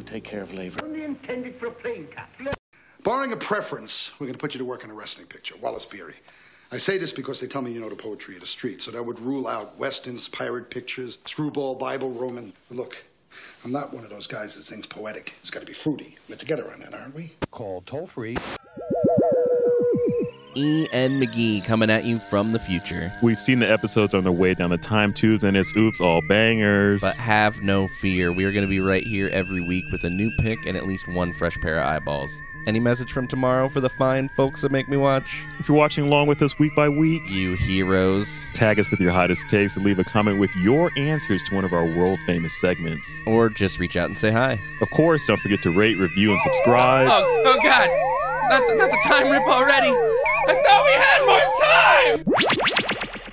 to take care of labor. Only intended for a plane captain. Barring a preference, we're going to put you to work on a wrestling picture, Wallace Beery. I say this because they tell me you know the poetry of the street, so that would rule out westerns, pirate pictures, screwball, Bible, Roman. Look, I'm not one of those guys that thinks poetic. It's got to be fruity. We're together on that, aren't we? Call toll free. E.N. McGee coming at you from the future. We've seen the episodes on their way down the time tubes, and it's oops, all bangers. But have no fear. We are going to be right here every week with a new pick and at least one fresh pair of eyeballs. Any message from tomorrow for the fine folks that make me watch? if you're watching along with us week by week, You heroes. tag us with your hottest takes and leave a comment with your answers to one of our world famous segments. Or just reach out and say hi. Of course, don't forget to rate, review, and subscribe. Oh, oh God! Not the, not the time rip already! I thought we had more time!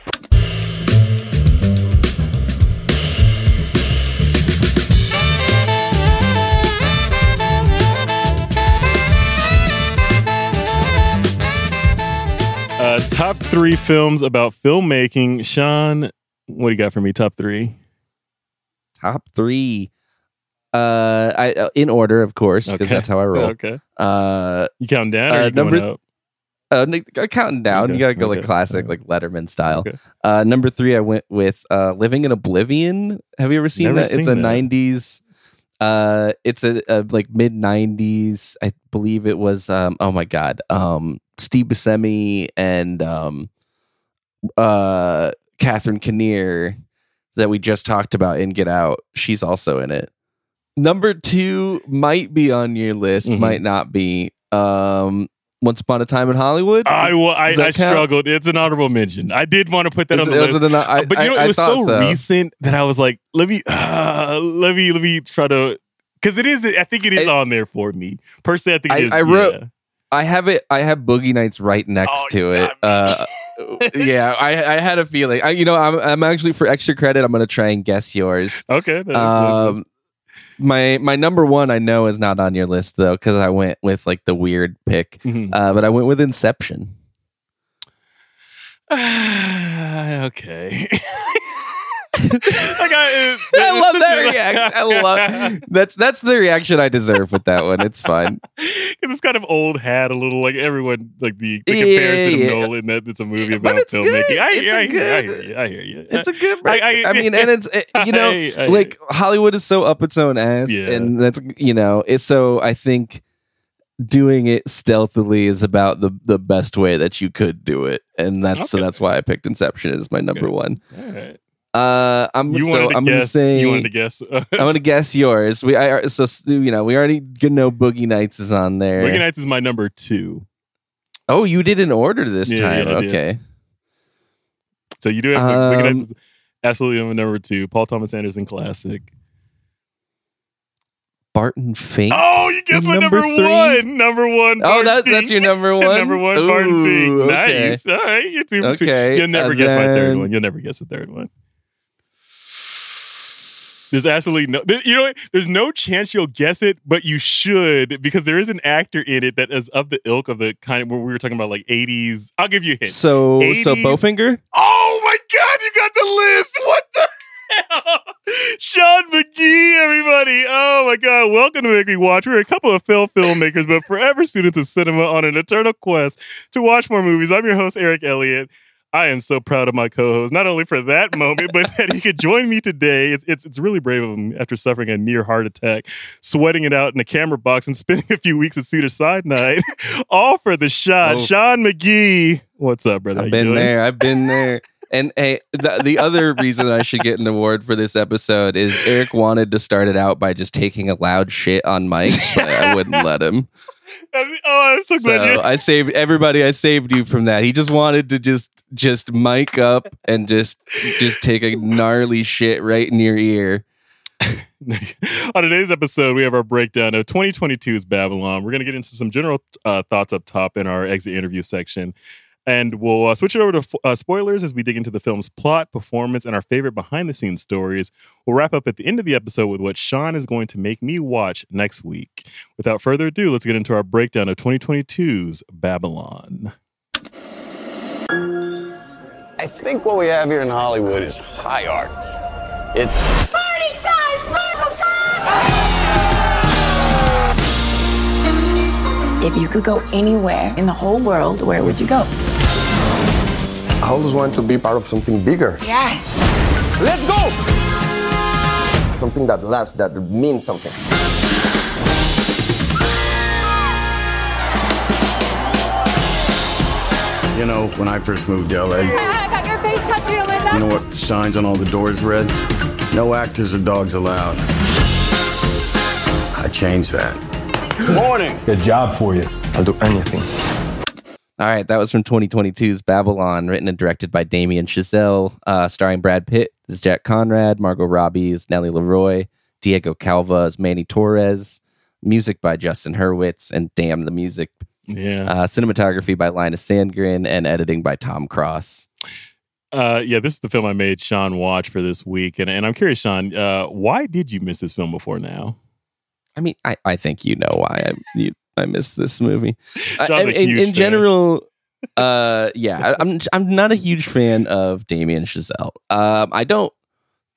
Uh, top three films about filmmaking. Sean, what do you got for me? Top three. Top three. Uh, I uh, in order, of course, because Okay. that's how I roll. Okay. Uh, You counting down or Uh, you going number- up? Uh, counting down. Okay, You gotta go like classic, okay. like Letterman style. Okay. Uh, number three, I went with uh, "Living in Oblivion." Have you ever seen Never that? it's seen a that. '90s. Uh, it's a, a like mid '90s. I believe it was. Um, oh my god. Um, Steve Buscemi and um, uh, Catherine Keener that we just talked about in Get Out. She's also in it. Number two might be on your list, Mhm. might not be. Um, Once Upon a Time in Hollywood. I, wa- I, I struggled. It's an honorable mention. I did want to put that Is on it- the list. an- I- but you know, it was so, so. recent that I was like, let me, uh, let me, let me try to, because it is. I think it is on there for me. Personally, I think I- it is. I wrote- yeah. I have it. I have Boogie Nights right next Oh, to it. Uh, yeah, I, I had a feeling. I, you know, I'm, I'm actually for extra credit. I'm gonna try and guess yours. Okay. Um, my my number one I know is not on your list though because I went with like the weird pick. Mhm. Uh, but I went with Inception. okay. like I, uh, I love that reaction. I love that's that's the reaction I deserve with that one. It's fine. It's kind of old hat, a little like everyone, like the, the Yeah, comparison yeah. of Nolan that it's a movie about filmmaking. I, It's I, a I, good- hear you. I hear you. It's a good. I- I, I- mean, and it's it- eh, you know, I- I- like Hollywood is so up its own ass, Yeah. and that's you know, it's so I think doing it stealthily is about the the best way that you could do it, and that's so that's why I picked Inception as my number Okay. one. All right. Uh, I'm You so wanted to I'm gonna guess. say you wanted to guess. I'm gonna guess yours. We I so you know we already know Boogie Nights is on there. Boogie Nights is my number two. Oh, you did an order this Yeah, time. yeah, okay. So you do have Boogie Um, Nights is absolutely my number two. Paul Thomas Anderson classic. Barton Fink. Oh, you guessed my Number number, one. Number one. Oh, Barton that's that's your number one. number one. Barton Ooh, Fink. okay. Nice. All right. You're two for two. Okay, You'll never and guess my third one. You'll never guess the third one. There's absolutely no, you know, what? there's no chance you'll guess it, but you should because there is an actor in it that is of the ilk of the kind of where we were talking about like 80s. I'll give you a hint. So so Bowfinger. Oh my God, you got the list. What the hell? Sean McGee, everybody. Oh my God. Welcome to Make Me Watch. We're a couple of film filmmakers, but forever students of cinema on an eternal quest to watch more movies. I'm your host, Eric Elliott. I am so proud of my co-host, not only for that moment, but that he could join me today. It's, it's it's really brave of him after suffering a near heart attack, sweating it out in a camera box, and spending a few weeks at Cedars-Sinai, all for the shot. Oh. Sean McGee, what's up, brother? I've been there. I've been there. And hey, the, the other reason I should get an award for this episode is Eric wanted to start it out by just taking a loud shit on mic, but I wouldn't let him. Oh, I'm so glad So you. I saved everybody. I saved you from that. He just wanted to just just mic up and just just take a gnarly shit right in your ear. On today's episode, we have our breakdown of 2022's Babylon. We're going to get into some general uh, thoughts up top in our exit interview section. And we'll uh, switch it over to uh, spoilers as we dig into the film's plot, performance, and our favorite behind the scenes stories. We'll wrap up at the end of the episode with what Sean is going to make me watch next week. Without further ado, let's get into our breakdown of 2022's Babylon. I think what we have here in Hollywood is high art. It's Party time! Sparkle time! If you could go anywhere in the whole world, where would you go? I always want to be part of something bigger. Yes. Let's go! Something that lasts, that means something. You know, when I first moved to LA, I got your face tattooed on you know what the signs on all the doors read? No actors or dogs allowed. I changed that. Morning! Good job for you. I'll do anything. All right, that was from 2022's Babylon, written and directed by Damien Chazelle, uh, starring Brad Pitt as Jack Conrad, Margot Robbie as Nellie LaRoy, Diego Calva as Manny Torres, music by Justin Hurwitz, and damn the music. Yeah. Uh, cinematography by Linus Sandgren and editing by Tom Cross. Uh, yeah, this is the film I made Sean watch for this week, and and I'm curious, Sean, uh, why did you miss this film before now? I mean, I, I think you know why I you, I missed this movie. I- John's in, in- huge in fan. general, uh, yeah, I, I'm I'm not a huge fan of Damien Chazelle. Um, I don't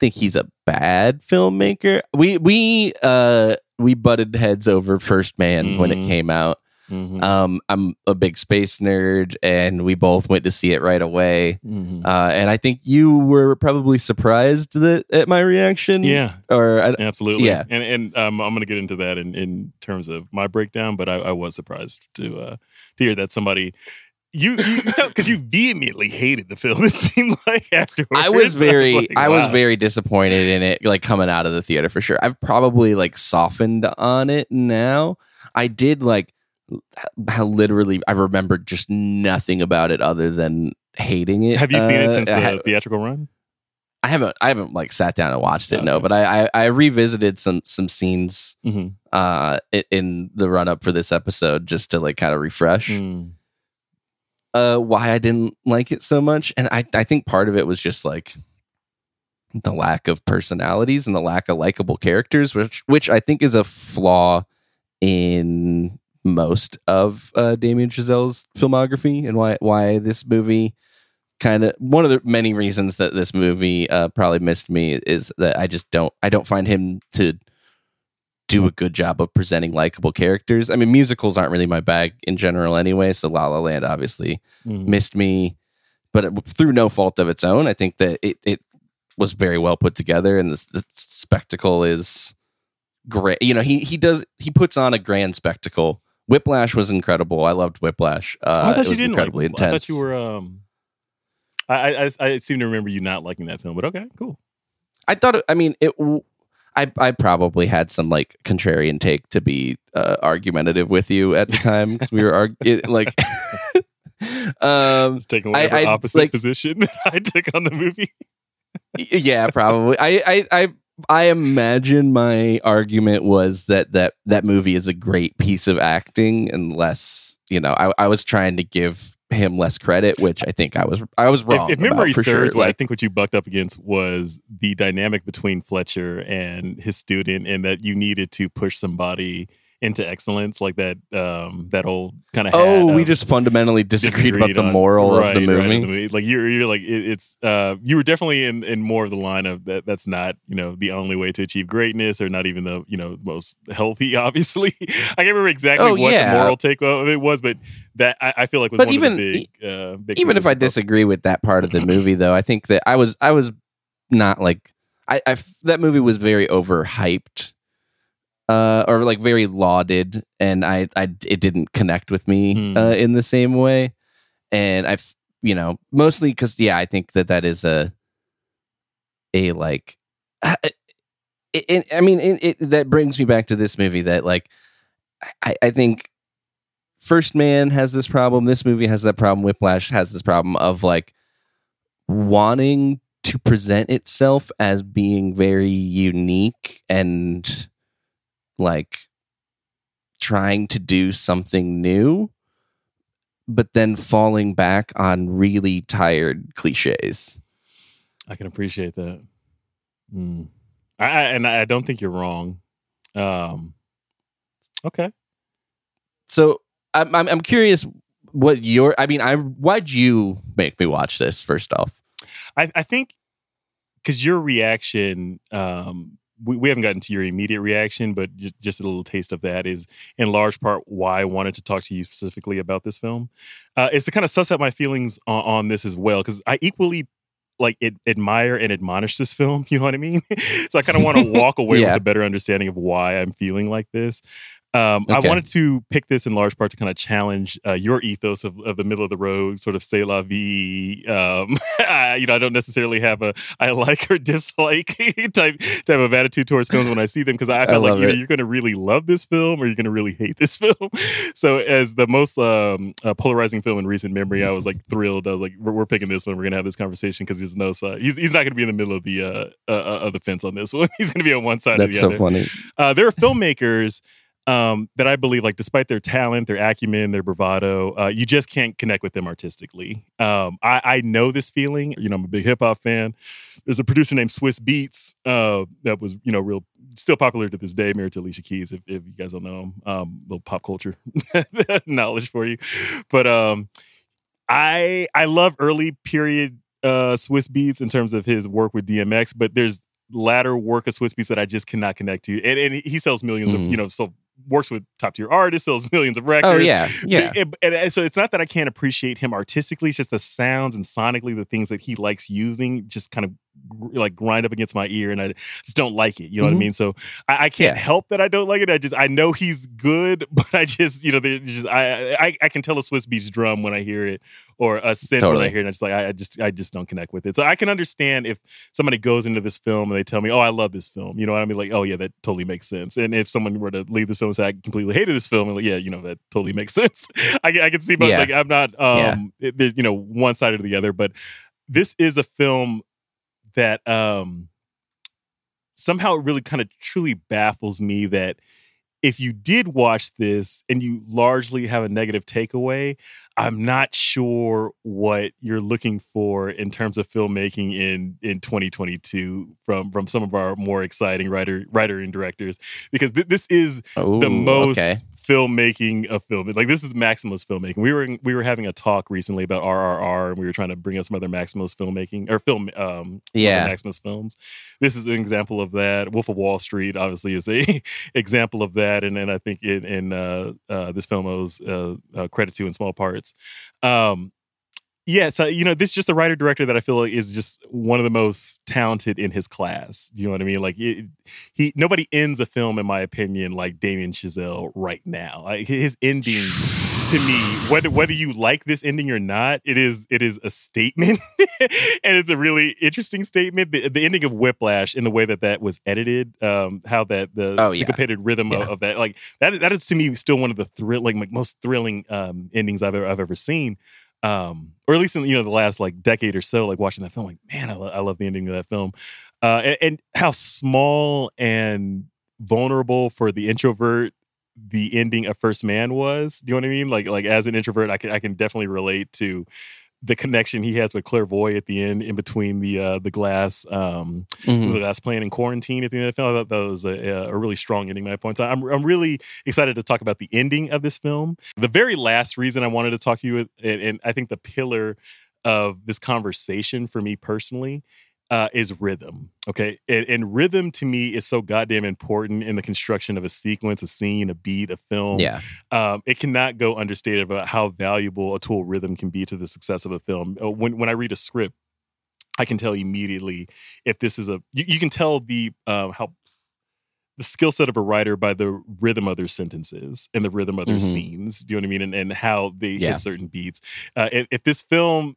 think he's a bad filmmaker. We we uh we butted heads over First Man when it Mhm. came out. Mhm. Um, I'm a big space nerd, and we both went to see it right away. Mhm. Uh, and I think you were probably surprised that at my reaction. Yeah, Or I, absolutely. Yeah. and and um, I'm going to get into that in, in terms of my breakdown, but I, I was surprised to uh, to hear that somebody. You you because you vehemently hated the film. It seemed like afterwards. I was very, like, I was very disappointed in it, like coming out of the theater for sure. I've probably like softened on it now. I did like how literally I remember just nothing about it other than hating it. Have you seen it Uh, since the ha- theatrical run? I haven't, I haven't like sat down and watched it. No, but I, I, I revisited some some scenes Mm-hmm. uh in the run up for this episode just to like kind of refresh Mm. uh why I didn't like it so much and I I think part of it was just like the lack of personalities and the lack of likable characters which which I think is a flaw in most of uh Damien Chazelle's filmography and why why this movie kind of one of the many reasons that this movie uh probably missed me is that I just don't I don't find him to do a good job of presenting likable characters. I mean, musicals aren't really my bag in general anyway. So La La Land obviously Mhm. missed me, but it, through no fault of its own. I think that it, it was very well put together and the, the spectacle is great. You know, he, he does, he puts on a grand spectacle. Whiplash was incredible. I loved Whiplash. Uh, Oh, I thought you didn't. incredibly like, I intense. thought you were. Um, I, I I I seem to remember you not liking that film, but okay, cool. I thought, it, I mean, it, I I probably had some like contrarian take to be uh, argumentative with you at the time because we were arg- it, like, um, It's taking I- whatever I, opposite like- position that I took on the movie. Yeah, probably. I, I, I, I imagine my argument was that that that movie is a great piece of acting, and less, you know, I, I was trying to give him less credit, which I think I was, I was wrong. if, if memory for serves, sure. what I think what you bucked up against was the dynamic between Fletcher and his student, and that you needed to push somebody into excellence, like that um, that old kind of. oh, we just fundamentally disagreed, about the moral of the movie. Like you're, you're like it, it's. Uh, you were definitely in, in more of the line of that. That's not you know the only way to achieve greatness, or not even the you know most healthy. Obviously, I can't remember exactly Oh, what yeah. the moral take of it was, but that I, I feel like was But one even- of the big. Uh, big even if I disagree with that part of the movie, though, I think that I was I was not like I that movie was very overhyped, uh, or like very lauded, and I I it didn't connect with me Hmm. uh, in the same way, and I have you know mostly because yeah I think that that is a a like. uh, It, it, I mean, it, it, that brings me back to this movie. That like, I, I think First Man has this problem. This movie has that problem. Whiplash has this problem of like wanting to present itself as being very unique and like trying to do something new, but then falling back on really tired cliches. I can appreciate that. Mm. I, I and I don't think you're wrong. Um, okay. So I'm I'm, I'm curious what your I mean I why'd you make me watch this first off? I, I think because your reaction um, we, we haven't gotten to your immediate reaction, but just, just a little taste of that is in large part why I wanted to talk to you specifically about this film. Uh, is to kind of suss out my feelings on, on this as well, because I equally like it, admire and admonish this film. You know what I mean? so I kind of want to walk away Yeah. with a better understanding of why I'm feeling like this. Um, I wanted to pick this in large part to kind of challenge uh, your ethos of, of the middle of the road, sort of say la vie. Um, I- you know, I don't necessarily have a I like or dislike type type of attitude towards films when I see them because I felt like either it. you're going to really love this film or you're going to really hate this film. So, as the most um, uh, polarizing film in recent memory, I was like thrilled. I was like, we're, we're picking this one. We're going to have this conversation because there's no side. He's, he's not going to be in the middle of the uh, uh, uh, of the fence on this one. He's going to be on one side or That's the so other funny. uh, there are filmmakers um, that I believe, like, despite their talent, their acumen, their bravado, uh, you just can't connect with them artistically. Um, I, I know this feeling. You know, I'm a big hip hop fan. There's a producer named Swizz Beatz uh, that was, you know, real still popular to this day, married to Alicia Keys. If, if you guys don't know him, um, little pop culture knowledge for you. But um, I I love early period uh, Swizz Beatz in terms of his work with DMX, but there's latter work of Swizz Beatz that I just cannot connect to. And, and he sells 1000000s of, Mhm. you know, so works with top tier artists, sells millions of records. Oh yeah, yeah. And, and- and so it's not that I can't appreciate him artistically, it's just the sounds and sonically, the things that he likes using just kind of like grind up against my ear and I just don't like it. You know what I Mhm. mean? So I, I can't Yeah. help that I don't like it. I just, I know he's good, but I just, you know, just, I, I, I can tell a Swizz Beatz drum when I hear it or a synth when I hear it. And I just like, I, I just, I just don't connect with it. So I can understand if somebody goes into this film and they tell me, oh, I love this film. You know what I mean? Like, oh yeah, that totally makes sense. And if someone were to leave this film and say, I completely hated this film, like, yeah, you know, that totally makes sense. I, can- I can see, but Yeah. like, I'm not, um, Yeah. it- there's, you know, one side or the other, but this is a film that, um, somehow it really kind of truly baffles me that if you did watch this and you largely have a negative takeaway, I'm not sure what you're looking for in terms of filmmaking in in 2022 from from some of our more exciting writer writer and directors because th- this is the most okay. filmmaking of film. Like this is maximalist filmmaking. We were we were having a talk recently about RRR, and we were trying to bring up some other maximalist filmmaking or film um Yeah. maximalist films. This is an example of that. Wolf of Wall Street obviously is a example of that, and then I think in, in uh, uh, this film owes uh, uh, credit to in small Um, yeah, so you know, this is just a writer director that I feel like is just one of the most talented in his class. You know what I mean? Like it, he, nobody ends a film, in my opinion, like Damien Chazelle right now. Like his endings, to me, whether whether you like this ending or not, it is it is a statement, and it's a really interesting statement. The, the ending of Whiplash, in the way that that was edited, um, how that the Oh, yeah. syncopated rhythm Yeah. of, of that, like that, that is to me still one of the thrill, like, like most thrilling um, endings I've ever I've ever seen um, or at least in you know the last like decade or so, like watching that film, like man, I, lo- I love the ending of that film, uh, and, and how small and vulnerable for the introvert the ending of First Man was. Do you know what I mean? Like like as an introvert, I can I can definitely relate to the connection he has with Claire Foy at the end, in between the uh, the glass um, Mhm. the glass playing in quarantine at the end of the film. I thought that was a, a really strong ending. My point. So I'm I'm really excited to talk about the ending of this film. The very last reason I wanted to talk to you, and, and I think the pillar of this conversation for me personally. Uh, is rhythm okay and, and rhythm to me is so goddamn important in the construction of a sequence a scene a beat a film Yeah. um, it cannot go understated about how valuable a tool rhythm can be to the success of a film. Uh, When when I read a script, I can tell immediately if this is a. You, you can tell the um, how the skill set of a writer by the rhythm of their sentences and the rhythm of their Mhm. scenes. Do you know what I mean? And, and how they Yeah. hit certain beats. Uh, if, if this film.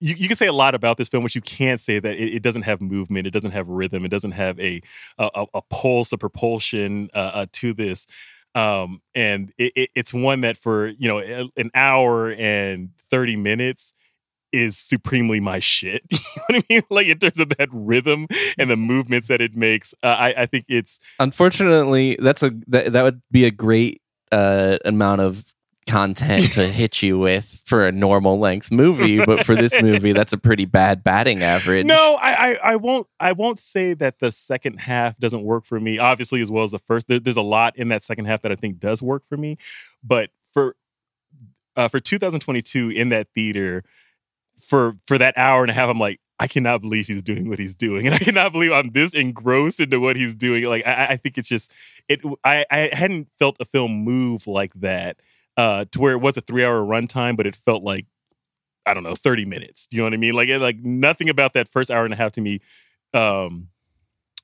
You, you can say a lot about this film, which you can't say that it, it doesn't have movement, it doesn't have rhythm, it doesn't have a a, a- pulse, a propulsion uh, uh, to this. Um, and it, it, it's one that for you know an hour and 30 minutes is supremely my shit. You know what i mean? Like in terms of that rhythm and the movements that it makes uh, I, I think it's Unfortunately, that's a that, that would be a great uh, amount of content to hit you with for a normal length movie, but for this movie, that's a pretty bad batting average. no I, I i won't i won't say that the second half doesn't work for me obviously as well as the first there, there's a lot in that second half that i think does work for me but for uh, for 2022 in that theater for for that hour and a half, I'm like, I cannot believe he's doing what he's doing, and I cannot believe I'm this engrossed into what he's doing. Like I, I think it's just it. I, I hadn't felt a film move like that uh, to where it was a three hour runtime, but it felt like I don't know thirty minutes. Do you know what I mean? Like it, like nothing about that first hour and a half to me. Um,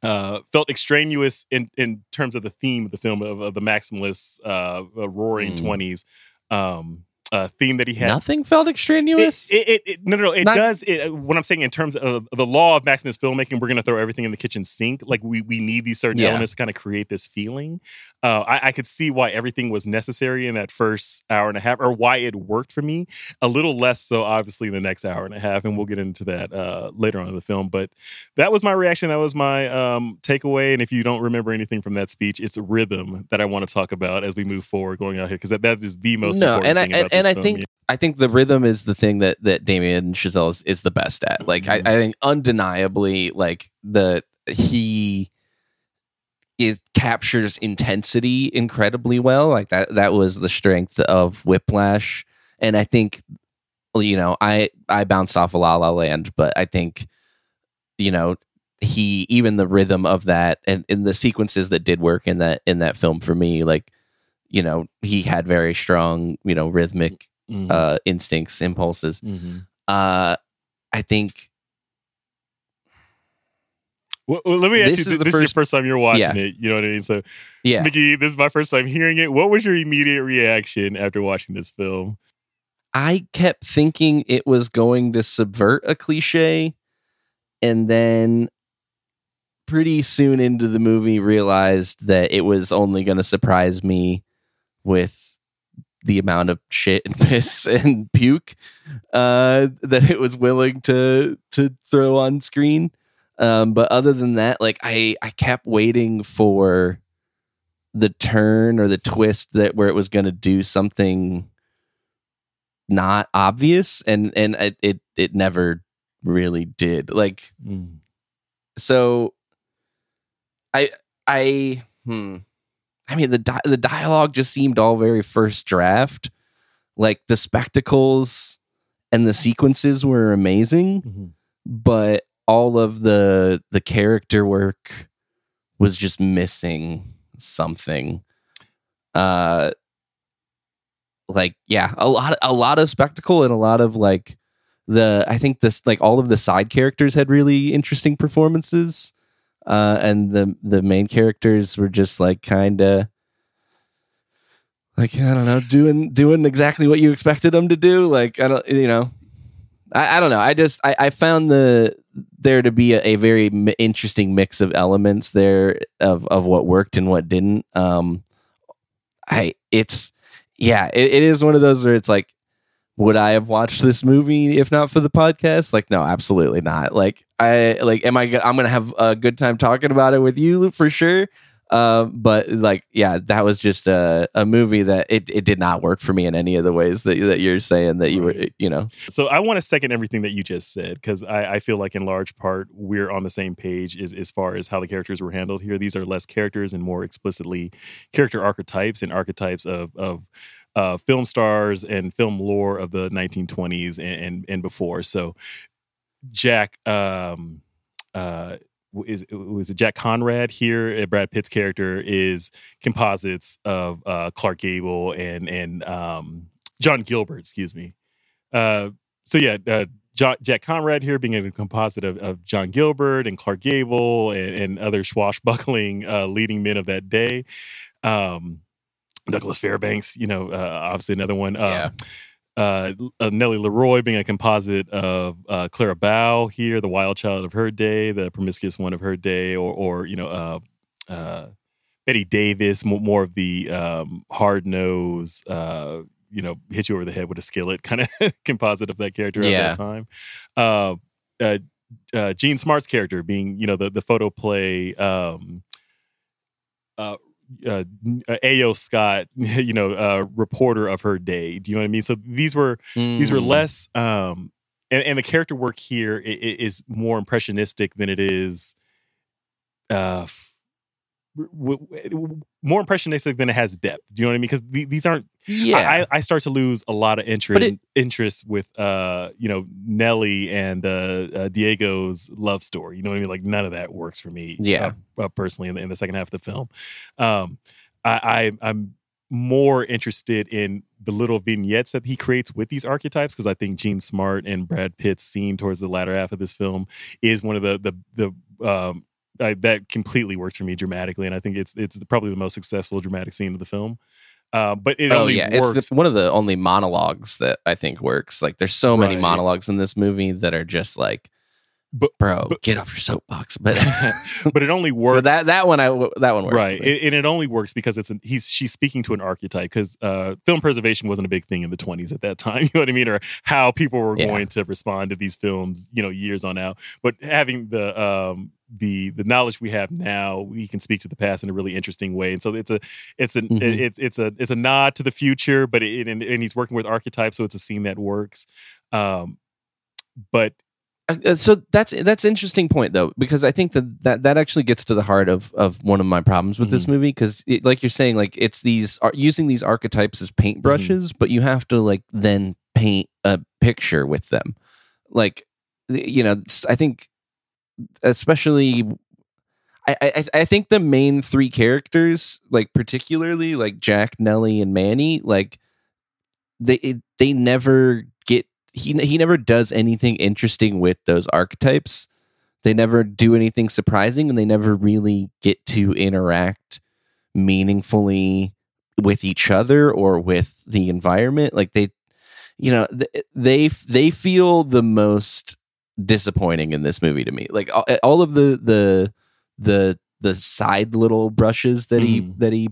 uh, felt extraneous in, in terms of the theme of the film of, of the maximalist uh, uh, roaring Mm. twenties um, uh, theme that he had. Nothing felt extraneous. It, it, it, no, no, no. It Not- does. It, uh, what I'm saying in terms of the law of Maximus filmmaking, we're going to throw everything in the kitchen sink. Like we we need these certain Yeah. elements to kind of create this feeling. Uh, I, I could see why everything was necessary in that first hour and a half, or why it worked for me. A little less so, obviously, in the next hour and a half, and we'll get into that uh, later on in the film. But that was my reaction. That was my um, takeaway. And if you don't remember anything from that speech, it's rhythm that I want to talk about as we move forward going out here because that, that is the most no, important and thing and, about and this I think I think the rhythm is the thing that that Damien Chazelle is, is the best at. Like I, mm-hmm. I think undeniably, like the he it captures intensity incredibly well. Like that that was the strength of Whiplash, and I think you know I I bounced off of La La Land, but I think you know he even the rhythm of that and in the sequences that did work in that in that film for me like you know he had very strong you know rhythmic Mhm. uh instincts impulses Mhm. uh i think Well, let me ask This you. is This, the this is your first- first time you're watching Yeah. it. You know what I mean? So, yeah Mickey, this is my first time hearing it. What was your immediate reaction after watching this film? i kept thinking it was going to subvert a cliche and then pretty soon into the movie realized that it was only going to surprise me with the amount of shit and piss and puke uh, that it was willing to to throw on screen. Um, but other than that, like I I kept waiting for the turn or the twist that where it was going to do something not obvious, and and it it, it never really did. Like so i i hmm i mean the di- the dialogue just seemed all very first draft. Like the spectacles and the sequences were amazing Mhm. but all of the the character work was just missing something. Uh like yeah a lot a lot of spectacle and a lot of like the I think this like all of the side characters had really interesting performances, uh, and the the main characters were just like kind of like I don't know doing doing exactly what you expected them to do. Like I don't you know I, I don't know. I just I, I found the there to be a, a very m- interesting mix of elements there of of what worked and what didn't. Um, I it's yeah it, it is one of those where it's like would I have watched this movie if not for the podcast? Like, no, absolutely not. Like, I like, am I? I'm gonna have a good time talking about it with you for sure. Um, but like, yeah, that was just a, a movie that it, it did not work for me in any of the ways that that you're saying that you were, you know. So I want to second everything that you just said because I, I feel like in large part we're on the same page as, as far as how the characters were handled here. These are less characters and more explicitly character archetypes and archetypes of of uh, film stars and film lore of the 1920s and and, and before. So Jack um uh is was it Jack Conrad here? uh, Brad Pitt's character is composites of uh, Clark Gable and and um, John Gilbert. Excuse me. Uh, so yeah, uh, Jack Conrad here being a composite of, of John Gilbert and Clark Gable and, and other swashbuckling uh, leading men of that day. Um, Douglas Fairbanks, you know, uh, obviously another one. Yeah. Um, uh, uh, Nellie LaRoy being a composite of uh, Clara Bow here, the wild child of her day, the promiscuous one of her day, or, or you know, uh, uh, Bette Davis, more, more of the um, hard nose, uh, you know, hit you over the head with a skillet kind of composite of that character Yeah. at that time. Uh, uh, uh, Jean Smart's character being, you know, the the photoplay. Um, uh, uh, A.O. Scott, you know, uh, reporter of her day. Do you know what I mean? So these were these were Mm. less, um, and, and the character work here is more impressionistic than it is, uh, f- w- w- more impressionistic than it has depth. Do you know what I mean? Because th- these aren't. Yeah. I, I, start to lose a lot of interest it- interest with uh you know Nelly and uh, uh Diego's love story. You know what I mean? Like none of that works for me. Yeah. uh, uh, personally in the, in the second half of the film, um, I, I I'm more interested in the little vignettes that he creates with these archetypes because I think Jean Smart and Brad Pitt's scene towards the latter half of this film is one of the the the um, I, that completely works for me dramatically, and I think it's it's probably the most successful dramatic scene of the film. Uh, but it oh only yeah, works. it's the, one of the only monologues that I think works. Like, there's so many Right. monologues in this movie that are just like, But- bro, but- get off your soapbox. But, but it only but works. that that one I that one works. right. It- and it only works because it's an, he's she's speaking to an archetype because uh, film preservation wasn't a big thing in the 20s at that time. You know what I mean, or how people were Yeah. going to respond to these films, you know, years on out. But having the um, the the knowledge we have now, we can speak to the past in a really interesting way. And so it's a it's an Mhm. it's it's a it's a nod to the future, but it, and, and he's working with archetypes, so it's a scene that works. Um, but Uh, uh, so that's that's an interesting point though because I think that that, that actually gets to the heart of of one of my problems with this movie because like you're saying like it's these are using these archetypes as paintbrushes but you have to like then paint a picture with them. Like you know I think especially I, I I think the main three characters like particularly like Jack Nelly and Manny like they it- they never he he never does anything interesting with those archetypes. They never do anything surprising, and they never really get to interact meaningfully with each other or with the environment. Like they, you know, they they feel the most disappointing in this movie to me. Like all, of the the the the side little brushes that he Mhm. that he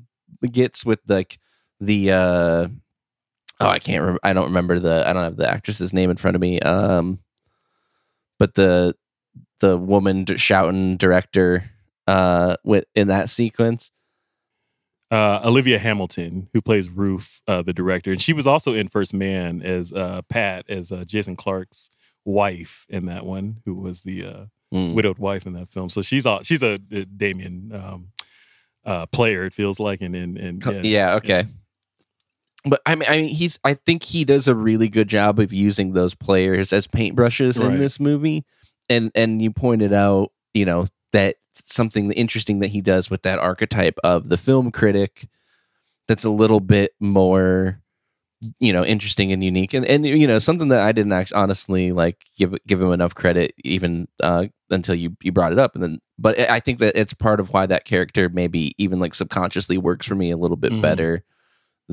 gets with like the uh oh I can't remember I don't remember the I don't have the actress's name in front of me um but the the woman d- shouting director uh with in that sequence uh, Olivia Hamilton, who plays Ruth, uh, the director, and she was also in First Man as uh, Pat, as uh, Jason Clarke's wife in that one, who was the uh, Mm. widowed wife in that film. So she's all, she's a, a Damien um, uh, player. It feels like, and and, and Co- yeah, okay. But I mean, I mean, he's. I think he does a really good job of using those players as paintbrushes Right. in this movie. And and you pointed out, you know, that something interesting that he does with that archetype of the film critic. That's a little bit more, you know, interesting and unique, and and you know, something that I didn't actually honestly like give give him enough credit even uh, until you you brought it up, and then. But I think that it's part of why that character maybe even like subconsciously works for me a little bit Mhm. better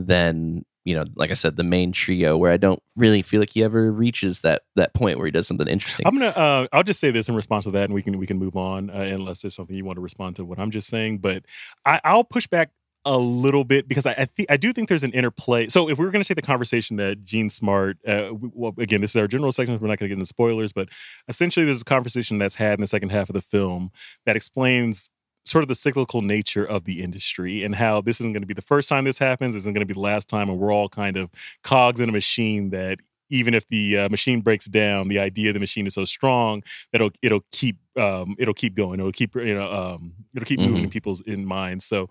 than you know, like I said, the main trio, where I don't really feel like he ever reaches that that point where he does something interesting. I'm gonna. Uh, I'll just say this in response to that, and we can we can move on uh, unless there's something you want to respond to what I'm just saying. But I, I'll push back a little bit because I I, think I do think there's an interplay. So if we were going to take the conversation that Jean Smart, uh, we- well, again, this is our general section. We're not going to get into spoilers, but essentially, there's a conversation that's had in the second half of the film that explains sort of the cyclical nature of the industry and how this isn't going to be the first time this happens. This isn't going to be the last time, and we're all kind of cogs in a machine that even if the uh, machine breaks down, the idea of the machine is so strong that it'll it'll keep um, it'll keep going. It'll keep you know um, it'll keep moving in people's in minds. So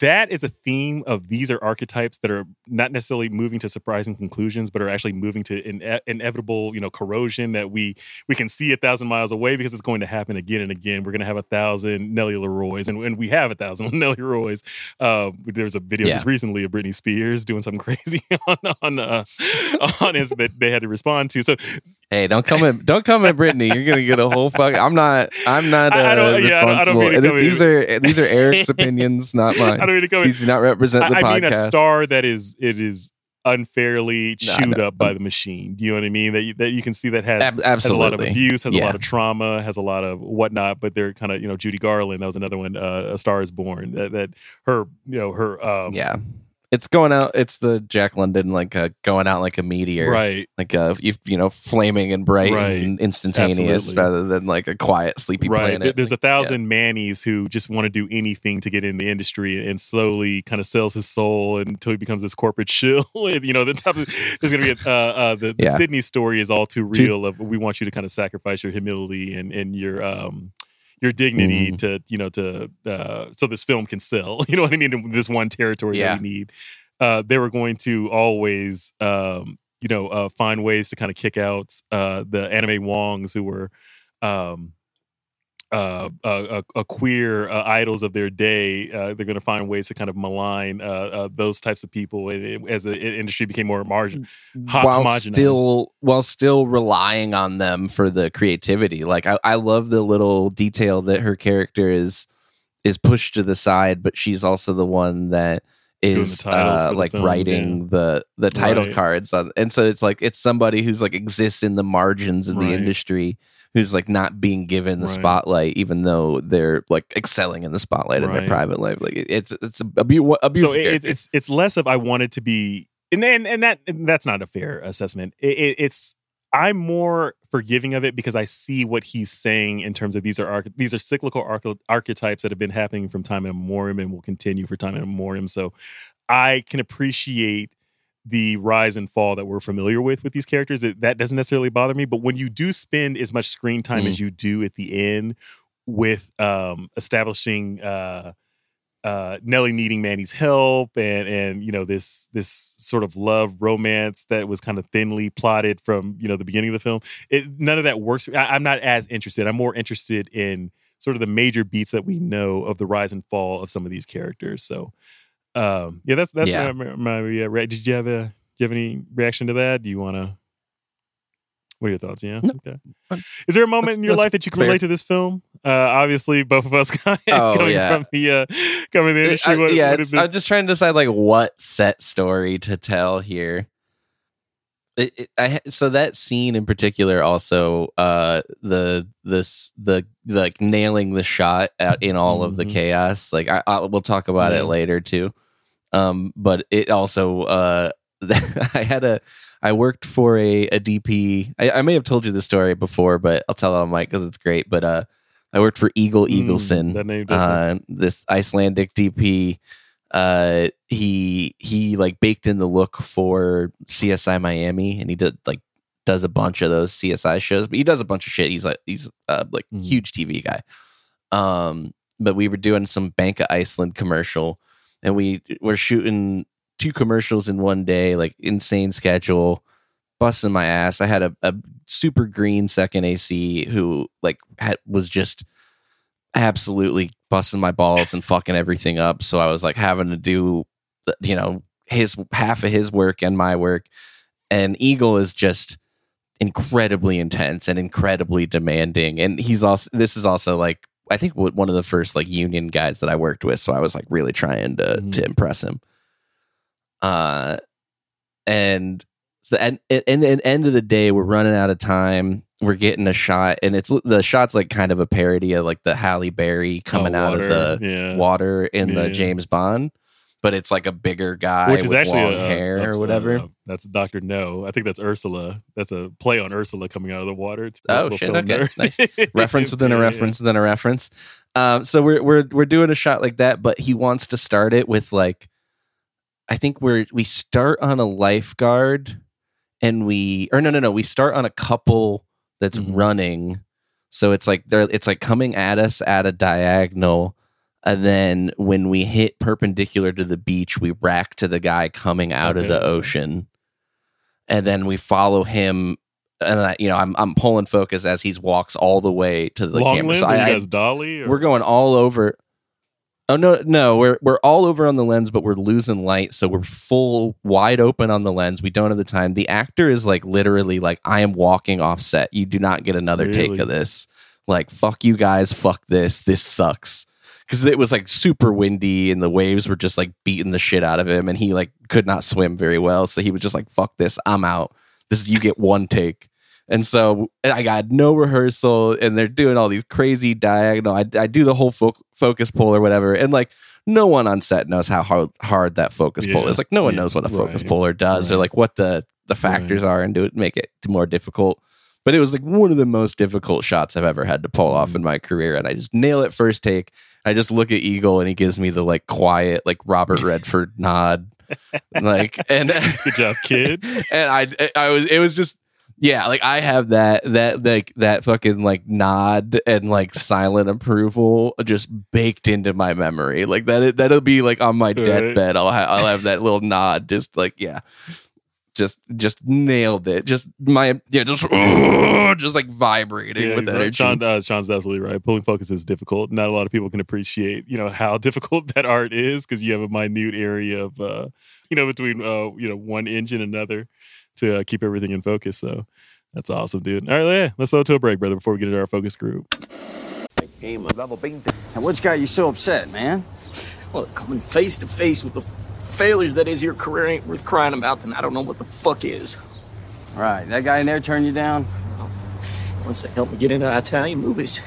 that is a theme of these are archetypes that are not necessarily moving to surprising conclusions, but are actually moving to ine- inevitable, you know, corrosion that we we can see a thousand miles away because it's going to happen again and again. We're going to have a thousand Nelly LaRoy's, and, and we have a thousand Nelly LaRoy's. Uh, there was a video Yeah. just recently of Britney Spears doing something crazy on on uh, on his that they had to respond to. So Hey, don't come at don't come at Britney. You're gonna get a whole fuck. I'm not. I'm not uh, I- I don't- yeah, I don't- I don't responsible. these are these are Eric's opinions, not mine. I don't mean to go. These do not represent the I, I mean a star that is it is unfairly chewed no. up by the machine. Do you know what I mean? That you, that you can see that has Ab- has a lot of abuse, has a lot of trauma, has a lot of whatnot. But they're kind of you know Judy Garland. That was another one. Uh, a Star is Born. That, that her you know her um, yeah, it's going out. It's the Jack London like uh, going out like a meteor, right. Like uh, you, you know, flaming and bright Right. and instantaneous, Absolutely. rather than like a quiet, sleepy Right. planet. There- There's a Like, yeah. thousand Mannies who just want to do anything to get in the industry and slowly kind of sells his soul until he becomes this corporate shill. You know, the type of, there's going to be a, uh, uh, the, the Yeah. Sidney story is all too Too- real of we want you to kind of sacrifice your humility and, and your, um, your dignity Mhm. to you know to uh, so this film can sell. You know what I mean? In this one territory Yeah. that we need. Uh, they were going to always um, you know uh, find ways to kind of kick out uh, the Anna May Wongs who were. Um, uh, uh, uh, uh, queer uh, idols of their day, uh, they're going to find ways to kind of malign uh, uh, those types of people as the industry became more margin. while still while still relying on them for the creativity. Like I, I love the little detail that her character is is pushed to the side, but she's also the one that is uh, like films, writing the the title Right. cards on, and so it's like it's somebody who's like exists in the margins of Right. the industry who's like not being given the Right. spotlight even though they're like excelling in the spotlight in their private life like it's it's a, a, a beautiful so it, it's it's less of I wanted to be, and and, and that and that's not a fair assessment. It, it, it's I'm more forgiving of it because I see what he's saying in terms of these are arch- these are cyclical arch- archetypes that have been happening from time immemorial and will continue for time immemorial. So I can appreciate the rise and fall that we're familiar with with these characters. It, that doesn't necessarily bother me, but when you do spend as much screen time as you do at the end with um, establishing. Uh, uh, Nellie needing Manny's help and and you know this this sort of love romance that was kind of thinly plotted from you know the beginning of the film. It, none of that works. I, I'm not as interested. I'm more interested in sort of the major beats that we know of the rise and fall of some of these characters. So um, yeah, that's that's Yeah. my, my, my uh, re- did you have a do you have any reaction to that? Do you want to? What are your thoughts? Yeah. No. Okay. Is there a moment That's- in your life that you can fair. relate to this film? Uh, obviously, both of us Oh, coming yeah. from the uh, coming the industry. I- what, yeah, what I'm just trying to decide like what set story to tell here. It, it, I, so that scene in particular, also uh, the this the, the like nailing the shot out in all of the Mhm. chaos. Like I, I we'll talk about Yeah. it later too. Um, but it also uh, I had a I worked for a, a DP. I, I may have told you the story before, but I'll tell it on mic because it's great. But uh, I worked for Eagle Mm, Egilsson that name uh, this Icelandic DP. Uh, he he like baked in the look for CSI Miami, and he did like does a bunch of those CSI shows, but he does a bunch of shit. He's like he's uh, like Mhm. huge TV guy. Um, but we were doing some Bank of Iceland commercial, and we were shooting two commercials in one day, like insane schedule, busting my ass. I had a, a super green second AC who like had, was just absolutely busting my balls and fucking everything up. So I was like having to do, you know, his half of his work and my work. And Eagle is just incredibly intense and incredibly demanding. And he's also, this is also like, I think one of the first like union guys that I worked with. So I was like really trying to, Mhm. to impress him. Uh, and so, and, and, and at the end of the day, we're running out of time. We're getting a shot, and it's the shot's like kind of a parody of like the Halle Berry coming Oh, out of the yeah. water in Yeah. the James Bond, but it's like a bigger guy which is with actually long a, hair a- or whatever. uh, that's Doctor No. I think that's Ursula. That's a play on Ursula coming out of the water. It's Oh, shit, okay, there. reference within a Yeah, yeah. reference within a reference. Um, so we're we're we're doing a shot like that, but he wants to start it with like, I think we're we start on a lifeguard, and we or no no no we start on a couple that's Mhm. running, so it's like they're it's like coming at us at a diagonal. And then when we hit perpendicular to the beach, we rack to the guy coming out of the ocean. And then we follow him and I, you know, I'm I'm pulling focus as he walks all the way to the Long camera. lens, So I- you I- guys dolly? Or? we're going all over. Oh no, no, we're we're all over on the lens, but we're losing light, so we're full wide open on the lens. We don't have the time. The actor is like literally like, I am walking off set. You do not get another take of this. Like, fuck you guys, fuck this. This sucks. Because it was like super windy and the waves were just like beating the shit out of him, and he like could not swim very well. So he was just like, fuck this, I'm out. This is you get one take. And so I got no rehearsal, and they're doing all these crazy diagonal. I, I do the whole fo- focus pull or whatever, and like no one on set knows how hard, hard that focus pull Yeah. is. Like no one Yeah. knows what a focus Right. puller does, or like what the the factors are, and do it make it more difficult. But it was like one of the most difficult shots I've ever had to pull Mm. off in my career, and I just nail it first take. I just look at Eagle, and he gives me the like quiet, like Robert Redford nod, like and Good job, kid. and I I was it was just Yeah, like I have that that like that fucking like nod and like silent approval just baked into my memory. Like that that'll be like on my Right. deathbed. I'll ha- I'll have that little nod. Just like yeah, just just nailed it. Just my yeah, just just like vibrating Yeah, with exactly. energy. Sean, uh, Sean's absolutely right. Pulling focus is difficult. Not a lot of people can appreciate, you know, how difficult that art is because you have a minute area of, uh, you know, between, uh, you know, one inch and another to uh, keep everything in focus. So that's awesome, dude. All right, yeah, let's go to a break, brother, before we get into our focus group. And what's got you so upset, man? Well, coming face to face with the failures that is your career ain't worth crying about, then I don't know what the fuck is. Right, that guy in there turned you down? Once they help me get into Italian movies.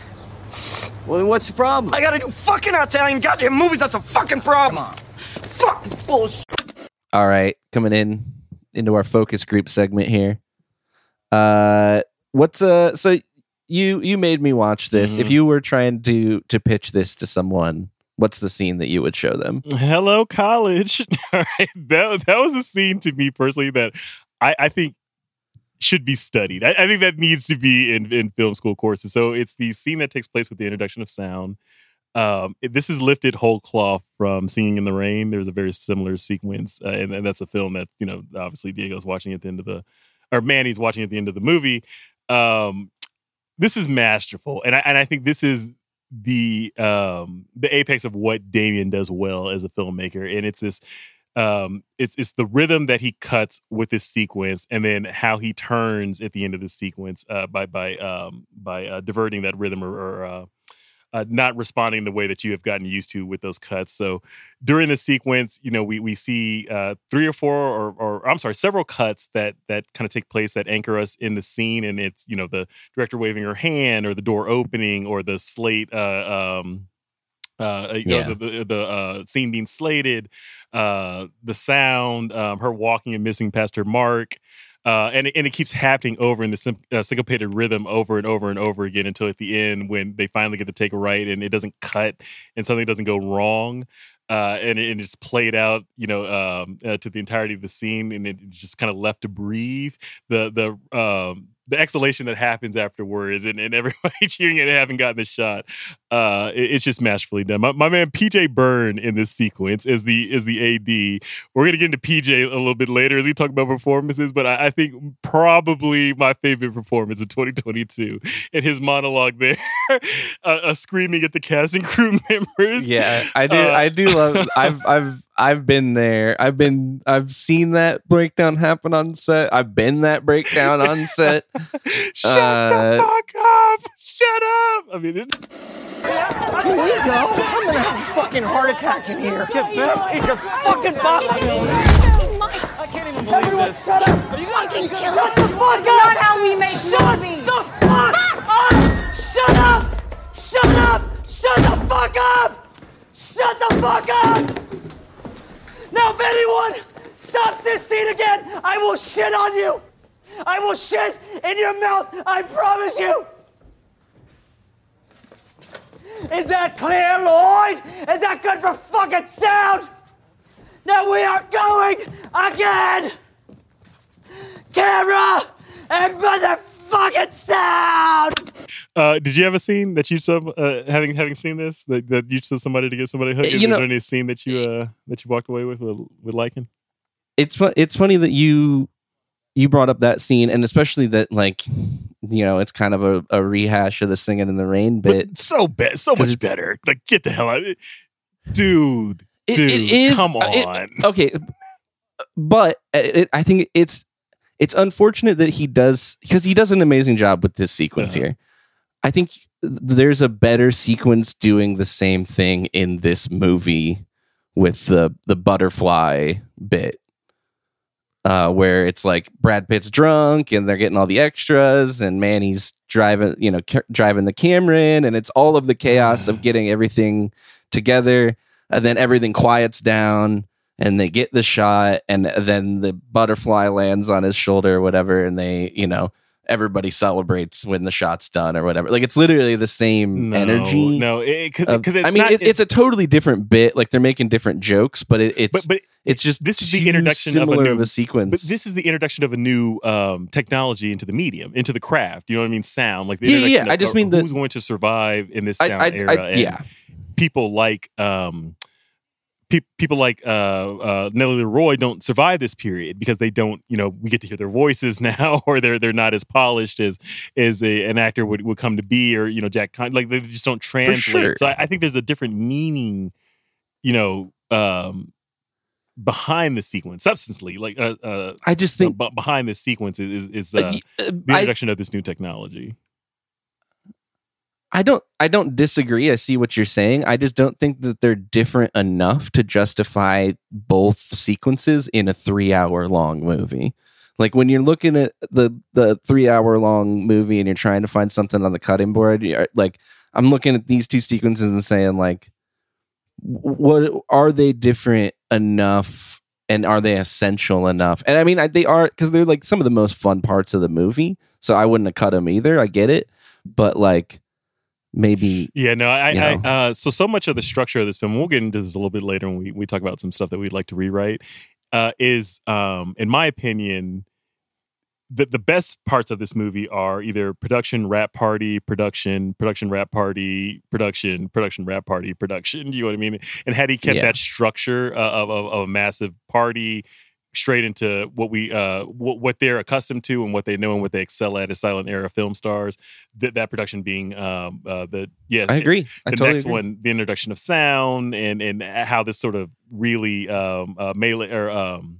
Well, then what's the problem? I gotta do fucking Italian goddamn movies, that's a fucking problem! Fucking bullshit! All right, coming in into our focus group segment here. Uh, what's uh? So you you made me watch this. If Mhm. you were trying to to pitch this to someone, what's the scene that you would show them? Hello, college. All right. That, that was a scene to me personally that I, I think should be studied. I, I think that needs to be in, in film school courses. So it's the scene that takes place with the introduction of sound. Um, this is lifted whole cloth from Singing in the Rain. There's a very similar sequence, uh, and, and that's a film that you know obviously Diego's watching at the end of the, or Manny's watching at the end of the movie. Um, this is masterful, and I and I think this is the um the apex of what Damien does well as a filmmaker, and it's this um it's it's the rhythm that he cuts with this sequence and then how he turns at the end of the sequence uh by by um by uh, diverting that rhythm or, or uh uh, not responding the way that you have gotten used to with those cuts. So during the sequence, you know, we we see uh, three or four, or, or I'm sorry, several cuts that that kind of take place that anchor us in the scene, and it's you know the director waving her hand, or the door opening, or the slate. Uh, um, uh, you know, the the, the uh, scene being slated, uh, the sound, um, her walking and missing past her mark, uh, and and it keeps happening over in the uh, syncopated rhythm over and over and over again until at the end when they finally get to take a right and it doesn't cut and something doesn't go wrong. Uh, and, and it's played out, you know, um, uh, to the entirety of the scene, and it's just kind of left to breathe. The the um, the exhalation that happens afterwards, and, and everybody cheering and having gotten the shot, uh, it- it's just masterfully done. My, my man PJ Byrne in this sequence is the is the AD. We're gonna get into PJ a little bit later as we talk about performances, but I, I think probably my favorite performance of 2022 in his monologue there, uh, uh, screaming at the cast and crew members. Yeah, I do. Uh, I do love. I've I've I've been there. I've been. I've seen that breakdown happen on set. I've been that breakdown on set. Shut Uh, the fuck up! Shut up! I mean, it's, Here we go! I'm gonna have a fucking heart attack in here! Get back in your fucking box! I can't even believe this. Shut up! Are you fucking shut the fuck up! Not how we make Shut movies. the fuck up! Shut up! Shut up! Shut the fuck up! Shut the fuck up! Now, if anyone stops this scene again, I will shit on you! I will shit in your mouth, I promise you! Is that clear, Lloyd? Is that good for fucking sound? Now we are going again! Camera and motherfucking sound! uh, did you have a scene that you saw uh, having having seen this that, that you saw somebody to get somebody hooked? Is, You know- there any scene that you uh, that you walked away with with, with liking? It's fu- it's funny that you you brought up that scene, and especially that like you know it's kind of a, a rehash of the singing in the rain bit. But so bad, so much better. Like, get the hell out, of it. dude. It- dude, it is come on. it- okay, but it, I think it's it's unfortunate that he does because he does an amazing job with this sequence Uh-huh. here. I think there's a better sequence doing the same thing in this movie with the the butterfly bit. Uh, where it's like Brad Pitt's drunk and they're getting all the extras, and Manny's driving, you know, ca- driving the camera in, and it's all of the chaos of getting everything together, and then everything quiets down, and they get the shot, and then the butterfly lands on his shoulder or whatever, and they, you know, everybody celebrates when the shot's done or whatever. Like it's literally the same No, energy. no, because of- it's I mean, not, it, it's a totally different bit. Like they're making different jokes, but it, it's but but it's just this is the introduction of a new sequence. But this is the introduction of a new um, technology into the medium, into the craft. You know what I mean? Sound like the Yeah, yeah, yeah. I just of mean the- who's going to survive in this sound I- I- era. and yeah. people like um, pe- people like uh, uh, Nellie LaRoy don't survive this period because they don't. You know, we get to hear their voices now, or they're they're not as polished as as a, an actor would, would come to be, or you know, Jack Con- like they just don't translate. sure. So I, I think there's a different meaning. You know. Um, behind the sequence substantially like uh, uh I just think but behind this sequence is is uh, uh, y- uh, the I, introduction of this new technology. I don't I don't disagree. I see what you're saying. I just don't think that they're different enough to justify both sequences in a 3-hour long movie. Like when you're looking at the the 3-hour long movie and you're trying to find something on the cutting board, like I'm looking at these two sequences and saying like what are they different enough and are they essential enough? And I mean, I, they are because they're like some of the most fun parts of the movie. So I wouldn't have cut them either. I get it, but like maybe Yeah, no, I, You I uh, so so much of the structure of this film. We'll get into this a little bit later when we we talk about some stuff that we'd like to rewrite. Uh, is um, in my opinion, the the best parts of this movie are either production, wrap party, production, production, wrap party, production, production, wrap party, production. Do you know what I mean? And had he kept Yeah. that structure uh, of, of of a massive party straight into what we uh what, what they're accustomed to and what they know and what they excel at as silent era film stars that that production being um uh the yeah I agree. I the totally next agree. one the introduction of sound and and how this sort of really um uh melee or um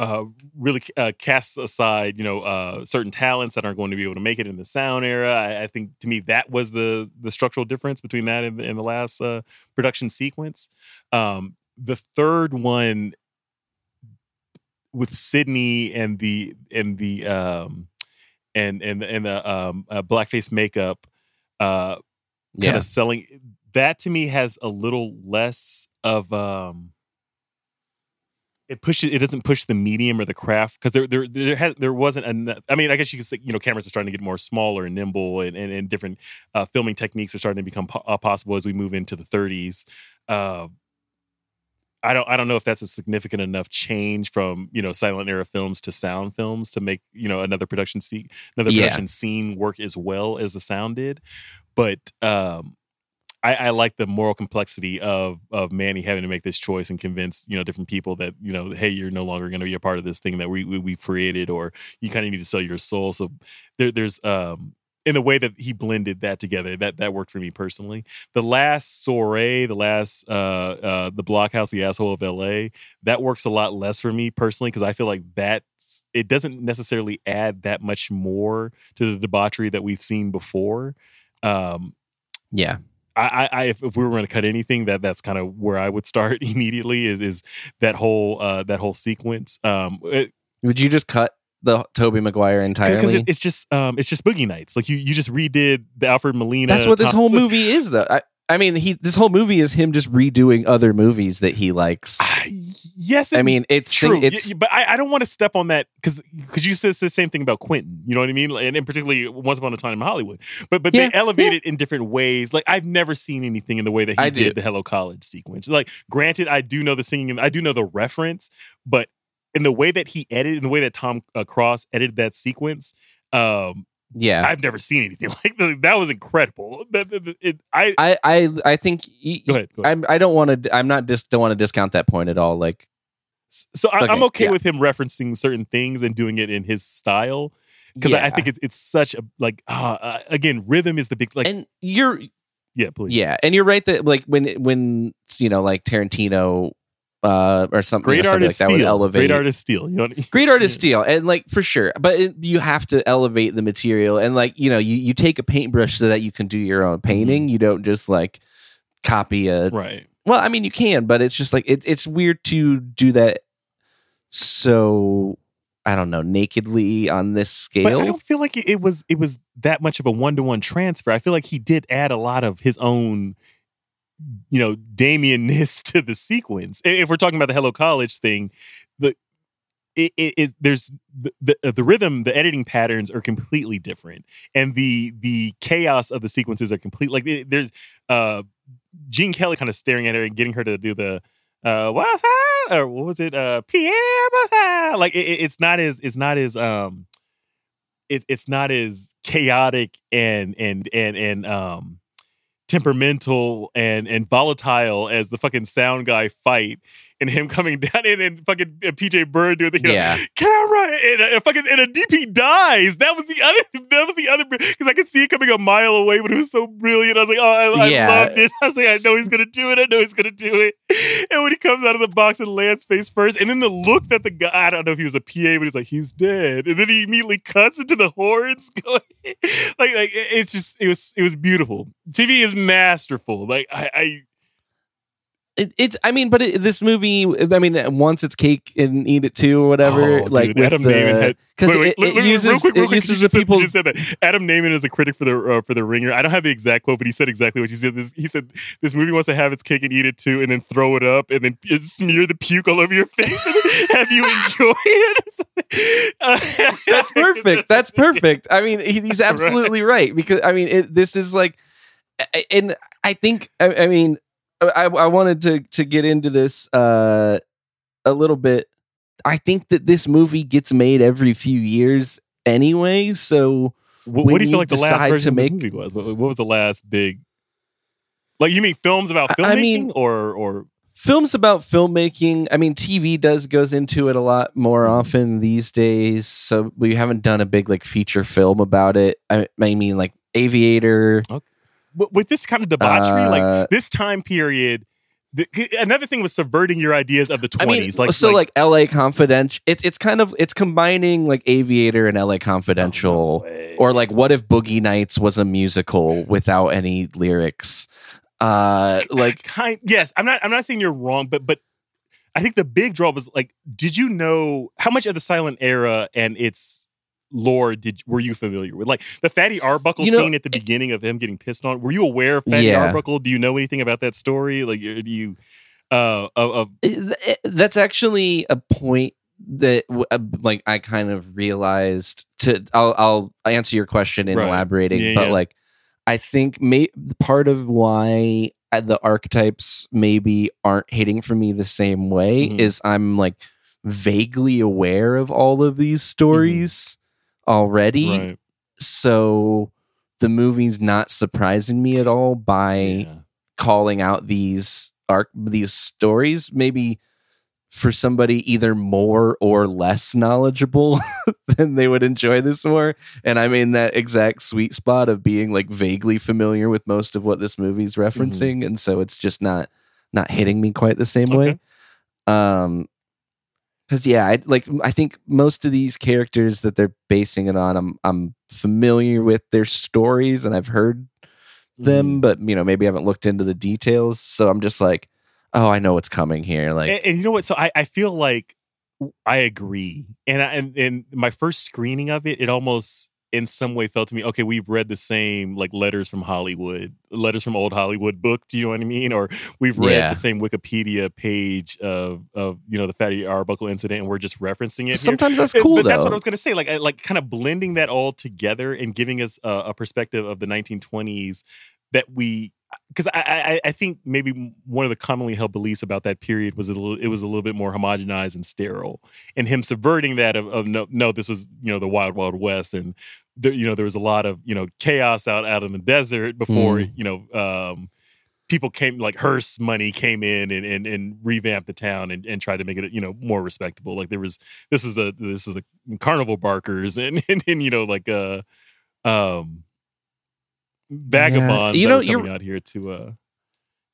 uh really uh, casts aside you know uh certain talents that aren't going to be able to make it in the sound era I, I think to me that was the the structural difference between that and, and the last uh production sequence um the third one with Sidney and the and the um and and and the um uh, blackface makeup uh kind Yeah. of selling that to me has a little less of um it pushes it doesn't push the medium or the craft because there there there has, there wasn't enough I mean I guess you could say you know cameras are starting to get more smaller and nimble and and, and different uh, filming techniques are starting to become po- uh, possible as we move into the 30s uh I don't I don't know if that's a significant enough change from you know silent era films to sound films to make you know another production scene another Yeah. production scene work as well as the sound did, but um, I, I like the moral complexity of of Manny having to make this choice and convince you know different people that you know hey you're no longer going to be a part of this thing that we we, we created or you kind of need to sell your soul. So there, there's um in the way that he blended that together that that worked for me personally the last soiree the last uh uh the blockhouse the asshole of la that works a lot less for me personally because i feel like that it doesn't necessarily add that much more to the debauchery that we've seen before um yeah. I, I, if, if we were going to cut anything, that that's kind of where I would start immediately. Is is that whole uh, that whole sequence? Um, it, Would you just cut the Tobey Maguire entirely? it, it's just um, it's just Boogie Nights. Like you you just redid the Alfred Molina. That's what this whole movie is, though. I, I mean, he this whole movie is him just redoing other movies that he likes. Yes, I mean, it's true. It's but I, I don't want to step on that because because you said the same thing about Quentin. You know what I mean? And, and particularly Once Upon a Time in Hollywood. But but Yeah, they elevate it in different ways. Like I've never seen anything in the way that he I did do. the Hello College sequence. Like granted, I do know the singing, and I do know the reference, but in the way that he edited, in the way that Tom uh, Cross edited that sequence. Um, yeah. I've never seen anything like that. That was incredible. That, that- it- I, I, I I think go ahead. Go ahead. I'm, I don't want to. I'm not just don't want to discount that point at all. Like, So I, I'm Okay, okay yeah. with him referencing certain things and doing it in his style because I, I think it's it's such a like uh, uh, again rhythm is the big like and you're yeah please yeah, and you're right that like when when you know like Tarantino uh or something, great you know, something artist like that would elevate great artist steal. you know I mean? great artist steal, and like for sure. But it, you have to elevate the material. And like you know you, you take a paintbrush so that you can do your own painting. You don't just like copy a right. Well i mean you can but it's just like it, it's weird to do that so i don't know nakedly on this but I don't feel like it, it was it was that much of a one to one transfer. I feel like he did add a lot of his own you know Damien-ness to the sequence. If we're talking about the Hello College thing, the it, it, it there's the, the the rhythm, the editing patterns are completely different, and the the chaos of the sequences are complete. Like it- there's uh, Gene Kelly kind of staring at her and getting her to do the uh, what or what was it? Uh, Pierre, like it- it's not as it's not as um, it, it's not as chaotic and and and and um temperamental and and volatile as the fucking sound guy fight and him coming down in and fucking uh, and PJ Byrne doing the you know, Yeah. camera and uh, a, fucking and a DP dies. That was the other that was the other because I could see it coming a mile away, but it was so brilliant. I was like, oh, I, Yeah. I loved it. I was like, I know he's gonna do it. I know he's gonna do it. And when he comes out of the box and lands face first, and then the look that the guy I don't know if he was a PA, but he's like, he's dead. And then he immediately cuts into the horns going like like it's just it was it was beautiful. TV is masterful. Like I, I It, it's I mean, but it, this movie, I mean, once it's cake and eat it too or whatever. Oh, like dude, Adam had because wait, wait, it, it uses quick, it uses the people. you just said that Adam Nayman is a critic for the uh, for the Ringer. I don't have the exact quote, but he said exactly what you said. This, he said this movie wants to have its cake and eat it too, and then throw it up, and then smear the puke all over your face, and have you enjoy it. Uh, That's perfect. That's perfect. I mean, he, he's Right. absolutely right because I mean, it, this is like, and I think I, I mean, I, I wanted to to get into this uh, a little bit. I think that this movie gets made every few years anyway, so What, what do you feel like the last version to make- movie was? What, what was the last big? Like you mean films about filmmaking, I- mean- or or films about filmmaking i mean tv does goes into it a lot more Mm-hmm. often these days so we haven't done a big like feature film about it i, I mean like aviator with, with this kind of debauchery, Uh, like this time period. The, another thing was subverting your ideas of the I mean, twenties. like so like, LA Confidential, it's it's kind of it's combining like Aviator and LA Confidential, or like what if Boogie Nights was a musical without any lyrics? Uh, like kind yes i'm not i'm not saying you're wrong but but i think the big draw was like did you know how much of the silent era and its lore did were you familiar with like the fatty arbuckle You know, scene at the beginning of him getting pissed on were you aware of fatty Yeah. arbuckle do you know anything about that story like do you uh of, of it- it- that's actually a point that uh, like I kind of realized to I'll I'll answer your question in Right. elaborating Yeah, but yeah. like I think may part of why uh, the archetypes maybe aren't hitting for me the same way Mhm. is I'm like vaguely aware of all of these stories already. Mm-hmm. right. So the movie's not surprising me at all by yeah. calling out these arc these stories. Maybe for somebody either more or less knowledgeable then they would enjoy this more. And i'm in that exact sweet spot of being like vaguely familiar with most of what this movie's referencing. And so it's just not not hitting me quite the same way. Um because yeah I, like i think most of these characters that they're basing it on i'm i'm familiar with their stories and i've heard them mm. but you know maybe i haven't looked into the details so i'm just like oh i know what's coming here like and, and you know what? So I, I feel like I agree. And I, and and my first screening of it, it almost in some way felt to me, okay, we've read the same like letters from Hollywood, letters from old Hollywood book. Do you know what I mean? Or we've read Yeah. the same Wikipedia page of of you know the Fatty Arbuckle incident, and we're just referencing it. here. Sometimes that's Uh, cool, But that's what. I was gonna say. Like I- like kind of blending that all together and giving us a, a perspective of the 1920s that we because I, I I think maybe one of the commonly held beliefs about that period was a little, it was a little bit more homogenized and sterile, and him subverting that of, of no no this was you know the wild wild west and there, you know there was a lot of you know chaos out out in the desert before Mm. you know um, people came like Hearst money came in and and, and revamped the town and, and tried to make it you know more respectable like there was this is a this is a carnival barkers and and, and you know like uh um vagabonds You know, you're- coming out here to uh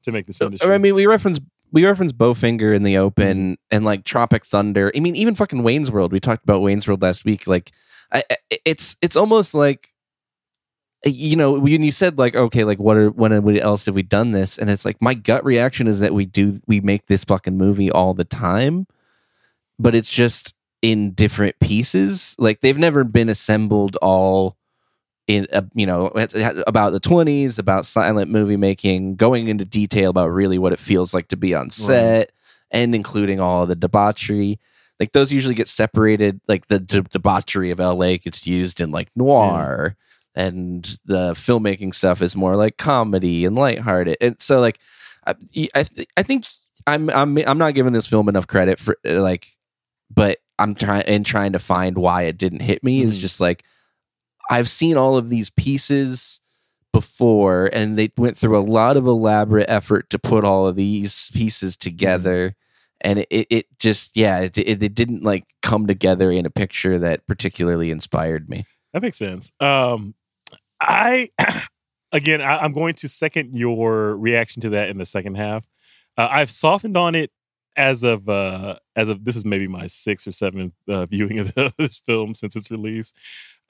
to make this Uh, industry. I mean, we reference we reference Bowfinger in the open and like Tropic Thunder. I mean, even fucking Wayne's World. We talked about Wayne's World last week. Like, I- it's it's almost like you know when you said like okay like what are when else have we done this and it's like my gut reaction is that we do we make this fucking movie all the time but it's just in different pieces like they've never been assembled all in uh, you know about the 20s about silent movie making going into detail about really what it feels like to be on set and including all the debauchery like those usually get separated. Like the de- debauchery of LA gets used in like noir, and the filmmaking stuff is more like comedy and lighthearted. And so like I I, th- I think I'm I'm I'm not giving this film enough credit for uh, like, but I'm trying and trying to find why it didn't hit me is Mhm. just like I've seen all of these pieces before and they went through a lot of elaborate effort to put all of these pieces together and it, it, just yeah it, it, it didn't like come together in a picture that particularly inspired me That makes sense. Um, I again, I, I'm going to second your reaction to that in the second half. Uh, I've softened on it as of uh, as of this is maybe my sixth or seventh uh, viewing of this film since its release.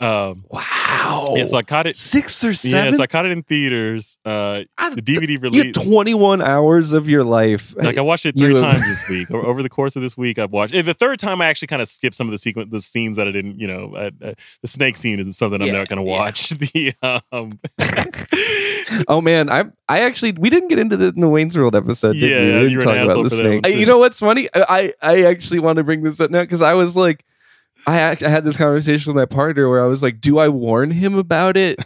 Um, wow yeah, so I caught it. six or seven. Yeah, so I caught it in theaters. Uh, I- the DVD you release. 21 hours of your life Like I watched it You three have- times this week. Over the course of this week, I've watched. The third time, I actually kind of skipped some of the sequence, the scenes that I didn't. You know, uh, uh, the snake scene is something I'm Yeah, not going to yeah. watch. The um, oh man, I I actually we didn't get into the in the Wayne's World episode. Did Yeah, we? we an talk about the snake. I- you know what's funny? I I actually want to bring this up now because I was like, I act- I had this conversation with my partner where I was like, do I warn him about it?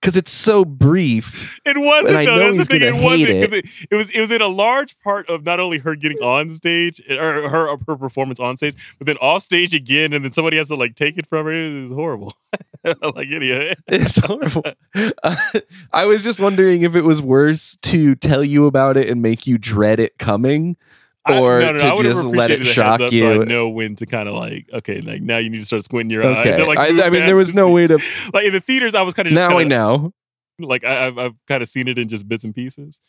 Because it's so brief. It wasn't And I though. know That's he's the thing. gonna It wasn't because it. It, was. It was in a large part of not only her getting on stage or her her performance on stage, but then off stage again, and then somebody has to like take it from her. It was horrible. like idiot. It's horrible. Uh, I was just wondering if it was worse to tell you about it and make you dread it coming, I- or no, no, no, I to would have just let it shock up you. So I know when to kind of like, okay, like now you need to start squinting your eyes. okay, Or, like, I, I mean, there was no scene. way to. Like in the theaters, I was kind of just Now I kinda, know. like I, I've, I've kind of seen it in just bits and pieces,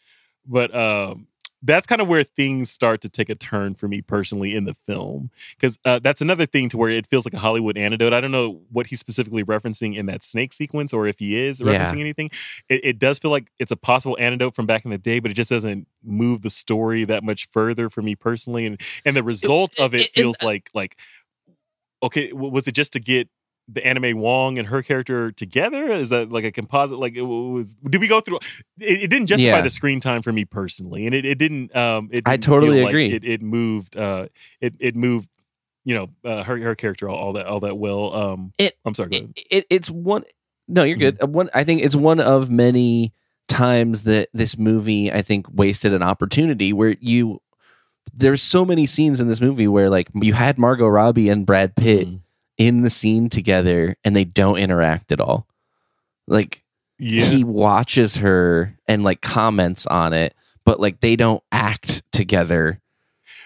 but um, that's kind of where things start to take a turn for me personally in the film because uh, that's another thing to where it feels like a Hollywood antidote. I don't know what he's specifically referencing in that snake sequence or if he is Yeah. referencing anything. It, it does feel like it's a possible antidote from back in the day, but it just doesn't move the story that much further for me personally, and and the result of it it- feels like like okay, was it just to get the Anna May Wong and her character together? Is that like a composite? Like it was? Did we go through? It, it didn't justify Yeah. the screen time for me personally, and it, it didn't. Um, it I didn't feel totally like agree. It, it moved. Uh, it it moved. You know, uh, her her character all, all that all that well. Um, It- I'm sorry. It, it it's one no you're good Mm-hmm. One i think it's one of many times that this movie i think wasted an opportunity where you there's so many scenes in this movie where like you had margot robbie and brad pitt Mhm. In the scene together and they don't interact at all like Yeah. he watches her and like comments on it but like they don't act together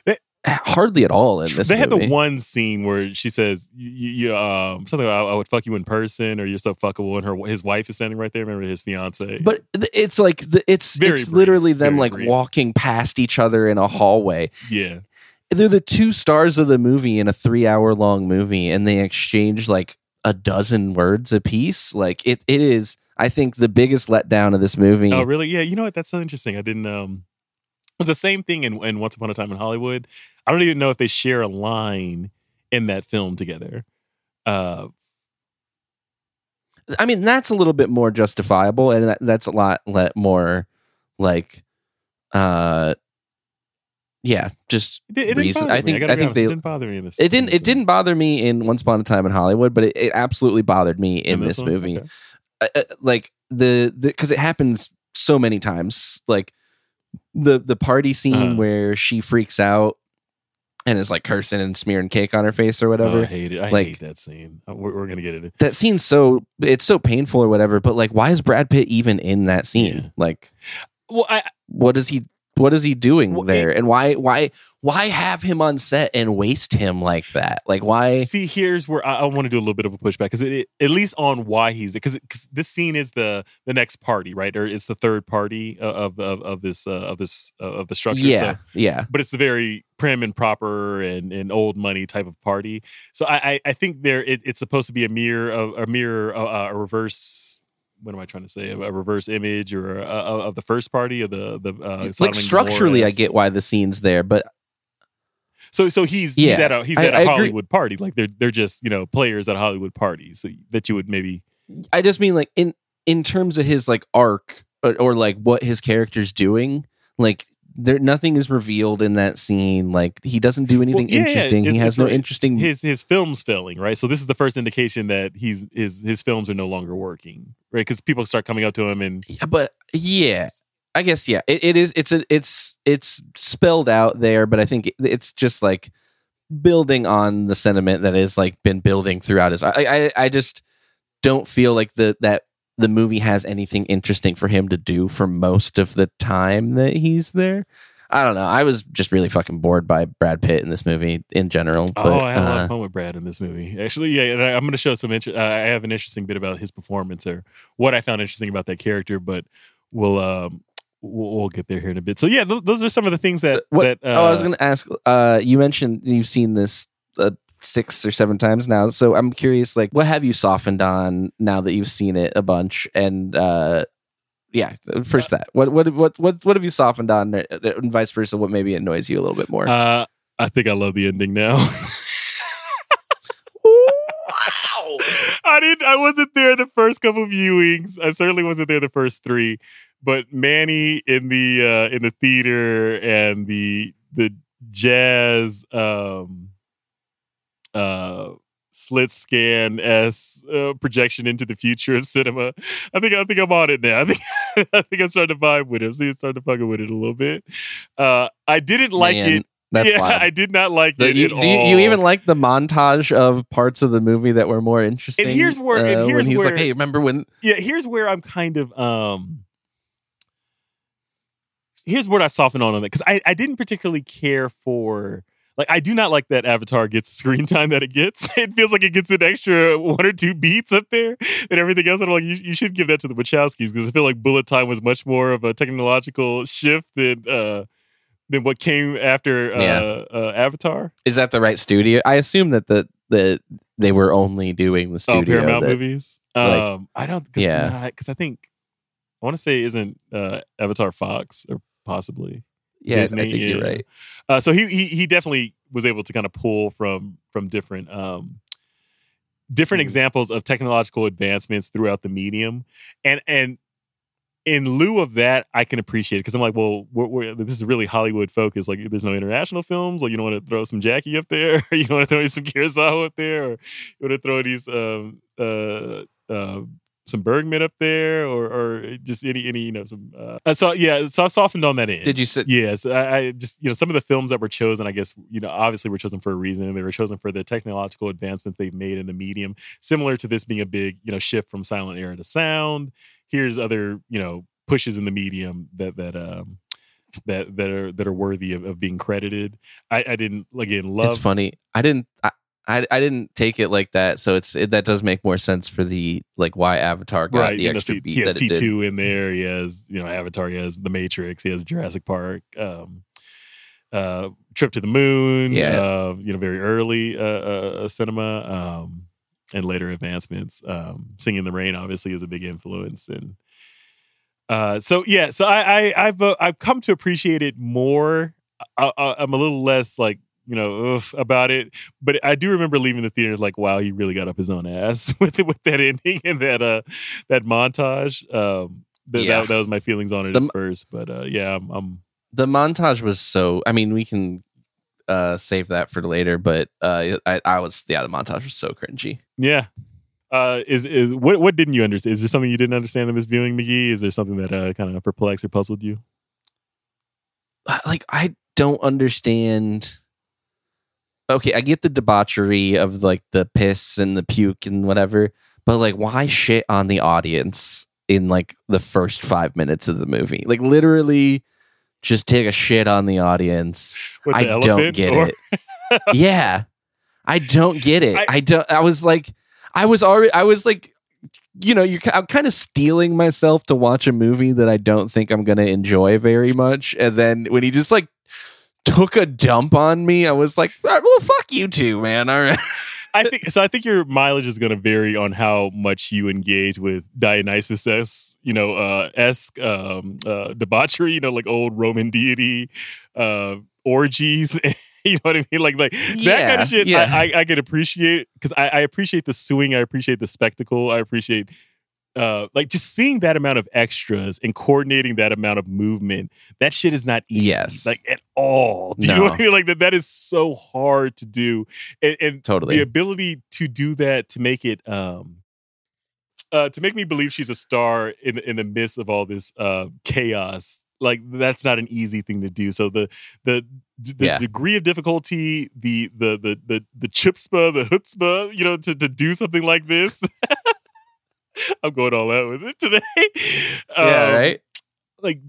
They- hardly at all in this they had the one scene where she says, "You, you um, something about I would fuck you in person, or you're so fuckable," and her his wife is standing right there. Remember his fiance? But it's like the, it's Very it's brief, literally them very like brief. walking past each other in a hallway. yeah, They're the two stars of the movie in a three hour long movie, and they exchange like a dozen words apiece. Like it, it is. I think the biggest letdown of this movie. Oh, really? Yeah. You know what? That's so interesting. I didn't. Um, it was the same thing in, in Once Upon a Time in Hollywood. I don't even know if they share a line in that film together. Uh, I mean, that's a little bit more justifiable, and that, that's a lot let more like, uh, yeah, just it, it didn't reason. bother I me. think I, I think honest, they it didn't bother me in this. it didn't it didn't bother me in Once Upon a Time in Hollywood, but it, it absolutely bothered me in, In this, one? movie. Okay. Uh, uh, like the because it happens so many times. Like the the party scene Uh-huh. where she freaks out and is like cursing and smearing cake on her face or Oh, whatever. I hate it. I Like- hate that scene. Uh, We're, we're gonna get it. that scene's so it's so painful or whatever. But like, why is Brad Pitt even in that scene? Yeah. Like, Well, I what is he? What is he doing Well, there? and why why why have him on set and waste him like that? Like, why? see. Here's where I, I want to do a little bit of a pushback because it, it- at least on why he's because because this scene is the the next party, right? Or it's the third party of of, of this uh, of this uh, of the structure. Yeah, So, yeah. but it's the very prim and proper and, and old money type of party. So I I, I think there it, it's supposed to be a mirror of a mirror uh, a reverse. What am I trying to say? A, a reverse image or a, a, of the first party of the the uh, like structurally, I get why the scene's there, but So so he's he's at a he's I- at a I agree. Hollywood party. Like they're they're just you know players at a Hollywood party. So that you would maybe I just mean like in in terms of his like arc or, or like what his character's doing, like there nothing is revealed in that scene. Like he doesn't do anything Well, yeah, yeah, interesting. it's- he has no right. interesting. His his film's failing, right? So this is the first indication that he's his his films are no longer working, right? Because people start coming up to him and Yeah, but yeah, I guess yeah. It, it is. It's a. It's it's spelled out there, but I think it's just like building on the sentiment that has like been building throughout his. I I, I just don't feel like the that the movie has anything interesting for him to do for most of the time that he's there. I don't know. I was just really fucking bored by Brad Pitt in this movie in general. But, oh, I had a lot uh, of fun with Brad in this movie. Actually, yeah, and I, I'm going to show some. Inter- uh, I have an interesting bit about his performance or what I found interesting about that character, but we'll um we'll, we'll get there here in a bit. So yeah, th- those are some of the things that. what, that uh, oh, I was going to ask. Uh, you mentioned you've seen this uh, six or seven times now, so I'm curious. Like, what have you softened on now that you've seen it a bunch? And uh, yeah, first that. What what what what what have you softened on, uh, and vice versa? What maybe annoys you a little bit more? Uh, I think I love the ending now. wow. I didn't. I wasn't there the first couple viewings. I certainly wasn't there the first three. But Manny in the uh, in the theater and the the jazz um, uh, slit scan s uh, projection into the future of cinema. I think I think I'm on it now. I think I think I'm starting to vibe with it. I'm starting to fucking with it a little bit. Uh, I didn't like Man, it. That's yeah, wild. I did not like The- it you, at do you, all. you even like the montage of parts of the movie that were more interesting? And here's where- and uh, here's when he's where- like, "Hey, remember when?" yeah here's where i'm kind of um here's what i soften on on that because I, I didn't particularly care for like i do not like that avatar gets the screen time that it gets it feels like it gets an extra one or two beats up there and everything else i'm like you, you should give that to the wachowskis because i feel like bullet time was much more of a technological shift than uh than what came after uh, Yeah. uh avatar Is that the right studio? I assume that the the they were only doing the studio. oh paramount that- movies like- um i don't cause, Yeah. because i think i want to say isn't uh avatar fox or possibly Yeah, I Disney, think you're right. uh so he, he he definitely was able to kind of pull from from different um different Mhm. examples of technological advancements throughout the medium and and in lieu of that, I can appreciate it because I'm like, well, we're, we're, this is really Hollywood focused. Like, there's no international films. Like, you don't want to throw some Jackie up there, or you don't want to throw some Kurosawa up there, or you want to throw these um, uh, uh, some Bergman up there, or or just any any you know some. Uh, uh, so yeah, so I've softened on that end. Did you sit? Yes, I, I just you know some of the films that were chosen, I guess you know obviously were chosen for a reason, and they were chosen for the technological advancements they've made in the medium. Similar to this being a big you know shift from silent era to sound. Here's other you know pushes in the medium that that um that that are that are worthy of, of being credited. I, I didn't again love. It's funny. I didn't. I, I, I didn't take it like that, so it's it, that does make more sense for the like why Avatar got Right, the extra beat he has that it T did. two in there. He has you know Avatar. He has The Matrix. He has Jurassic Park. Um, uh, Trip to the Moon. Yeah. uh, you know, very early uh, uh, cinema. Um, and later advancements. Um, Singing in the Rain obviously is a big influence, and uh, so yeah. So I, I I've uh, I've come to appreciate it more. I, I, I'm a little less like you know about it, but I do remember leaving the theater like, wow, he really got up his own ass with with that ending and that uh that montage. Um, th- Yeah. that, that was my feelings on it The- at first, but uh, yeah, I'm, I'm The montage was so. I mean, we can uh save that for later, but uh I, I was yeah, the montage was so cringy. yeah. Uh, is is what what didn't you understand? Is there something you didn't understand in this viewing, McGee? Is there something that uh, kind of perplexed or puzzled you? Uh, Like I don't understand. Okay, I get the debauchery of like the piss and the puke and whatever, but like why shit on the audience in like the first five minutes of the movie? Like literally, just take a shit on the audience. With I the don't get or- it. yeah, I don't get it. I- I, don't. I was like, I was already. I was like, you know, you're. I'm kind of steeling myself to watch a movie that I don't think I'm gonna enjoy very much, and then when he just like took a dump on me, I was like, "All right, well, fuck you too, man. All right. I think so. I think your mileage is going to vary on how much you engage with Dionysus, -esque, you know, uh, esque um, uh, debauchery. You know, like old Roman deity uh, orgies. you know what I mean? Like, like that kind of shit. yeah. I, I, I can appreciate because I, I appreciate the suing. I appreciate the spectacle. I appreciate uh like just seeing that amount of extras and coordinating that amount of movement that shit is not easy Yes. like at all do you know No. what i mean like that that is so hard to do and, and Totally. the ability to do that to make it um uh to make me believe she's a star in the, in the midst of all this uh chaos like that's not an easy thing to do so the the the Yeah. degree of difficulty the the the the the chipspa the chutzpah you know to to do something like this i'm going all out with it today yeah, Um, right. like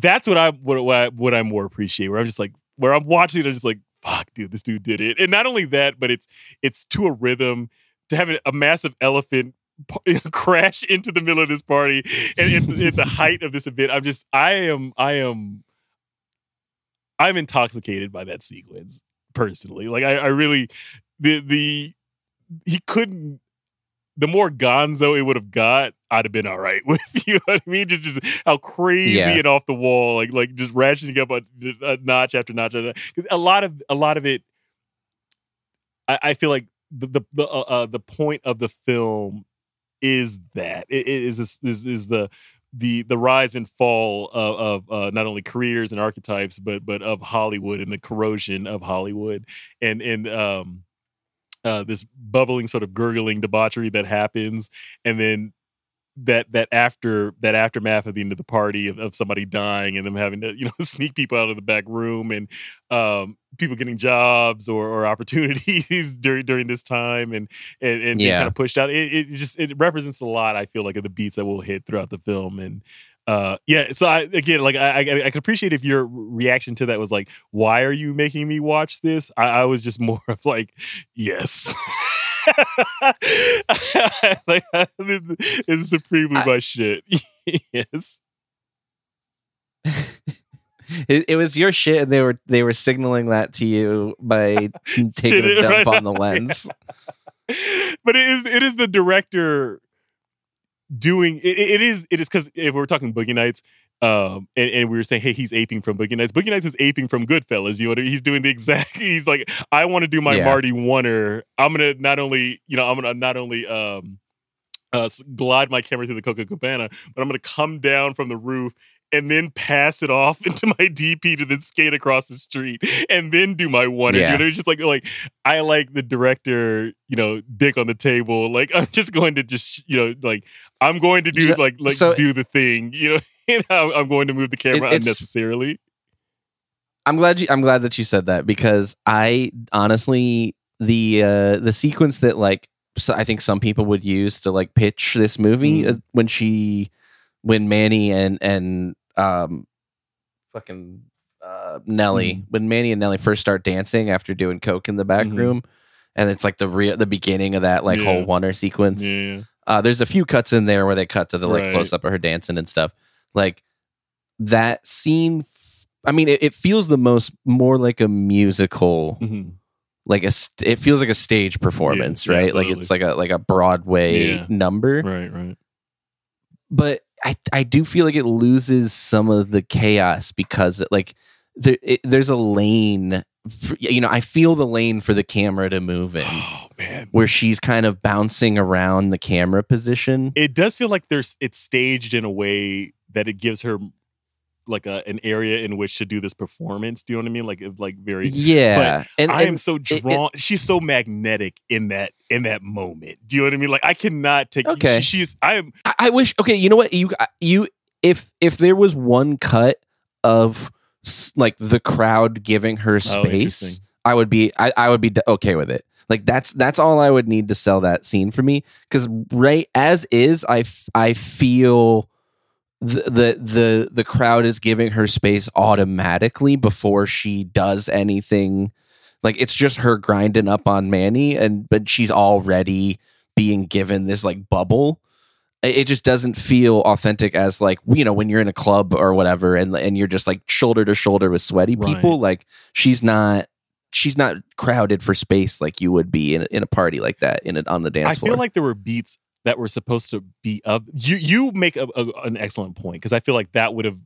that's what I what what, I, what I more appreciate. Where I'm just like where I'm watching it, I'm just like fuck, dude, this dude did it. And not only that, but it's it's to a rhythm to have a, massive elephant crash into the middle of this party and at, at the height of this event. I'm just I am I am I'm intoxicated by that sequence personally. Like I, I really the the he couldn't the more gonzo it would have got, I'd have been all right with you. know what I mean? Just, just how crazy Yeah. and off the wall, like like just ratcheting up a, a notch after notch. Because a lot of a lot of it, I, I feel like the the the, uh, uh, the point of the film is that it, it is this is, is the the the rise and fall of, of uh, not only careers and archetypes, but but of Hollywood and the corrosion of Hollywood and and um uh, this bubbling sort of gurgling debauchery that happens, and then that that after that aftermath of the end of the party of, of somebody dying and them having to you know sneak people out of the back room and um, people getting jobs or, or opportunities during during this time and and, and being Yeah. kind of pushed out. It, it just it represents a lot. I feel like of the beats that will hit throughout the film and. Uh, yeah, so I again, like I, I, I can appreciate if your reaction to that was like, "Why are you making me watch this?" I, I was just more of like, "Yes." like, it's supremely my shit. yes. It, it was your shit, and they were they were signaling that to you by taking a dump right on the lens. but it is it is the director doing it, it is it is because if we're talking Boogie Nights, um, and, and we were saying, hey, he's aping from Boogie Nights. Boogie Nights is aping from Goodfellas. You know, what I mean? he's doing the exact. He's like, I want to do my Yeah. Marty Warner. I'm gonna not only you know I'm gonna not only um uh, glide my camera through the Copacabana, but I'm gonna come down from the roof and then pass it off into my DP to then skate across the street and then do my one. Yeah. You know, it's just like like I like the director, you know, dick on the table. Like I'm just going to just you know like I'm going to do Yeah, like like so- do the thing. You know, and I'm I'm going to move the camera It- unnecessarily. I'm glad you. I'm glad that you said that because I honestly the uh the sequence that like so I think some people would use to like pitch this movie Mm. uh, when she when Manny and and um fucking uh Nelly Mm. when Manny and Nelly first start dancing after doing coke in the back Mhm. room and it's like the real the beginning of that like Yeah. whole wonder sequence. Yeah. Uh, there's a few cuts in there where they cut to the like Right. close up of her dancing and stuff. Like that scene. f- I mean, it, it feels the most more like a musical, Mhm. like a. St- it feels like a stage performance, yeah, right? Like it's like a like a Broadway number. Right, right. But I I do feel like it loses some of the chaos because it, like there it, there's a lane. For, you know, I feel the lane for the camera to move in. Oh man. Where she's kind of bouncing around the camera position. It does feel like there's it's staged in a way that it gives her like a an area in which to do this performance. Do you know what I mean? Like it- like very Yeah, and- I am and so it- it- drawn. she's so magnetic in that in that moment. Do you know what I mean? Like I cannot take. Okay. she- she's I am. I, I wish. Okay, you know what? You you if if there was one cut of like the crowd giving her oh, space, Oh. I would be I, I would be okay with it. Like that's that's all I would need to sell that scene for me. Because right as is, I f- I feel the, the the the crowd is giving her space automatically before she does anything. Like it's just her grinding up on Manny, and but she's already being given this like bubble it just doesn't feel authentic as like you know when you're in a club or whatever and and you're just like shoulder to shoulder with sweaty Right. people like she's not she's not crowded for space like you would be in, a- in a party like that in a, on the dance I floor feel like there were beats that were supposed to be of you. You make a, a- an excellent point because I feel like that would have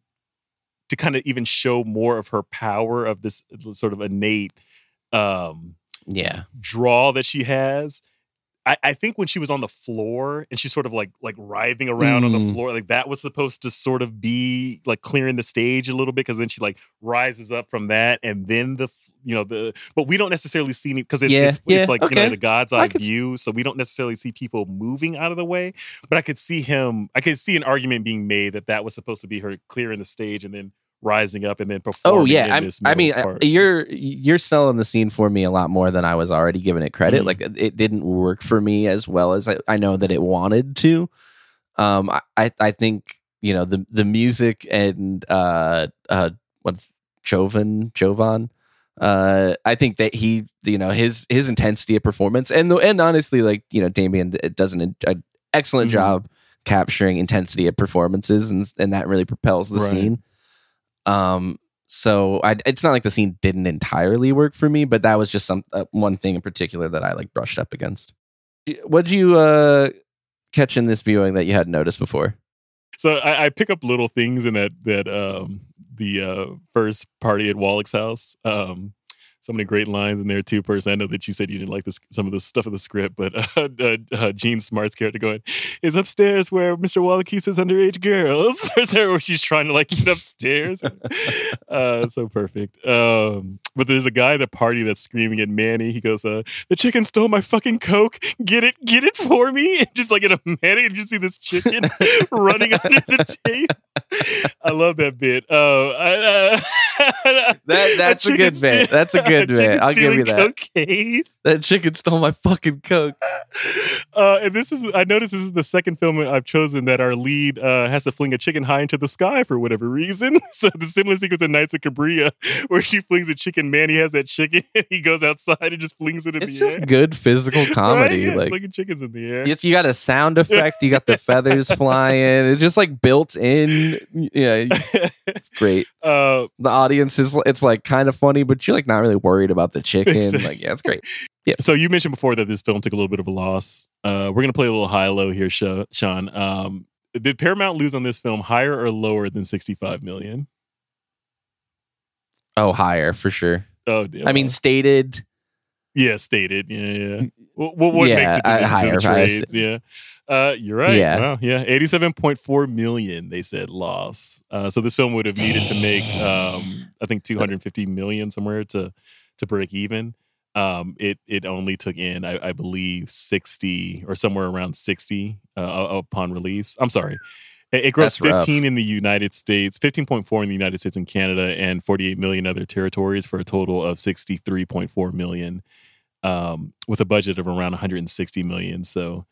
to kind of even show more of her power of this sort of innate um yeah draw that she has. I, I think when she was on the floor and she's sort of like like writhing around on the Mm. floor, like that was supposed to sort of be like clearing the stage a little bit because then she like rises up from that and then the you know the but we don't necessarily see any because it, Yeah, it's yeah, it's like you know the God's eye view, so we don't necessarily see people moving out of the way. But I could see him. I could see an argument being made that that was supposed to be her clearing the stage and then rising up and then performing. Oh yeah, in I'm, this I mean, part. you're you're selling the scene for me a lot more than I was already giving it credit. Mhm. Like it didn't work for me as well as I, I know that it wanted to. Um, I- I I think you know the the music and uh uh what's Jovan Jovan. Uh, I think that he, you know, his his intensity of performance, and the, and honestly, like you know, Damien does an, an excellent Mhm. job capturing intensity of performances, and and that really propels the Right. scene. Um, so I, it's not like the scene didn't entirely work for me, but that was just some uh, one thing in particular that I like brushed up against. What'd you uh catch in this viewing that you hadn't noticed before? So I, I pick up little things in that that um the uh first party at Wallach's house. Um so many great lines in there too. Person, I know that you said you didn't like this some of the stuff of the script, but uh, uh, uh, Jean Smart's character going is upstairs where Mr. Wallach keeps his underage girls, or is there where she's trying to like get upstairs? uh, so perfect. Um, but there's a guy at the party that's screaming at Manny. He goes, uh, "The chicken stole my fucking coke. Get it, get it for me!" And just like in a minute, and you see this chicken running under the tape. I love that bit. Oh, I, uh, That that's a, good bit. That's a good bit. I'll give you that. Cocaine. That chicken stole my fucking coke. Uh, and this is, I noticed this is the second film I've chosen that our lead uh, has to fling a chicken high into the sky for whatever reason. So the similar sequence in Nights of Cabiria, where she flings a chicken, Manny has that chicken, he goes outside and just flings it in It's the air. It's just good physical comedy. Right? Yeah, Like flinging chickens in the air. it's, you got a sound effect. You got the feathers flying. It's just like built in. Yeah, it's great. uh, The audience is. It's like kind of funny, but you're like not really worried about the chicken. Like yeah, it's great. Yeah. so you mentioned before that this film took a little bit of a loss. Uh, we're gonna play a little high low here, Sean. Um, did Paramount lose on this film higher or lower than sixty-five million? Oh, higher for sure. Oh, yeah, I mean, stated. yeah, stated. Yeah, yeah. What, what, Yeah, makes it to I- the, higher, the higher. trades? Yeah. Uh, you're right. Yeah. Wow. Yeah. 87.4 million, they said loss. Uh, so this film would have needed to make, um, I think 250 million somewhere to, to break even. Um, it, it only took in, I, I believe 60 or somewhere around 60, uh, upon release. I'm sorry. It, it grossed That's rough. 15 in the United States, 15.4 in the United States and Canada, and 48 million other territories for a total of 63.4 million, um, with a budget of around 160 million. So,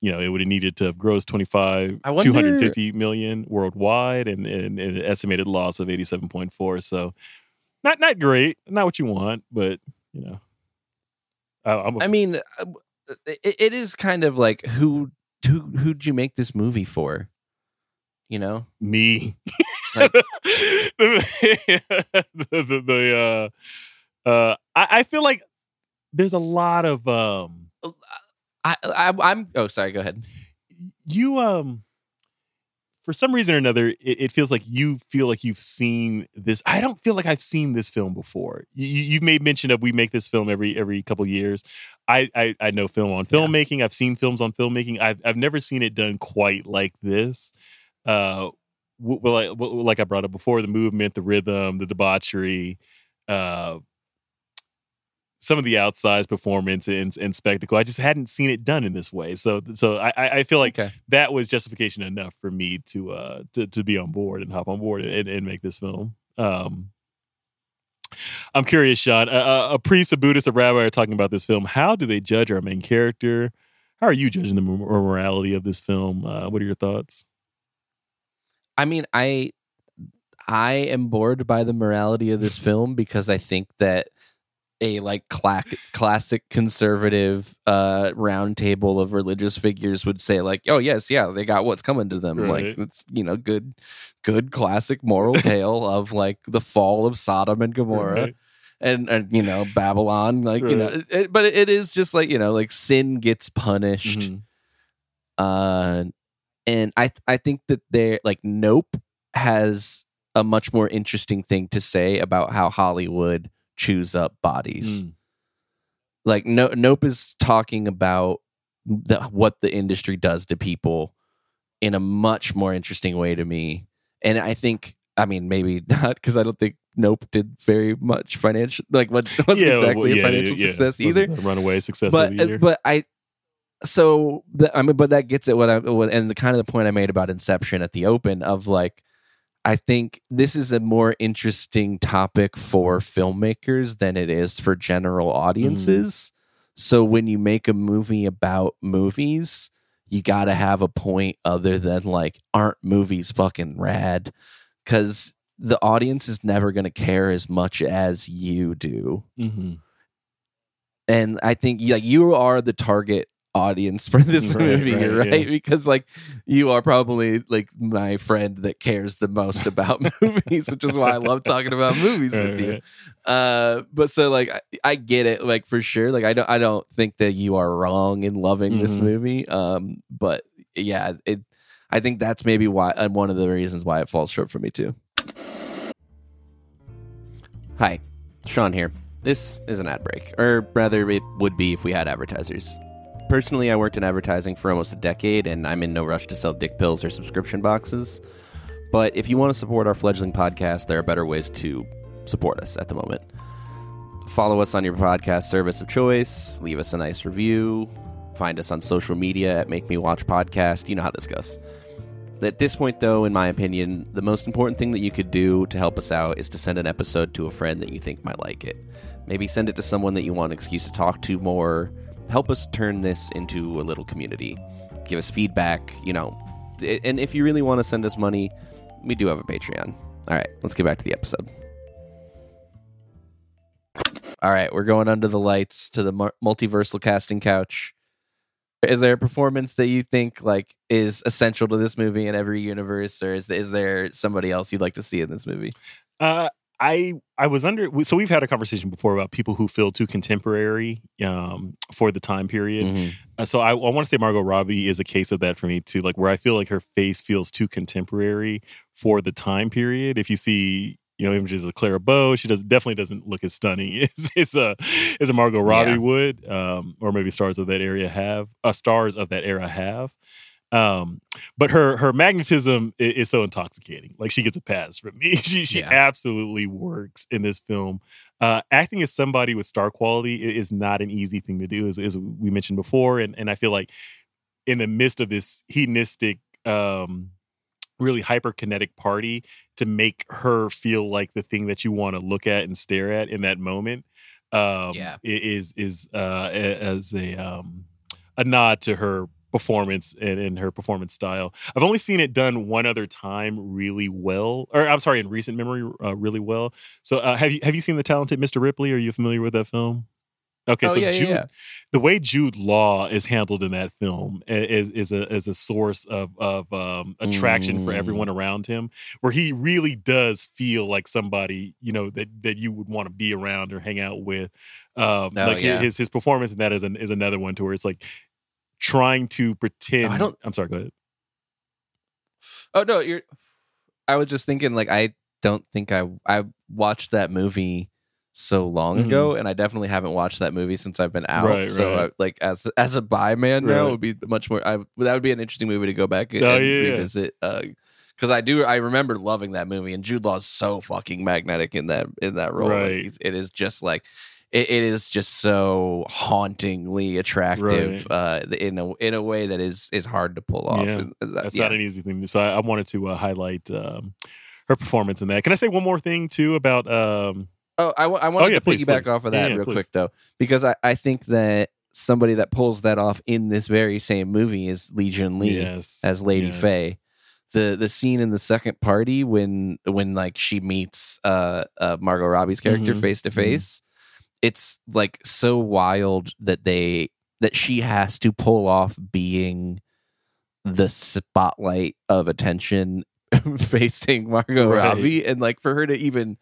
you know, it would have needed to have grossed 25, wonder, 250 million worldwide, and, and, and an estimated loss of 87.4. So, not not great, not what you want, but you know, I, I mean, uh, it, it is kind of like who who who'd you make this movie for? You know, me. Like- the, the, the, uh, uh, I, I feel like there's a lot of um, I, I I'm. Oh, sorry. Go ahead. you um, for some reason or another, it, it feels like you feel like you've seen this. I don't feel like I've seen this film before. You, you've made mention of we make this film every every couple years. I I, I know film on filmmaking. I've seen films on filmmaking. I've I've never seen it done quite like this. Uh, w- well, I, well, like I brought up before, the movement, the rhythm, the debauchery, uh, some of the outsized performance and, and spectacle. I just hadn't seen it done in this way. So, so I, I I feel like Okay. that was justification enough for me to uh to, to be on board and hop on board and, and make this film. Um, I'm curious, Sean. A, a, a priest, a Buddhist, a rabbi are talking about this film. How do they judge our main character? How are you judging the morality of this film? Uh, what are your thoughts? I mean, I I am bored by the morality of this film because I think that a like clac- classic conservative uh round table of religious figures would say like oh yes yeah they got what's coming to them like it's you know good good classic moral tale of like the fall of Sodom and Gomorrah Right. and, and you know Babylon like you know it, but it is just like you know like sin gets punished Mhm. uh and i i think that they're like nope has a much more interesting thing to say about how hollywood chews up bodies Mm. like no, Nope is talking about the, what the industry does to people in a much more interesting way to me, and I think I mean maybe not because I don't think Nope did very much financial like what wasn't Yeah, well, exactly yeah, a financial yeah. success either the runaway success but but I so the, I mean, but that gets at what I what, and the kind of the point I made about Inception at the open of like, I think this is a more interesting topic for filmmakers than it is for general audiences. So when you make a movie about movies, you got to have a point other than like, aren't movies fucking rad? Because the audience is never going to care as much as you do Mhm. and I think like you are the target audience for this Right, movie, right, right? yeah. Because like you are probably like my friend that cares the most about movies, which is why I love talking about movies Right, with you. Uh, but so like I, I get it, like for sure. Like I don't I don't think that you are wrong in loving this Mhm. movie. Um, but yeah, it. I think that's maybe why and one of the reasons why it falls short for me too. Hi, Sean here. This is an ad break, or rather, it would be if we had advertisers. Personally, I worked in advertising for almost a decade, and I'm in no rush to sell dick pills or subscription boxes. But if you want to support our fledgling podcast, there are better ways to support us at the moment. Follow us on your podcast service of choice, leave us a nice review, find us on social media at Make Me Watch Podcast. You know how this goes. At this point, though, in my opinion, the most important thing that you could do to help us out is to send an episode to a friend that you think might like it. Maybe send it to someone that you want an excuse to talk to more. Help us turn this into a little community. Give us feedback, you know. And if you really want to send us money, we do have a Patreon. All right, let's get back to the episode. All right, we're going under the lights to the multiversal casting couch. Is there a performance that you think like is essential to this movie in every universe, or is is there somebody else you'd like to see in this movie? Uh, I I was under so we've had a conversation before about people who feel too contemporary um, for the time period. Mhm. Uh, so I, I want to say Margot Robbie is a case of that for me too. Like where I feel like her face feels too contemporary for the time period. If you see you know images of Clara Bow, she does definitely doesn't look as stunning as as a as a Margot Robbie Yeah. would, um, or maybe stars of that area have uh, stars of that era have. Um, but her her magnetism is, is so intoxicating. Like she gets a pass from me. she she Yeah. absolutely works in this film. Uh, acting as somebody with star quality is not an easy thing to do, as, as we mentioned before. And and I feel like in the midst of this hedonistic, um, really hyperkinetic party, to make her feel like the thing that you want to look at and stare at in that moment, um, Yeah. is is uh, as a um, a nod to her performance and, and her performance style. I've only seen it done one other time really well, or I'm sorry, in recent memory, uh, really well. So uh, have you have you seen the talented Mr. Ripley? Are you familiar with that film? Okay, Oh, so yeah, Jude, yeah. the way Jude Law is handled in that film is is a is a source of of um, attraction for Mm. everyone around him, where he really does feel like somebody you know that that you would want to be around or hang out with. Um, Oh, like yeah. his his performance in that is an, is another one to where it's like trying to pretend. I don't- I'm sorry. Go ahead. Oh no, you're. I was just thinking, like, I don't think I I watched that movie so long Mhm. ago, and I definitely haven't watched that movie since I've been out. Right, so, right. I, like, as as a bi man now, Right. it would be much more. I that would be an interesting movie to go back and, Oh, and yeah, revisit. Because I do, I remember loving that movie, and Jude Law is so fucking magnetic in that in that role. Right. it's- it is just like. It, it is just so hauntingly attractive uh, in a in a way that is is hard to pull off. Yeah, That's yeah. not an easy thing. to So I, I wanted to uh, highlight um, her performance in that. Can I say one more thing too about? Um, Oh, I, w- I wanted yeah, to please, piggyback please. off of that yeah, real please. quick though, because I, I think that somebody that pulls that off in this very same movie is Li Jun Li yes, as Lady yes. Fay. The the scene in the second party when when like she meets uh, uh Margot Robbie's character Mhm, face to mhm. face, it's like so wild that they that she has to pull off being the spotlight of attention facing Margot Right. Robbie and like for her to even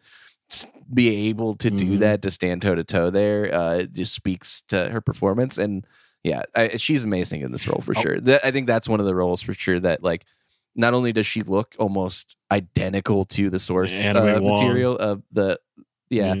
be able to do Mhm. that to stand toe to toe there uh it just speaks to her performance and yeah I, she's amazing in this role for Oh. sure that, i think that's one of the roles for sure that like not only does she look almost identical to the source uh, material of the yeah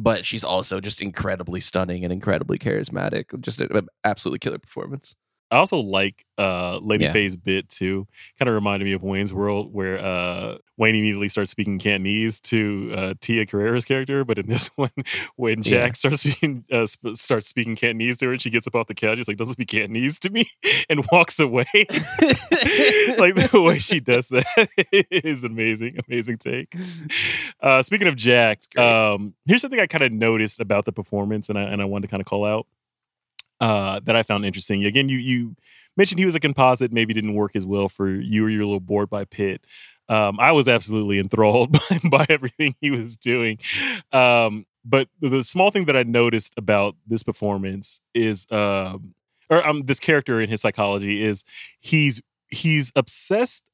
but she's also just incredibly stunning and incredibly charismatic. Just an absolutely killer performance. I also like uh, Lady Yeah. Fay's bit too. Kind of reminded me of Wayne's World, where uh, Wayne immediately starts speaking Cantonese to uh, Tia Carrere's character. But in this one, when Jack Yeah. starts speaking uh, sp- starts speaking Cantonese to her, and she gets up off the couch, she's like, "Doesn't speak Cantonese to me," and walks away. like the way she does that is amazing, amazing take. Uh, speaking of Jack, um, here's something I kind of noticed about the performance, and I and I wanted to kind of call out uh, that I found interesting. Again, you you mentioned he was a composite, maybe didn't work as well for you, or you're a little bored by Pitt. Um, I was absolutely enthralled by, by everything he was doing. Um, but the, small thing that I noticed about this performance is, um, or um, this character in his psychology is he's he's obsessed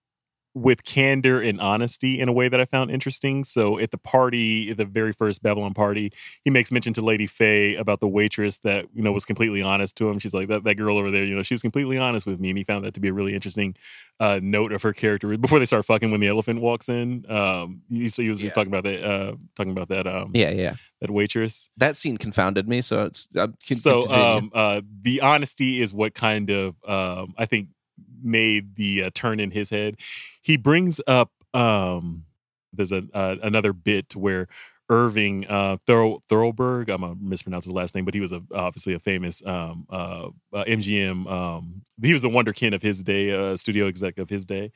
with candor and honesty in a way that I found interesting. So at the party, at the very first Babylon party, he makes mention to Lady Fay about the waitress that, you know, was completely honest to him. She's like, that, that girl over there, you know, she was completely honest with me. And he found that to be a really interesting uh, note of her character before they start fucking when the elephant walks in. Um, he, so he was just talking about that, uh, talking about that, um, Yeah, yeah. that waitress. That scene confounded me, so it's I'm so um, uh, the honesty is what kind of um, I think made the uh, turn in his head. He brings up um, there's a uh, another bit where Irving uh, Thorough, Thoroughberg, I'm gonna mispronounce his last name, but he was a, obviously a famous um, uh, uh, MGM. Um, he was the wonderkin of his day, uh, studio exec of his day.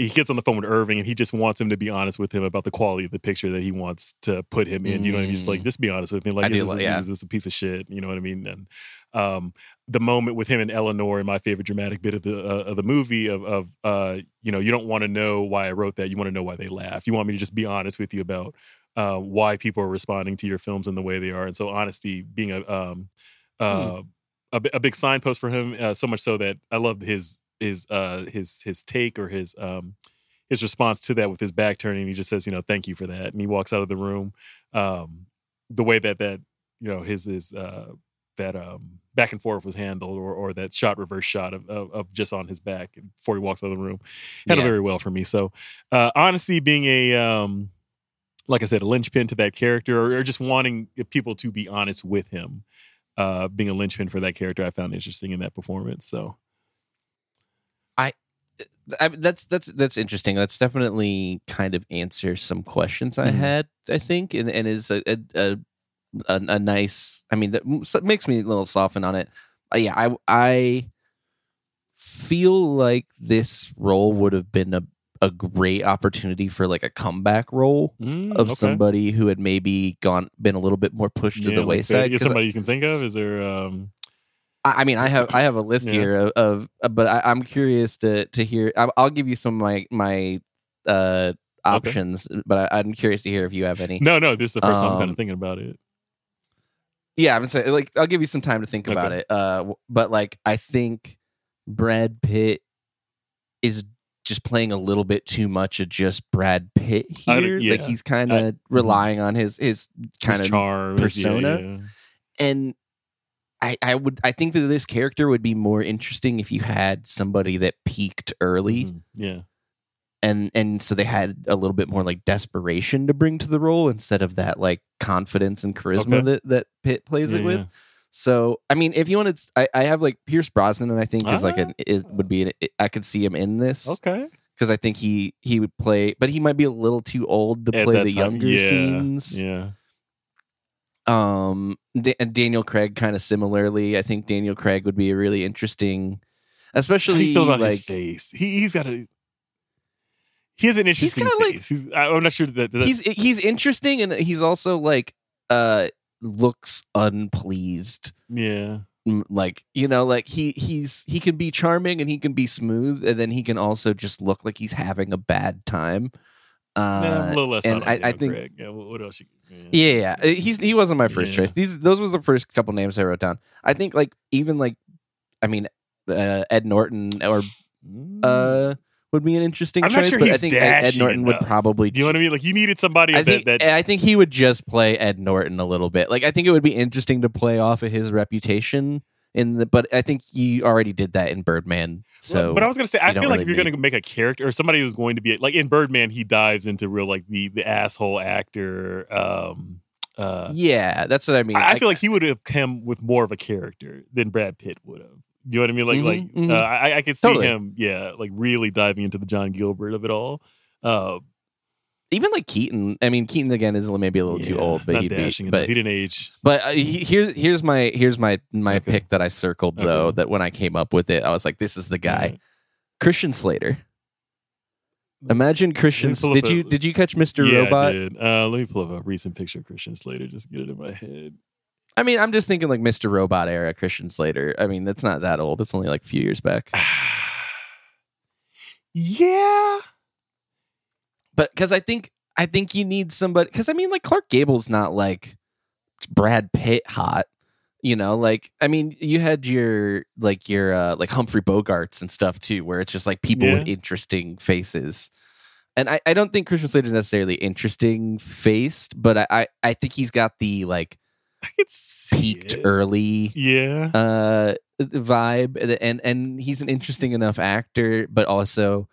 He gets on the phone with Irving and he just wants him to be honest with him about the quality of the picture that he wants to put him in. You know what I mean? Just like, Mm. just be honest with me. Like, I this is, yeah. this is a piece of shit. You know what I mean? And um, the moment with him and Elinor, and my favorite dramatic bit of the uh, of the movie of of uh, you know, you don't want to know why I wrote that. You want to know why they laugh. You want me to just be honest with you about uh, why people are responding to your films in the way they are. And so, honesty being a um, uh, a, a big signpost for him. Uh, so much so that I love his his uh, his his take or his um, his response to that with his back turning. He just says, you know, thank you for that, and he walks out of the room. Um, the way that that you know his his uh, that um, back and forth was handled, or or that shot reverse shot of, of of just on his back before he walks out of the room, handled Yeah. very well for me. So, uh, honesty being a um, like I said, a linchpin to that character, or, or just wanting people to be honest with him, uh, being a linchpin for that character, I found interesting in that performance. So, I, that's that's that's interesting. That's definitely kind of answers some questions I Mhm. had. I think, and and is a a, a a nice. I mean, that makes me a little soften on it. Uh, yeah, I I feel like this role would have been a a great opportunity for like a comeback role Mm, of okay. somebody who had maybe gone been a little bit more pushed to Yeah, the like, wayside. Is somebody you can think of? Is there? Um, I mean, I have I have a list Yeah. here of, of uh, but I, I'm curious to to hear. I, I'll give you some of my my uh options, but I, I'm curious to hear if you have any. no, no. This is the first time I'm kind Um, of thinking about it. Yeah, I'm saying like I'll give you some time to think about it. Uh, but like I think Brad Pitt is just playing a little bit too much of just Brad Pitt here. Like he's kind of relying on his his kind of yeah, persona. yeah. and I, I would I think that this character would be more interesting if you had somebody that peaked early Mhm, Yeah. and and so they had a little bit more like desperation to bring to the role instead of that like confidence and charisma Okay. that that Pitt plays it with. yeah. So I mean, if you wanted, I, I have like Pierce Brosnan, and I think is like Ah. an is, would be an, I could see him in this Okay. because I think he he would play, but he might be a little too old to At play the time, younger yeah, scenes. Yeah. Um, and Daniel Craig kind of similarly. I think Daniel Craig would be a really interesting, especially do you feel about like his face? He he's got a. He has an interesting like- face. he's, I- I'm not sure that, that he's he's interesting and he's also like uh looks unpleased. yeah. Like you know, like he he's he can be charming and he can be smooth, and then he can also just look like he's having a bad time. Uh, Yeah, a little less. and I, I think. Yeah, what else? You, Yeah, yeah. Uh, He's he wasn't my first Yeah. choice. These those were the first couple names I wrote down. I think like even like I mean uh, Ed Norton or uh would be an interesting Mm. I'm not choice, sure but I think Ed, Norton would probably Do you know what I mean? Like you needed somebody I that, that I think he would just play Ed Norton a little bit. Like I think it would be interesting to play off of his reputation in the but I think he already did that in Birdman. So but I was gonna say, I feel like really if you're need- gonna make a character or somebody who's going to be like in Birdman, he dives into real like the the asshole actor, um, Uh, yeah, that's what I mean. I, I feel like he would have come with more of a character than Brad Pitt would have. You know what I mean? Like, Mhm, like mhm. uh, I, I could see Totally. him, yeah, like really diving into the John Gilbert of it all. Uh, even like Keaton. I mean, Keaton again is maybe a little too old, but he'd be. dashing. But he didn't age. But uh, he- here's here's my here's my my Okay. pick that I circled though. That when I came up with it, I was like, "This is the guy. Christian Slater." Imagine Christian. Did you did you catch Mister yeah, Robot? I did. Uh, let me pull up a recent picture of Christian Slater. Just get it in my head. I mean, I'm just thinking like Mr. Robot era Christian Slater. I mean, that's not that old. It's only like a few years back. yeah, But because I think I think you need somebody. Because I mean, like Clark Gable's not like Brad Pitt hot. You know, like I mean, you had your like your uh like Humphrey Bogarts and stuff too, where it's just like people with interesting faces. And I, I don't think Christian Slater's necessarily interesting faced, but I, I, I think he's got the like I could peaked it. early Yeah, uh vibe and and he's an interesting enough actor but also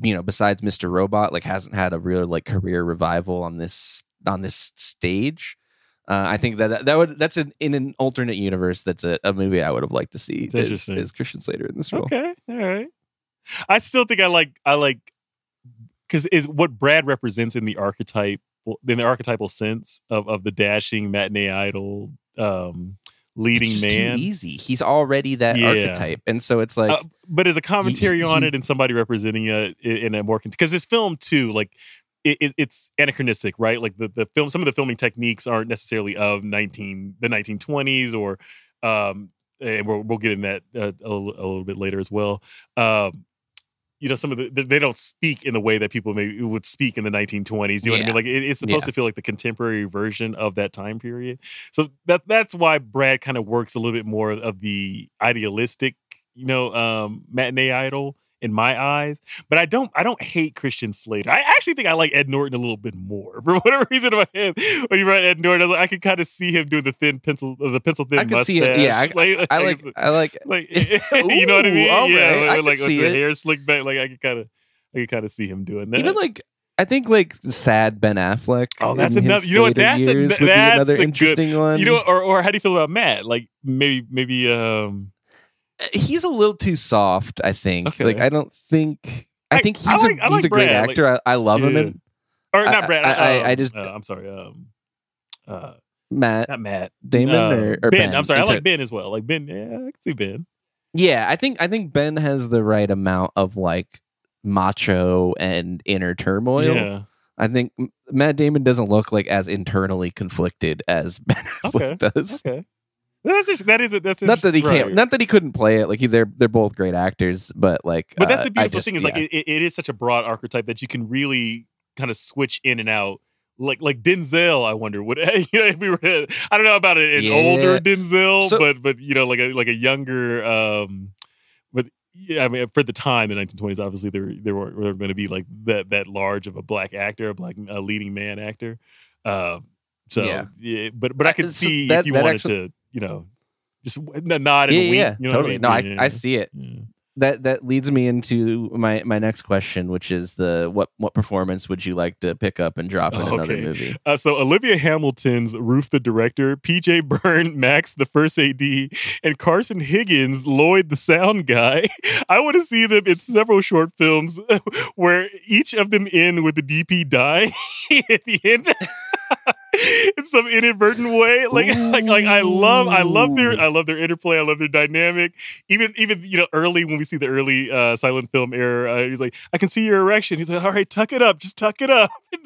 you know besides mr robot like hasn't had a real like career revival on this on this stage uh, I think that that, that would that's an in an alternate universe. That's a, a movie I would have liked to see. It's Is, is Christian Slater in this role? Okay, all right. I still think I like I like because is what Brad represents in the archetype in the archetypal sense of of the dashing matinee idol um leading man. too easy. He's already that Yeah. archetype, and so it's like Uh, but as a commentary on it and somebody representing it in a more because this film too like it, it, it's anachronistic right like the, the film some of the filming techniques aren't necessarily of 19 the 1920s or um and we'll, we'll get in that uh, a, little- a little bit later as well um you know some of the they- they don't speak in the way that people maybe would speak in the 1920s you know what i mean? Like it, it's supposed Yeah. to feel like the contemporary version of that time period. So that that's why brad kind of works a little bit more of the idealistic you know um matinee idol in my eyes but i don't i don't hate christian slater i actually think i like ed norton a little bit more for whatever reason in my head when you write ed norton i, like, I could kind of see him doing the thin pencil the pencil thin I can mustache see it. Yeah, I, I like I like like you know what I mean? yeah, I like, can like see with the it. hair slicked back. Like I could kind of, I could kind of see him doing that. even like I think like sad Ben Affleck. oh, that's another. You know what? That's a, that's would be a another good. interesting one. You know, or or how do you feel about Matt? Like maybe maybe um. He's a little too soft. I think. Okay. Like I don't think. I, I- think he's I like- a he's like a great Brad, like- actor. I, I love him. And Or not Brad. I- I- just- uh, I'm sorry. Um. Uh. Matt Not Matt. Damon Uh, or, or ben. Ben. I'm sorry. I like Ben as well. Like Ben. Yeah, I can see Ben. Yeah, I think I think Ben has the right amount of like macho and inner turmoil. Yeah. I think Matt Damon doesn't look like as internally conflicted as Ben Affleck Okay. does. Okay. That's just, that is a, that's Not that he can't. Not that he couldn't play it. Like he, they're they're both great actors, but like. But that's uh, the beautiful just- thing is yeah. like it, it- it is such a broad archetype that you can really kind of switch in and out. Like like Denzel, I wonder would you know if we were I don't know about an, an Yeah. older Denzel, So- but but you know like a like a younger um but yeah, I mean for the time the 1920s obviously there there weren't, weren't going to be like that that large of a black actor, a black a leading man actor. Um so Yeah. yeah, but but I Uh, could so see that- if you wanted actually- to, you know, just nod and yeah, a wink. yeah, you know totally. I No, mean? I, Yeah, I see it. yeah. That that leads me into my my next question, which is the what what performance would you like to pick up and drop in another Okay. movie? Uh, so Olivia Hamilton's Ruth the director, PJ Byrne, Max the first AD, and Carson Higgins, Lloyd the sound guy. I want to see them in several short films where each of them end with the DP dying at the end. in some inadvertent way, like, like, like I love, I love their, I love their interplay, I love their dynamic. Even, even you know, early when we see the early uh, silent film era, uh, he's like, "I can see your erection." He's like, "All right, tuck it up, just tuck it up."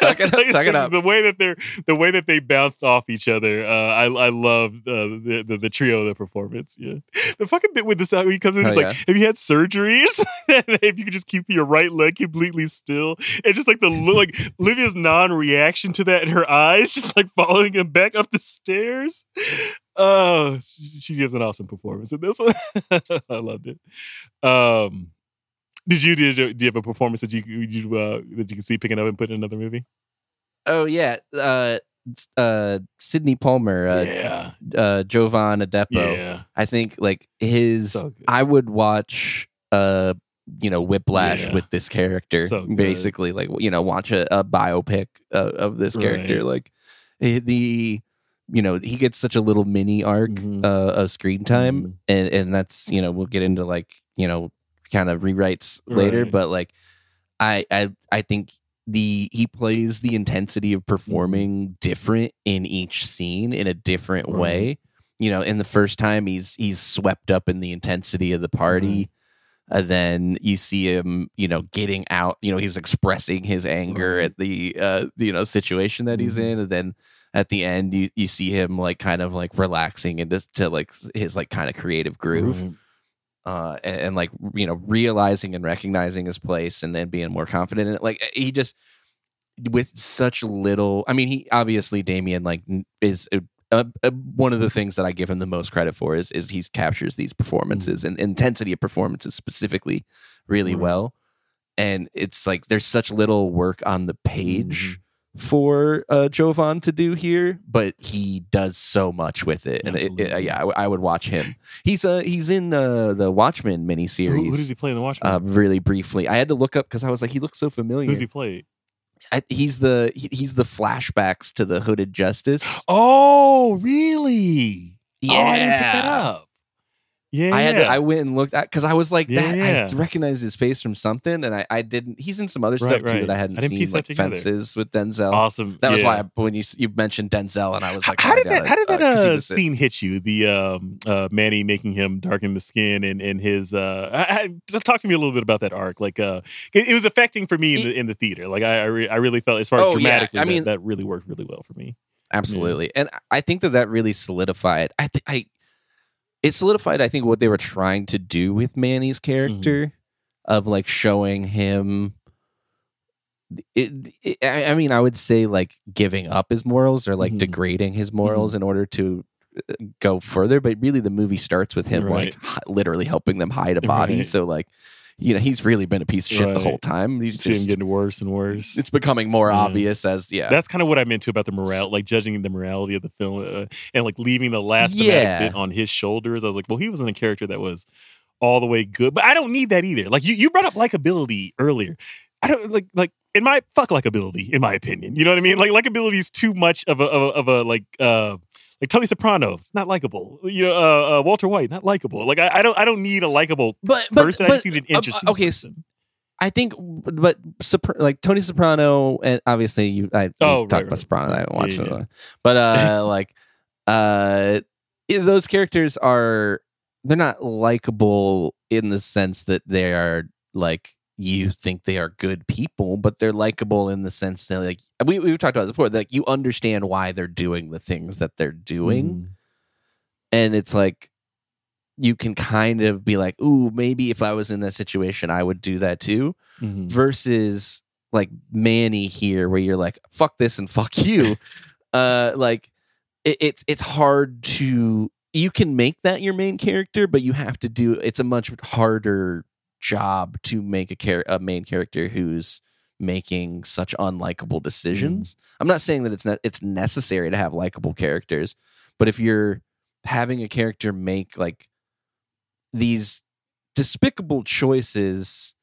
Tuck it up, tuck it up. The way that they're, the way that they bounced off each other, uh, I, I love uh, the, the the trio of the performance. Yeah, the fucking bit with the sound when he comes in, he's Hell like, yeah. "Have you had surgeries? if you could just keep your right leg completely still," and just like the look, like Livia's non-reaction to that in her eyes, just like following him back up the stairs. Oh, she gives an awesome performance in this one. I loved it. Um, did you did you, do you have a performance that you you uh, that you can see picking up and putting in another movie? Oh yeah, uh, uh, Sidney Palmer, uh, yeah, uh, Jovan Adepo. yeah. I think like his. So. I would watch, uh, you know, Whiplash Yeah. with this character. So basically, like you know, watch a, a biopic of, of this character. Right. Like, eh, the you know he gets such a little mini arc Mhm. uh, of screen time, Mhm. and and that's you know we'll get into like you know kind of rewrites later, Right. but like I I I think the he plays the intensity of performing different in each scene in a different Right. way. You know, in the first time he's he's swept up in the intensity of the party. And then you see him, you know, getting out. You know, he's expressing his anger at the, uh, you know, situation that he's Mhm. in. And then at the end, you you see him like kind of like relaxing just to like his like kind of creative groove Right. uh, and, and like you know realizing and recognizing his place and then being more confident in it. Like he just with such little. I mean, he obviously Damien like is a, a- one of the things that I give him the most credit for is is he captures these performances and intensity of performances specifically really well. And it's like there's such little work on the page for uh, Jovan to do here, but he does so much with it. And it, it- Absolutely. yeah, I, would watch him. He's uh he's in uh, the Watchmen Who, miniseries. who does he play in the Watchmen? uh, really briefly, I had to look up because I was like, he looks so familiar. Who's he play? I, he's the he- he's the flashbacks to the Hooded Justice. Oh, really? Oh, I didn't pick that Yeah. up. Yeah, I had to, yeah. I went and looked at because I was like Yeah, that. yeah. I recognized his face from something, and I, I didn't. He's in some other stuff Right, too right. that I hadn't I seen, like. Fences with Denzel. awesome. That was why I, when you you mentioned Denzel, and I was like, how oh, did that? How did that 'cause he uh, scene hit you? The um, uh, Manny making him darken the skin and and his uh, I, talk to me a little bit about that arc. Like, uh, it, it was affecting for me in the in the theater. Like, I I, re- I really felt as far as Oh, yeah. dramatically, I that- mean- that, really worked really well for me. absolutely and i think that that really solidified i think i it solidified i think what they were trying to do with manny's character of like showing him it, it- I, I mean i would say like giving up his morals or like Mhm. degrading his morals in order to uh, go further but really the movie starts with him Right. like literally helping them hide a body Right. so like you know he's really been a piece of shit the whole time he's just getting worse and worse. it's becoming more Yeah. obvious as yeah That's kind of what I meant too about the morale, like judging the morality of the film, uh, and like leaving the last Yeah. bit on his shoulders. I was like, well, he wasn't a character that was all the way good, but I don't need that either. Like you, you brought up likability earlier. I don't like like in my fuck likability, in my opinion. You know what I mean? Like likability is too much of a of a, of a like uh like Tony Soprano, not likable. You know, uh, uh, Walter White, not likable. Like I, I don't I don't need a likable but, but, person. I just need an uh, interesting okay person. I think, but like Tony Soprano, and obviously you, I Oh, talked right, about right. Soprano. I haven't watched Yeah, it, yeah. but uh, like, uh, those characters are they're not likable in the sense that they are like you think they are good people, but they're likable in the sense that like we we've talked about this before. Like you understand why they're doing the things that they're doing, Mm. and it's like you can kind of be like, ooh, maybe if I was in that situation, I would do that too Mhm. versus like Manny here, where you're like, fuck this and fuck you. uh, like it, it's it's hard to you can make that your main character, but you have to do it's a much harder job to make a char- a main character who's making such unlikable decisions. Mm-hmm. I'm not saying that it's ne- it's necessary to have likable characters, but if you're having a character make like these despicable choices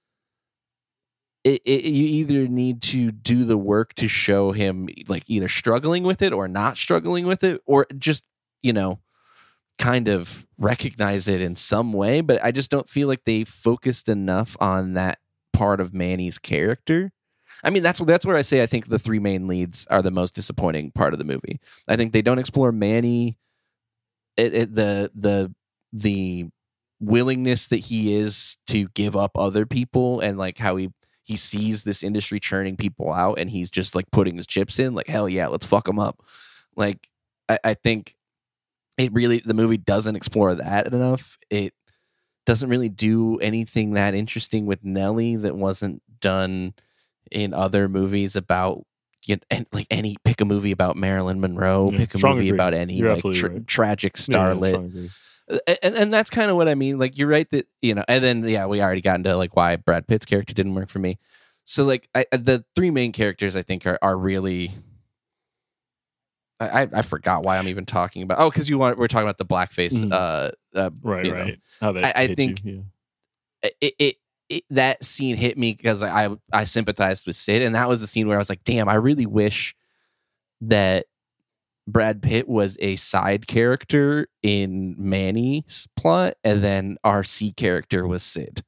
it, it, you either need to do the work to show him like either struggling with it or not struggling with it or just you know kind of recognize it in some way but i just don't feel like they focused enough on that part of manny's character. I mean that's that's where i say i think the three main leads are the most disappointing part of the movie. I think they don't explore manny it, it, the the the willingness that he is to give up other people and like how he he sees this industry churning people out and he's just like putting his chips in like hell yeah let's fuck them up. Like I, I think it really the movie doesn't explore that enough it doesn't really do anything that interesting with nellie that wasn't done in other movies about you know, and like any pick a movie about marilyn monroe Yeah, pick a movie agree. about any You're like tra- right. tragic Yeah, yeah, starlet. A- and, and that's kind of what I mean. Like you're right that you know, and then yeah, we already got into like why Brad Pitt's character didn't work for me. So like I, the three main characters I think are are really. I, I- forgot why I'm even talking about. Oh, because you want we're talking about the blackface. Mhm. Uh, uh, Right, know. right. How that I- I think- you, yeah. it, it, it that scene hit me because I I sympathized with Sid, and that was the scene where I was like, damn, I really wish that Brad Pitt was a side character in Manny's plot, and then our C character was Sid.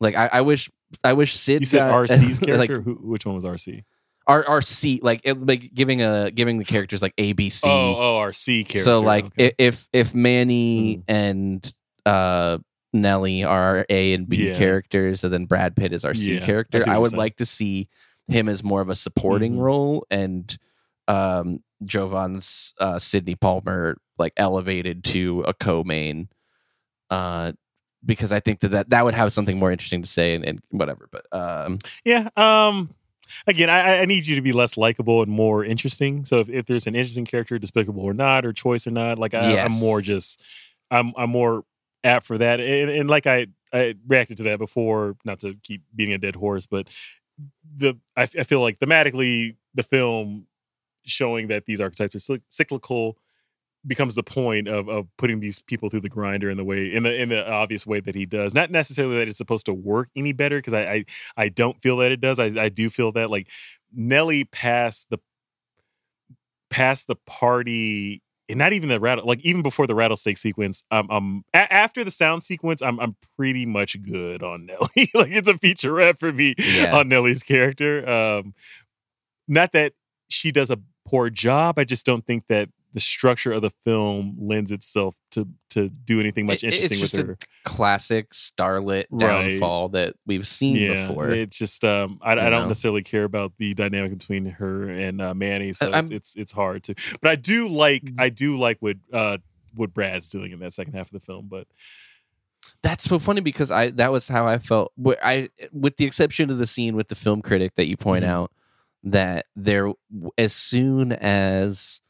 Like I, I wish I wish Sid You said got- RC's like, character. Who, which one was RC? Our our C like it, like giving a giving the characters like A B C. Oh, oh, our C character. So like okay. if if Manny Mhm. and uh Nelly are our A and B Yeah. characters, and then Brad Pitt is our C Yeah, character, I, would like to see him as more of a supporting Mhm. role and um Jovan's uh Sidney Palmer like elevated to a co-main. Uh because I think that, that that would have something more interesting to say and, and whatever. But um Yeah. Um. Again, I, I need you to be less likable and more interesting. So if, if there's an interesting character, despicable or not, or choice or not, like I, I'm Yes. more just, I'm I'm more apt for that. And, and like I I reacted to that before, not to keep beating a dead horse, but the I feel like thematically the film showing that these archetypes are cyclical becomes the point of of putting these people through the grinder in the way in the in the obvious way that he does. Not necessarily that it's supposed to work any better because I, I I don't feel that it does. I I do feel that like Nelly passed the past the party and not even the rattle like even before the rattlesnake sequence um um a- after the sound sequence i'm i'm pretty much good on nelly like it's a featurette for me Yeah. on nelly's character um not that she does a poor job i just don't think that the structure of the film lends itself to to do anything much It- it's interesting with just a her classic starlet Right. downfall that we've seen before. It's just um, I, I don't know? necessarily care about the dynamic between her and uh, Manny, so it's, it's it's hard to. But I do like I do like what uh what Brad's doing in that second half of the film. But That's so funny because I that was how I felt. I with the exception of the scene with the film critic that you point Mhm. out that there as soon as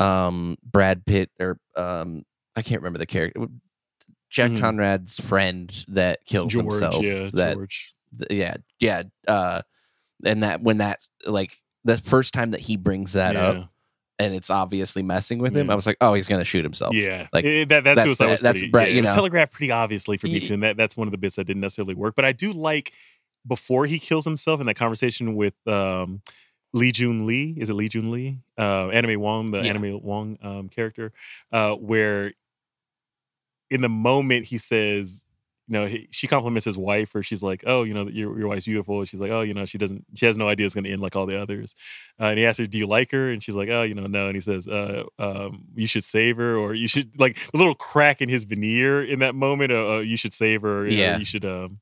um Brad Pitt or um I can't remember the character Jack Mhm. Conrad's friend that kills George, himself yeah, that George, th- yeah yeah uh and that when that like the first time that he brings that yeah, up and it's obviously messing with him Yeah. I was like oh he's gonna shoot himself yeah, like Eh, that that that's the- was that's pretty, Brad, yeah, you it was know. telegraphed pretty obviously for me too, and that that's one of the bits that didn't necessarily work. But I do like before he kills himself in that conversation with um Li Jun Li, is it Li Jun Li? Uh, Anna May Wong, the Yeah. Anna May Wong um, character, uh, where in the moment he says, you know, he, she compliments his wife, or she's like, "Oh, you know, your your wife's beautiful." She's like, "Oh, you know, she doesn't, she has no idea it's going to end like all the others." Uh, and he asks her, "Do you like her?" And she's like, "Oh, you know, no." And he says, uh, um, "You should save her, or you should like a little crack in his veneer in that moment. Uh, you should save her, Yeah. you should." Um,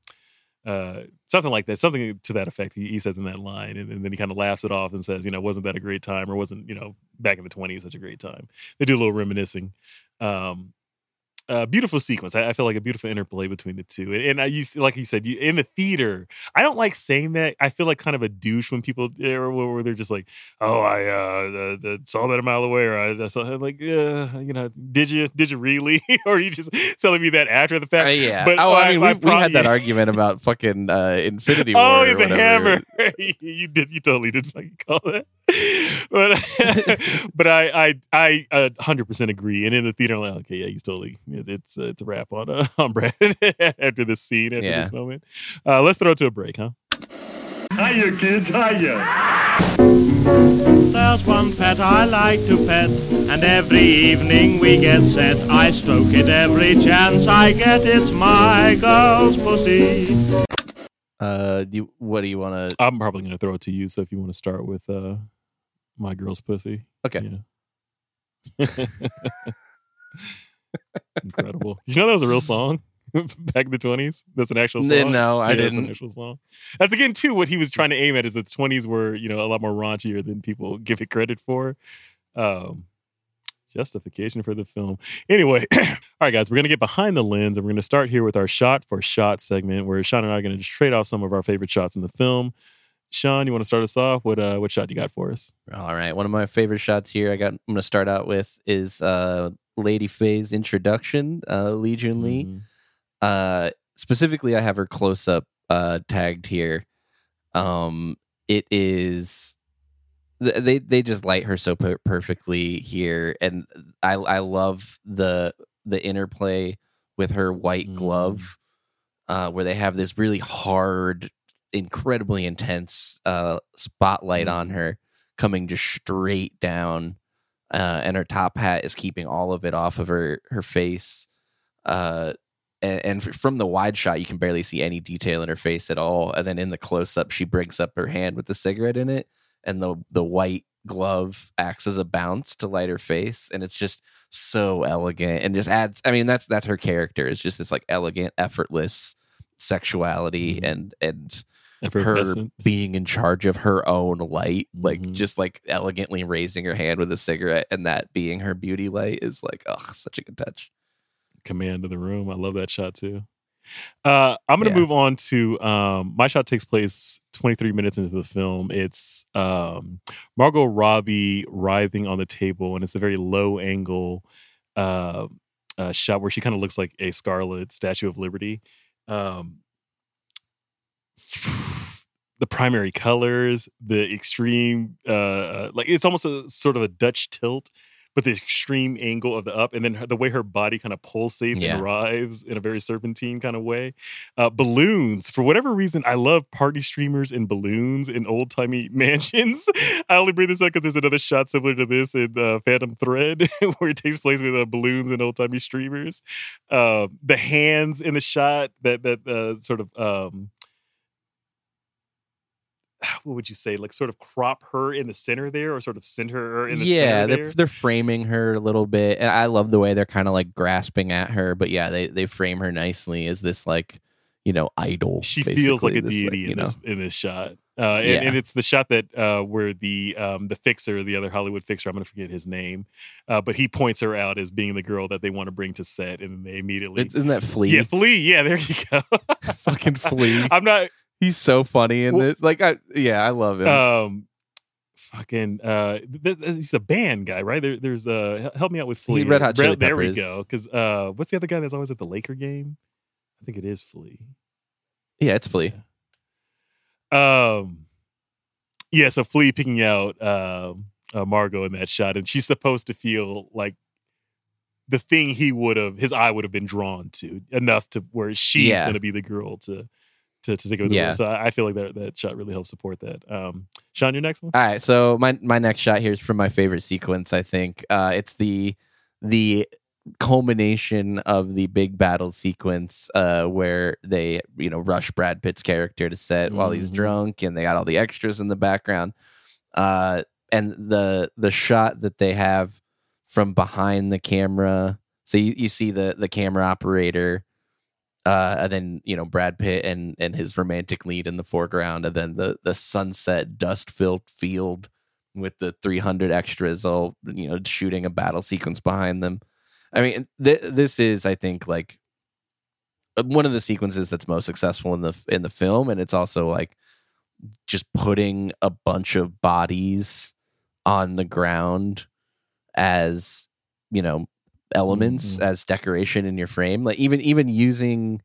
uh, something like that, something to that effect. He, he says in that line, and, and then he kind of laughs it off and says, "You know, wasn't that a great time, or wasn't you know back in the twenties such a great time?" They do a little reminiscing. Um, uh, beautiful sequence. I, I feel like a beautiful interplay between the two. And, and I used, like you said, you, in the theater, I don't like saying that. I feel like kind of a douche when people, er, where where they're just like, "Oh, I uh, uh, uh, saw that a mile away," or I, I saw, I'm like, uh, you know, did you, did you really, or are you just telling me that after the fact? Uh, yeah. But oh, I I- mean, we, we had that argument about fucking uh, Infinity War. Oh, or yeah, the whatever. hammer. you did. You totally did fucking call that. But but I I I hundred percent agree. And in the theater, I'm like, okay, yeah, he's totally. It's uh, it's a wrap on uh, on Brad after this scene after Yeah. this moment. Uh, let's throw it to a break, huh? Hiya, kids, hiya. There's one pet I like to pet, and every evening we get set. I stroke it every chance I get. It's my girl's pussy. Uh, do you, what do you want to? I'm probably gonna throw it to you. So if you want to start with uh, my girl's pussy, Okay. Yeah. Incredible. You know that was a real song back in the 20s? That's an actual song. no, I Yeah, didn't. That's an actual song. That's again too what he was trying to aim at is that the 20s were, you know, a lot more raunchier than people give it credit for. Um justification for the film. Anyway, all right guys, we're going to get behind the lens and we're going to start here with our shot for shot segment where Sean and I are going to just trade off some of our favorite shots in the film. Sean, you want to start us off? What uh what shot you got for us? All right, one of my favorite shots here. I got. I'm going to start out with is uh, Lady Fay's introduction. Uh, Li Jun Li. Mhm. Uh, specifically, I have her close up uh, tagged here. Um, it is they they just light her so per- perfectly here, and I I love the the interplay with her white Mm. glove, uh, where they have this really hard, incredibly intense uh, spotlight on Mhm. her coming just straight down uh, and her top hat is keeping all of it off of her her face. Uh, and, and from the wide shot, you can barely see any detail in her face at all. And then in the close up, she brings up her hand with the cigarette in it, and the the white glove acts as a bounce to light her face, and it's just so elegant and just adds. I mean, that's that's her character. It's just this like elegant, effortless sexuality and and her being in charge of her own light, like Mhm. just like elegantly raising her hand with a cigarette, and that being her beauty light is like, oh, such a good touch. command of the room. I love that shot too. Uh, I'm gonna Yeah. move on to um, my shot takes place 23 minutes into the film. It's um, Margot Robbie writhing on the table, and it's a very low angle uh, uh, shot where she kind of looks like a Scarlet Statue of Liberty. Um, the primary colors, the extreme, uh, uh, like it's almost a sort of a Dutch tilt, but the extreme angle of the up, and then her, the way her body kind of pulsates Yeah. and writhes in a very serpentine kind of way. Uh, balloons, for whatever reason, I love party streamers and balloons in old timey mansions. I only bring this up because there's another shot similar to this in uh, Phantom Thread, where it takes place with uh, balloons and old timey streamers. Uh, the hands in the shot that that uh, sort of um, what would you say like sort of crop her in the center there or sort of center her in the yeah, center they're they're framing her a little bit, and I love the way they're kind of like grasping at her. But yeah, they they frame her nicely as this like you know idol. she feels like a this, deity you in know. this in this shot uh and, Yeah. and it's the shot that uh where the um the fixer the other hollywood fixer i'm gonna forget his name uh but he points her out as being the girl that they want to bring to set and they immediately It's, isn't that Flea? yeah flea yeah there you go fucking Flea. i'm not He's so funny in Well- this. Like, I yeah, I love him. um fucking uh th- th- he's a band guy right there there's uh help me out with flea Red Hot Chili there we go because uh what's the other guy that's always at the laker game i think it is flea yeah, it's Flea. Um, yeah, so Flea picking out um, uh, Margot in that shot, and she's supposed to feel like the thing he would have, his eye would have been drawn to enough to where she's Yeah. going to be the girl to to to take over the Yeah. So I feel like that that shot really helps support that. Um, Sean, your next one. All right, so my my next shot here is from my favorite sequence. I think uh, it's the the culmination of the big battle sequence uh, where they you know rush Brad Pitt's character to set while he's Mhm. drunk, and they got all the extras in the background. Uh, and the the shot that they have from behind the camera, so you, you see the the camera operator uh, and then you know Brad Pitt and and his romantic lead in the foreground, and then the the sunset dust filled field with the 300 extras all you know shooting a battle sequence behind them. I mean, th- this is I think like uh, one of the sequences that's most successful in the in the film, and it's also like just putting a bunch of bodies on the ground as you know elements Mhm. as decoration in your frame like even even using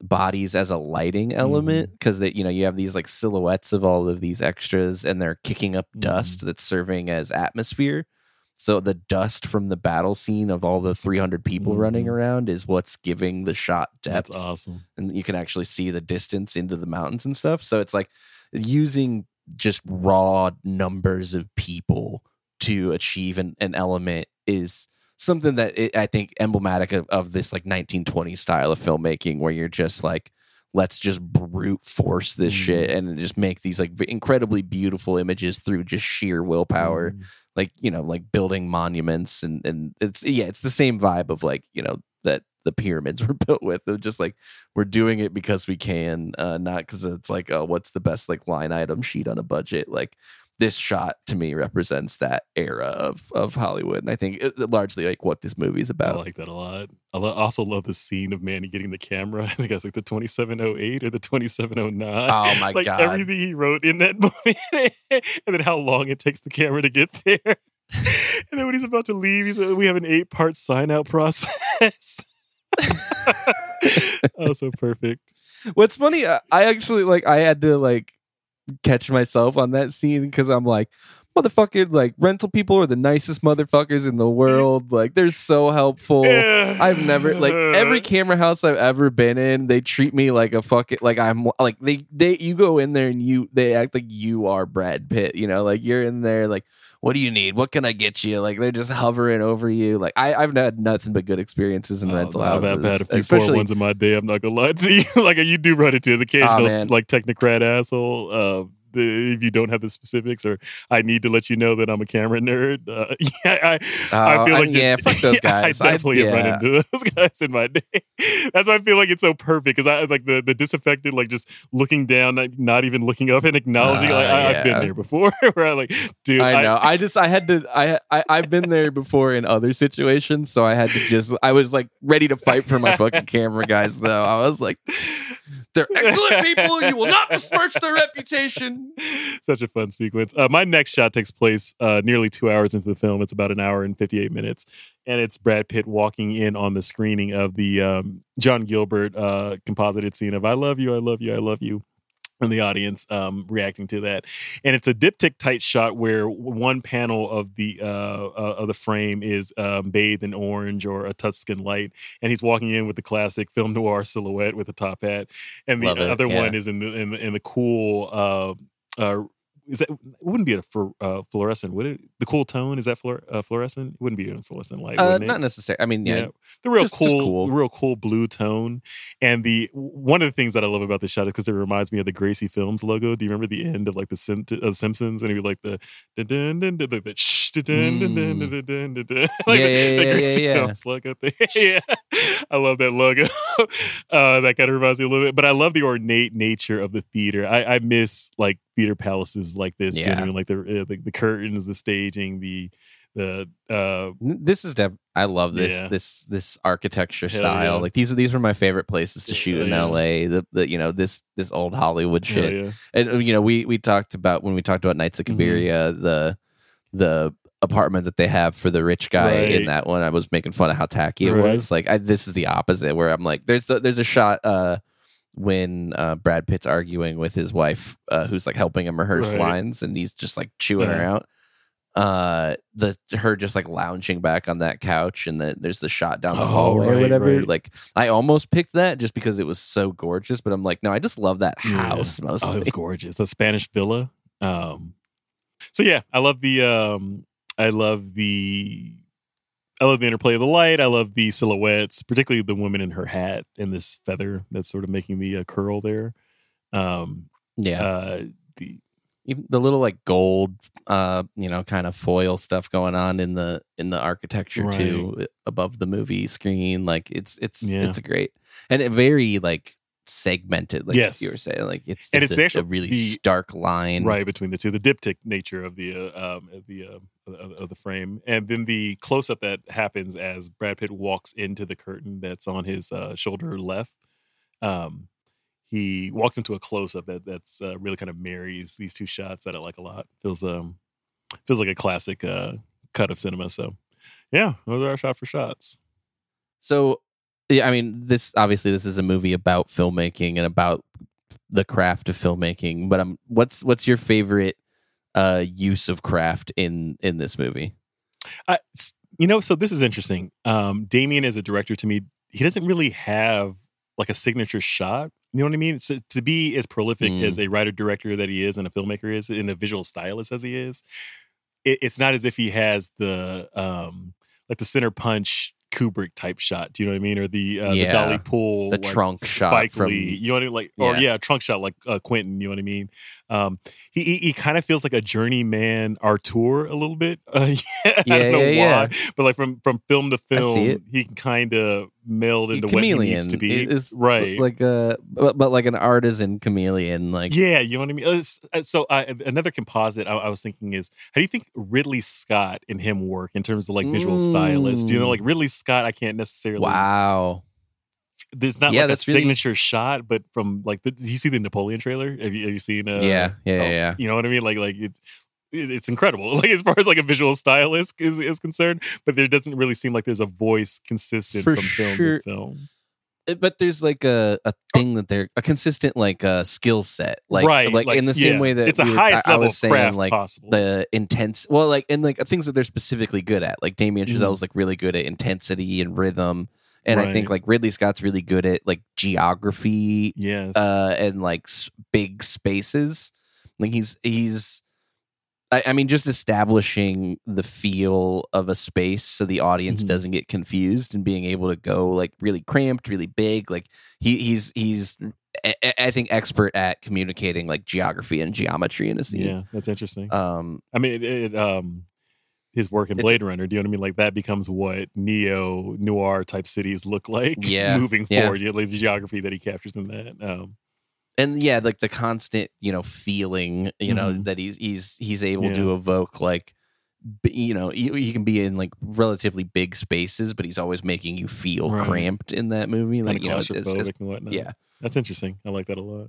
bodies as a lighting element because that you know you have these like silhouettes of all of these extras and they're kicking up dust that's serving as atmosphere so the dust from the battle scene of all the 300 people running Mhm. around is what's giving the shot depth That's awesome. and you can actually see the distance into the mountains and stuff. So it's like using just raw numbers of people to achieve an, an element is something that it, I think emblematic of, of this like 1920s style of filmmaking where you're just like let's just brute force this shit and just make these like incredibly beautiful images through just sheer willpower. Mm. like you know like building monuments and and it's yeah it's the same vibe of like you know that the pyramids were built with of just like we're doing it because we can uh not because it's like oh what's the best like line item sheet on a budget? Like this shot to me represents that era of of hollywood and i think it, largely like what this movie's about I like that a lot. I lo- also love the scene of Manny getting the camera. I think it was like the 2708 or the 2709. Oh my like God. everything he wrote in that movie, and then how long it takes the camera to get there. and then when he's about to leave, he's like, "We have an eight-part sign-out process." oh, so perfect. What's funny, I actually like I had to like catch myself on that scene because I'm like, motherfucker, like rental people are the nicest motherfuckers in the world. Like they're so helpful. I've never like every camera house I've ever been in, they treat me like a fucking like I'm like they they you go in there and you they act like you are Brad Pitt, you know, like you're in there like what do you need? What can I get you? Like they're just hovering over you. Like I, I've had nothing but good experiences in rental Oh, houses. I've had a few especially poor ones in my day. I'm not gonna lie to you. like you do run into the occasional man. like technocrat asshole. Uh, if you don't have the specifics, or I need to let you know that I'm a camera nerd. Uh, yeah, I, I Oh, feel I- like yeah, fuck those guys. I I- definitely have run yeah. into those guys in my day. That's why I feel like it's so perfect because I like the the disaffected, like just looking down, not, not even looking up and acknowledging. Uh, like I, I've been there before. where I like, dude, I know. I, just I had to I, I I've been there before in other situations, so I had to just I was like ready to fight for my fucking camera guys though. I was like they're excellent people. You will not besmirch their reputation. Such a fun sequence. Uh, my next shot takes place uh, nearly two hours into the film. It's about an hour and 58 minutes. And it's Brad Pitt walking in on the screening of the um, John Gilbert uh, composited scene of I love you, I love you, I love you. And the audience um, reacting to that, and it's a diptych tight shot where one panel of the uh, uh, of the frame is um, bathed in orange or a Tuscan light, and he's walking in with the classic film noir silhouette with a top hat, and the Love it, other yeah. one is in the in the, in the cool uh, is that wouldn't be a uh, fluorescent, would it? The cool tone is that fluor, uh, fluorescent? It wouldn't be a fluorescent light. Uh, not necessarily. I mean, yeah, yeah. the real just, cool, just cool, real cool blue tone. And the one of the things that I love about the shot is because it reminds me of the Gracie Films logo. Do you remember the end of like the Sim- of Simpsons and it would like the like yeah, yeah, the, yeah, yeah, I love that logo. uh, that kind of reminds me a little bit, but I love the ornate nature of the theater. I, I miss like theater palaces like this. Yeah. genuinely, like the, uh, the the curtains, the staging, the the uh this is def- I love this Yeah. this this architecture Hell style. yeah. Like these are these were my favorite places to shoot in yeah. LA. The, the you know this this old Hollywood shit. And uh, you know we we talked about when we talked about Nights of Mhm. Cabiria the the apartment that they have for the rich guy in that one. I was making fun of how tacky it Right. was. Like I, this is the opposite where I'm like there's a, there's a shot uh when uh, Brad Pitt's arguing with his wife, uh, who's like helping him rehearse Right. lines, and he's just like chewing her out. Uh, the her just like lounging back on that couch, and then there's the shot down the Oh, hallway or whatever. right. Like I almost picked that just because it was so gorgeous, but I'm like, no, I just love that Yeah. house Oh, mostly. it was gorgeous. The Spanish villa. Um, so yeah, I love the um, I love the I love the interplay of the light. I love the silhouettes, particularly the woman in her hat and this feather that's sort of making the uh, curl there. Um, yeah, uh, the even the little like gold uh you know kind of foil stuff going on in the in the architecture too above the movie screen like it's it's Yeah. it's great and it very like segmented like Yes. you were saying like it's And it's a, a really the- stark line right between the two, the diptych nature of the uh, um, the uh, of, of the frame, and then the close up that happens as Brad Pitt walks into the curtain that's on his uh, shoulder left. Um, he walks into a close up that that's uh, really kind of marries these two shots that I like a lot. Feels um feels like a classic uh, cut of cinema. So yeah, those are our shot for shots. so yeah i mean this obviously this is a movie about filmmaking and about the craft of filmmaking but um what's what's your favorite uh use of craft in in this movie I, you know, so this is interesting. Um, Damien is a director to me, he doesn't really have like a signature shot. You know what I mean? So to be as prolific Mm. as a writer director that he is and a filmmaker is and a visual stylist as he is, it, it's not as if he has the um like the center punch Kubrick type shot. Do you know what I mean? Or the uh, the Yeah. dolly pool, The like, trunk S- shot Spike from- Lee. You know what I mean? Like or Yeah. yeah, trunk shot like uh, Quentin. You know what I mean? Um, he he, he kind of feels like a journeyman auteur a little bit. Uh, yeah, I don't know yeah, why, but like from from film to film, he can kind of meld into what he chameleon needs to be. is right. like a but, but like an artisan chameleon like yeah, you know what I mean. Uh, uh, So uh, another composite I, I was thinking is, how do you think Ridley Scott and him work in terms of like visual stylist? You know, Mm. like Ridley Scott, I can't necessarily. wow There's not Yeah, like a really- signature shot, but from like, the, do you see the Napoleon trailer? Have you have you seen? Uh, yeah yeah oh, yeah You know what I mean? Like like it, it- it's incredible. Like as far as like a visual stylist is, is concerned, but there doesn't really seem like there's a voice consistent For from film sure. to film. Uh, but there's like a, a thing that they're a consistent like uh skill set like Right, like, like, in the same yeah. way that It's a were- highest I, I level was saying craft like possible. the intense well like and like things that they're specifically good at like Damien Mhm. Chazelle's like really good at intensity and rhythm and I think like Ridley Scott's really good at like geography Yes. uh and like s- big spaces like he's he's I, I mean, just establishing the feel of a space so the audience Mhm. doesn't get confused and being able to go like really cramped, really big. Like he he's he's I think expert at communicating like geography and geometry in a scene. Yeah, that's interesting. Um, I mean, it, it um, his work in Blade Runner. Do you know what I mean? Like that becomes what neo noir type cities look like. Yeah, moving yeah. forward, you know, like the geography that he captures in that. Um, and yeah, like the constant, you know, feeling, you know, Mhm. that he's he's he's able to evoke like, you know, he, he can be in like relatively big spaces, but he's always making you feel Right. cramped in that movie. Like you know, it's- claustrophobic it's- and whatnot. yeah. that's interesting. I like that a lot.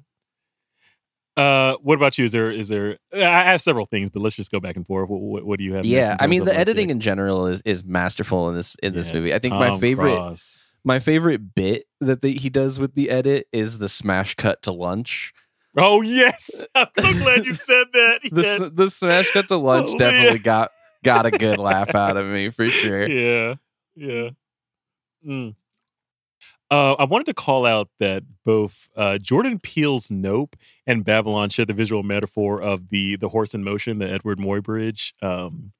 Uh, what about you? Is there is there? I have several things, but let's just go back and forth. What, what, what do you have? yeah i mean the like, editing in general is is masterful in this in this movie i think my favorite Cross. My favorite bit that the, he does with the edit is the smash cut to lunch Oh yes, I'm so glad you said that. the, Yes. s- the smash cut to lunch Oh, definitely yeah. got got a good laugh out of me for sure Yeah, yeah. Mm. Uh, I wanted to call out that both uh, Jordan Peele's Nope and Babylon share the visual metaphor of the the horse in motion, the Eadweard Muybridge um,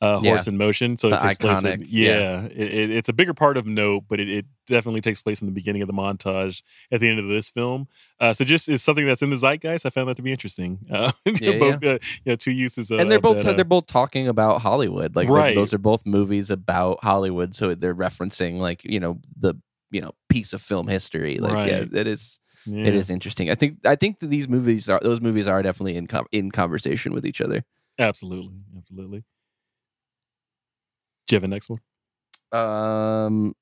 uh, Yeah. horse in motion. So The it takes place. In, yeah, yeah. It, it- it's a bigger part of Nope, but it, it definitely takes place in the beginning of the montage at the end of this film. Uh, so just is something that's in the zeitgeist. I found that to be interesting. Uh, Yeah, both, uh, yeah, two uses. Of, and they're both that, uh, they're both talking about hollywood like Right. those are both movies about hollywood so they're referencing like you know the you know piece of film history like yeah Right. it is yeah. it is interesting i think i think that these movies are those movies are definitely in com- in conversation with each other Absolutely, absolutely. Do you have a next one? Um,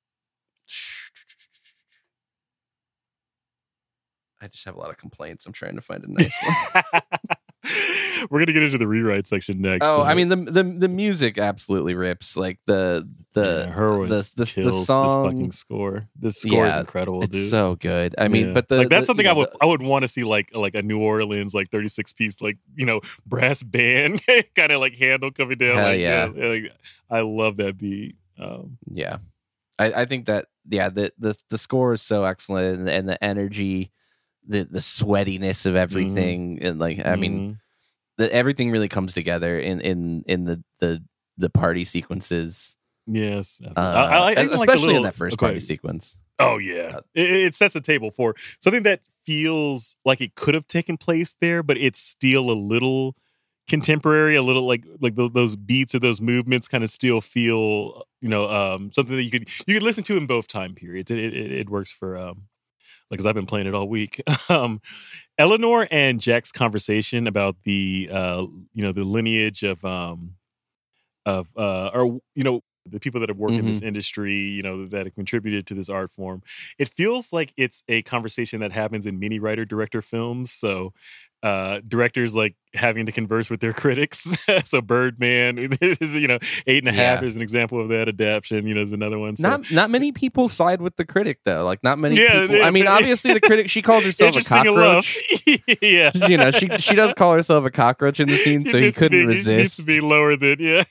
I just have a lot of complaints. I'm trying to find a nice one. We're gonna get into the rewrite section next. oh, so- I mean the the the music absolutely rips. Like the the Yeah, Hurwitz the the, the kills song. this fucking score. This score is incredible, it's dude. so good. I mean, Yeah. but the like that's the- something I would the- I would want to see like like a New Orleans like 36 piece like you know brass band kind of like handle coming down. Hell like, yeah. like, I love that beat. Um, yeah, I, I think that yeah the the the score is so excellent and, and the energy, the the sweatiness of everything, and like I mean. mhm. the, everything really comes together in in in the the the party sequences yes, uh. I, I, I especially like little, in that first okay. party sequence Oh yeah, it, it sets the table for something that feels like it could have taken place there, but it's still a little contemporary, a little like like tho- those beats or those movements kind of still feel you know um, something that you could you could listen to in both time periods. It it, it works for um because I've been playing it all week. um, Elinor and Jack's conversation about the uh you know the lineage of um of uh or you know the people that have worked in this industry you know that have contributed to this art form it feels like it's a conversation that happens in many writer director films so uh directors like having to converse with their critics so birdman is you know eight and a half Yeah. is an example of that adaption you know is another one so not not many people side with the critic though like not many Yeah, people yeah, i mean yeah. obviously the critic she calls herself a cockroach yeah you know she she does call herself a cockroach in the scene so he couldn't be- He needs to resist be lower than yeah.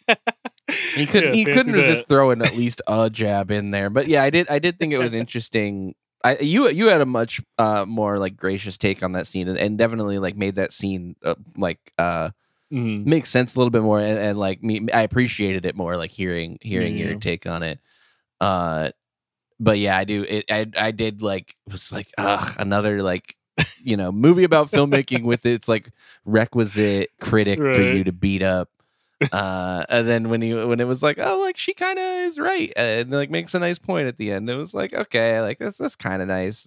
he couldn't Yeah, he couldn't resist that. throwing at least a jab in there but yeah i did i did think it was interesting I, you you had a much uh, more like gracious take on that scene and, and definitely like made that scene uh, like uh Mhm. makes sense a little bit more and, and like me I appreciated it more like hearing hearing Yeah. your take on it. Uh but yeah, I do it I I did like was like ugh another like you know movie about filmmaking with its like requisite critic for you to beat up. Uh and then when you when it was like oh like she kind of is right and like makes a nice point at the end it was like okay like that's that's kind of nice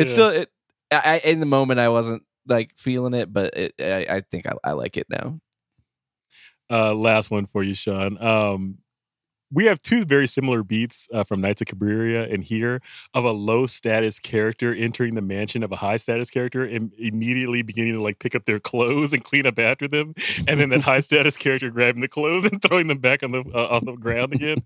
it's still it I, I in the moment I wasn't like feeling it but it, I, I think I, I like it now. Uh, last one for you, Sean. Um, we have two very similar beats uh, from Nights of Cabiria and here of a low status character entering the mansion of a high status character and immediately beginning to like pick up their clothes and clean up after them, and then that high status character grabbing the clothes and throwing them back on the uh, on the ground again.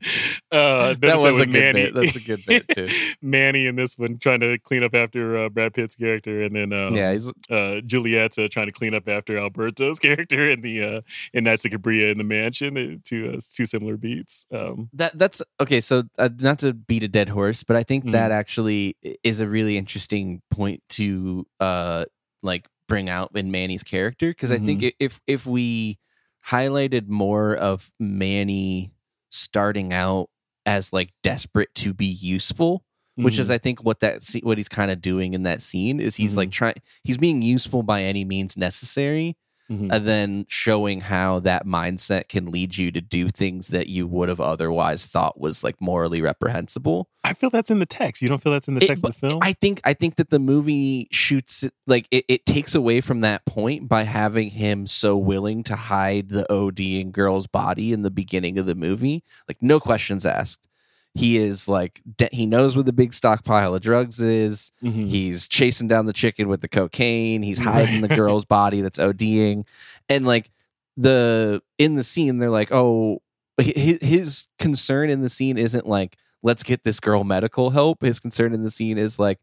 Uh, That was a with good bit. That's a good bit, too. Manny in this one trying to clean up after uh, Brad Pitt's character, and then um, Yeah, he's- uh, Giulietta trying to clean up after Alberto's character in the uh, in Nights of Cabiria in the mansion. uh, Two uh, two similar beats. Um, that that's okay so uh, not to beat a dead horse but i think Mhm. that actually is a really interesting point to uh like bring out in manny's character because i think if if we highlighted more of Manny starting out as like desperate to be useful, which is Mhm. I think what that what he's kind of doing in that scene is he's like trying he's being useful by any means necessary Mhm. and then showing how that mindset can lead you to do things that you would have otherwise thought was like morally reprehensible. I feel that's in the text. You don't feel that's in the It- text of the film? I think I think that the movie shoots it like it, it takes away from that point by having him so willing to hide the OD in girl's body in the beginning of the movie. Like no questions asked. He is like de- he knows where the big stockpile of drugs is. Mhm. He's chasing down the chicken with the cocaine. He's hiding the girl's body that's ODing, and like the in the scene, they're like, oh, his, his concern in the scene isn't like let's get this girl medical help. His concern in the scene is like,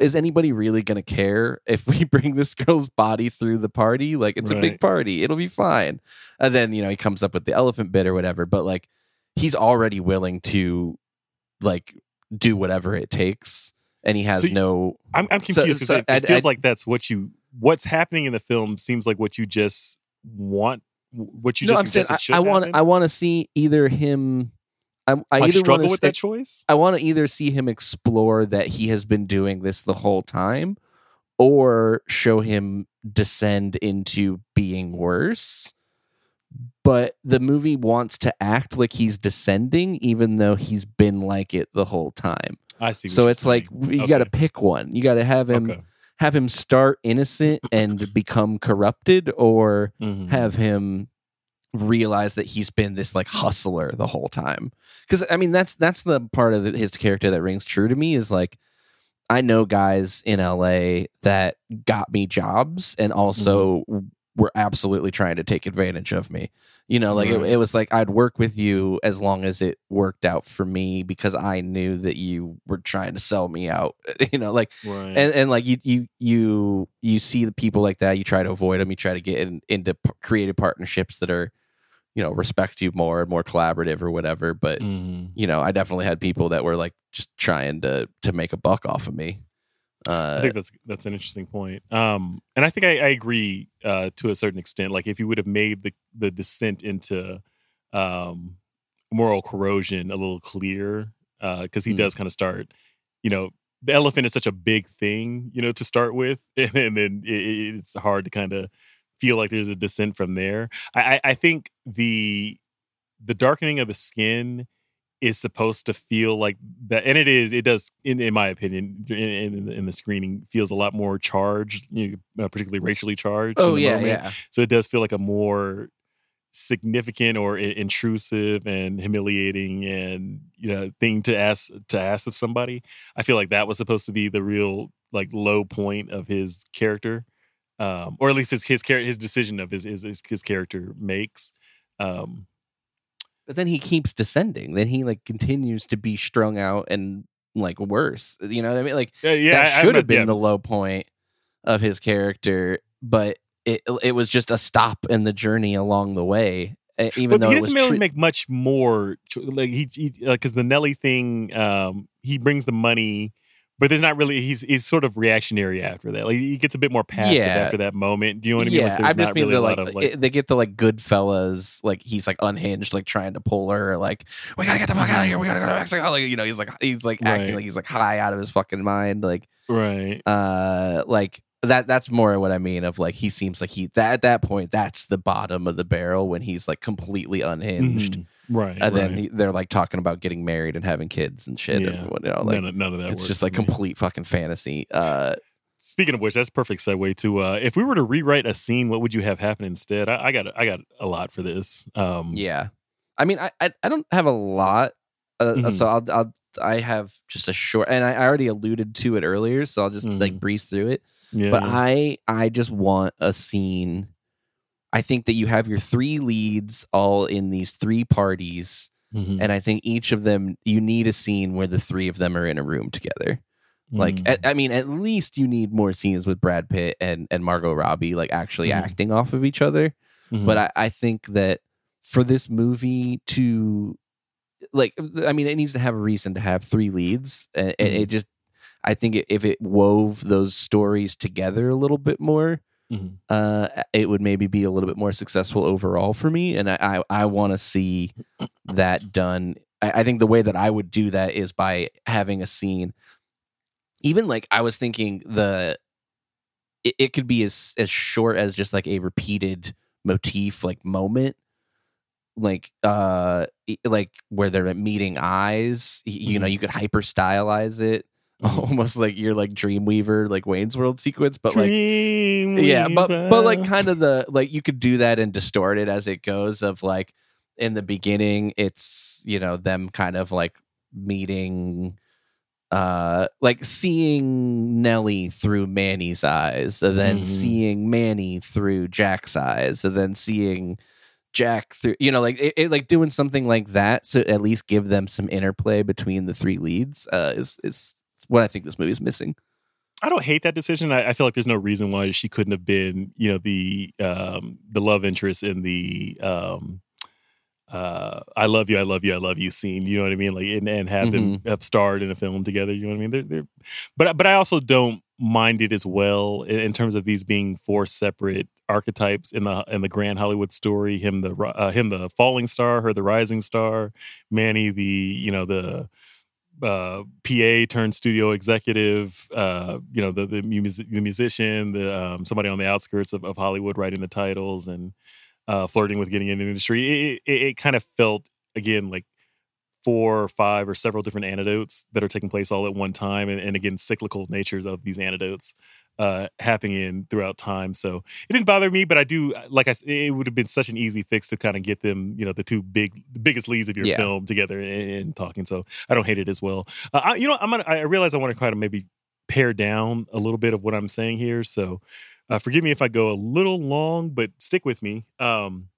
is anybody really going to care if we bring this girl's body through the party? Like, it's a big party. It'll be fine. And then, you know, he comes up with the elephant bit or whatever, but like, he's already willing to like do whatever it takes. And he has So you- no. I'm, I'm confused because so it, it feels I- like that's what you what's happening in the film seems like what you just want what you no, just I'm saying suggested should I, I want. I want to see either him. I, I Like, either struggle with s- that choice? I want to either see him explore that he has been doing this the whole time, or show him descend into being worse. But the movie wants to act like he's descending, even though he's been like it the whole time. I see. what So it's like saying. you got to pick one. You got to have him Okay. have him start innocent and become corrupted, or Mhm. have him realize that he's been this like hustler the whole time. Because I mean, that's that's the part of his character that rings true to me. Is like I know guys in LA that got me jobs and also were absolutely trying to take advantage of me. You know, like Right. it, it was like I'd work with you as long as it worked out for me because I knew that you were trying to sell me out. You know, like Right. and and like you you you you see the people like that, you try to avoid them. You try to get in, into p- creative partnerships that are, you know, respect you more and more collaborative or whatever. But Mhm. you know, I definitely had people that were like just trying to to make a buck off of me. Uh, I think that's that's an interesting point. Um, and I think I, I agree uh, to a certain extent. Like if you would have made the the descent into um, moral corrosion a little clearer, because he Mm. does kind of start. You know, the elephant is such a big thing, you know, to start with, and, and then it- it's hard to kind of feel like there's a descent from there. I, I, I think the the darkening of the skin is supposed to feel like that and it is it does in, in my opinion in, in, in the screening feels a lot more charged you know, uh, particularly racially charged oh yeah, moment. yeah. so it does feel like a more significant or i- intrusive and humiliating and you know thing to ask to ask of somebody i feel like that was supposed to be the real like low point of his character um or at least his his character his decision of his his, his, his character makes um But then he keeps descending. Then he like continues to be strung out and like worse. You know what I mean? Like Yeah, yeah, that should have been yeah. the low point of his character, but it it was just a stop in the journey along the way. Even but though he doesn't really make much more like he he like because the Nelly thing um he brings the money but there's not really he's he's sort of reactionary after that like he gets a bit more passive Yeah. after that moment do you know what I mean yeah, like there's I'm just not mean really the like, lot of like it- they get the like good fellas like he's like unhinged, like trying to pull her, like we gotta get the fuck out of here, we gotta go to Mexico, like you know, he's like he's like acting Right. like he's like high out of his fucking mind, like right uh like that that's more what I mean of like he seems like he that at that point that's the bottom of the barrel when he's like completely unhinged. Mhm. Right And then right. he, they're like talking about getting married and having kids and shit. Yeah. And, what- you know, like, none, of, none of that it's just like me. complete fucking fantasy. Uh, Speaking of which, that's a perfect segue to uh, if we were to rewrite a scene, what would you have happen instead? I, I got I got a lot for this. Um, yeah, I mean, I I, I don't have a lot, uh, Mhm. so I'll, I'll I have just a short, and I, I already alluded to it earlier, so I'll just like breeze through it. Mm-hmm. yeah, But yeah. I I just want a scene. I think that you have your three leads all in these three parties, Mhm. and I think each of them you need a scene where the three of them are in a room together. Like, Mm. at, I mean, at least you need more scenes with Brad Pitt and and Margot Robbie, like actually Mhm. acting off of each other. Mhm. But I, I think that for this movie to, like, I mean, it needs to have a reason to have three leads, and, and Mm-hmm. it just, I think if it wove those stories together a little bit more, Mhm. uh, it would maybe be a little bit more successful overall for me. And I, I, I want to see that done. I, I think the way that I would do that is by having a scene. Even like I was thinking the, it, it could be as as short as just like a repeated motif, like moment, like uh, like where they're meeting eyes. You know, you could hyper stylize it. Almost like you're like Dreamweaver, like Wayne's World sequence, but like yeah but but like kind of the like you could do that and distort it as it goes of like in the beginning it's you know them kind of like meeting uh like seeing Nelly through Manny's eyes and then Mhm. seeing Manny through Jack's eyes and then seeing Jack through you know like it, it- like doing something like that so at least give them some interplay between the three leads uh is is what I think this movie is missing. I don't hate that decision. I, I feel like there's no reason why she couldn't have been, you know, the um, the love interest in the um, uh, "I love you, I love you, I love you" scene. You know what I mean? Like, and, and have them have starred in a film together. You know what I mean? They're, they're, but but I also don't mind it as well in, in terms of these being four separate archetypes in the in the grand Hollywood story. Him the uh, him the falling star, her the rising star, Manny the you know the uh, PA turned studio executive, uh, you know, the the, music, the musician, the um, somebody on the outskirts of, of Hollywood writing the titles and uh, flirting with getting into the industry. It, it, it kind of felt again like four or five or several different anecdotes that are taking place all at one time, and, and again cyclical natures of these anecdotes uh, happening in throughout time. So it didn't bother me, but I do like I. It would have been such an easy fix to kind of get them, you know, the two big, the biggest leads of your Yeah. film together and, and talking. So I don't hate it as well. Uh, I, you know, I'm gonna. I realize I want to kind of maybe pare down a little bit of what I'm saying here. So uh, forgive me if I go a little long, but stick with me. Um,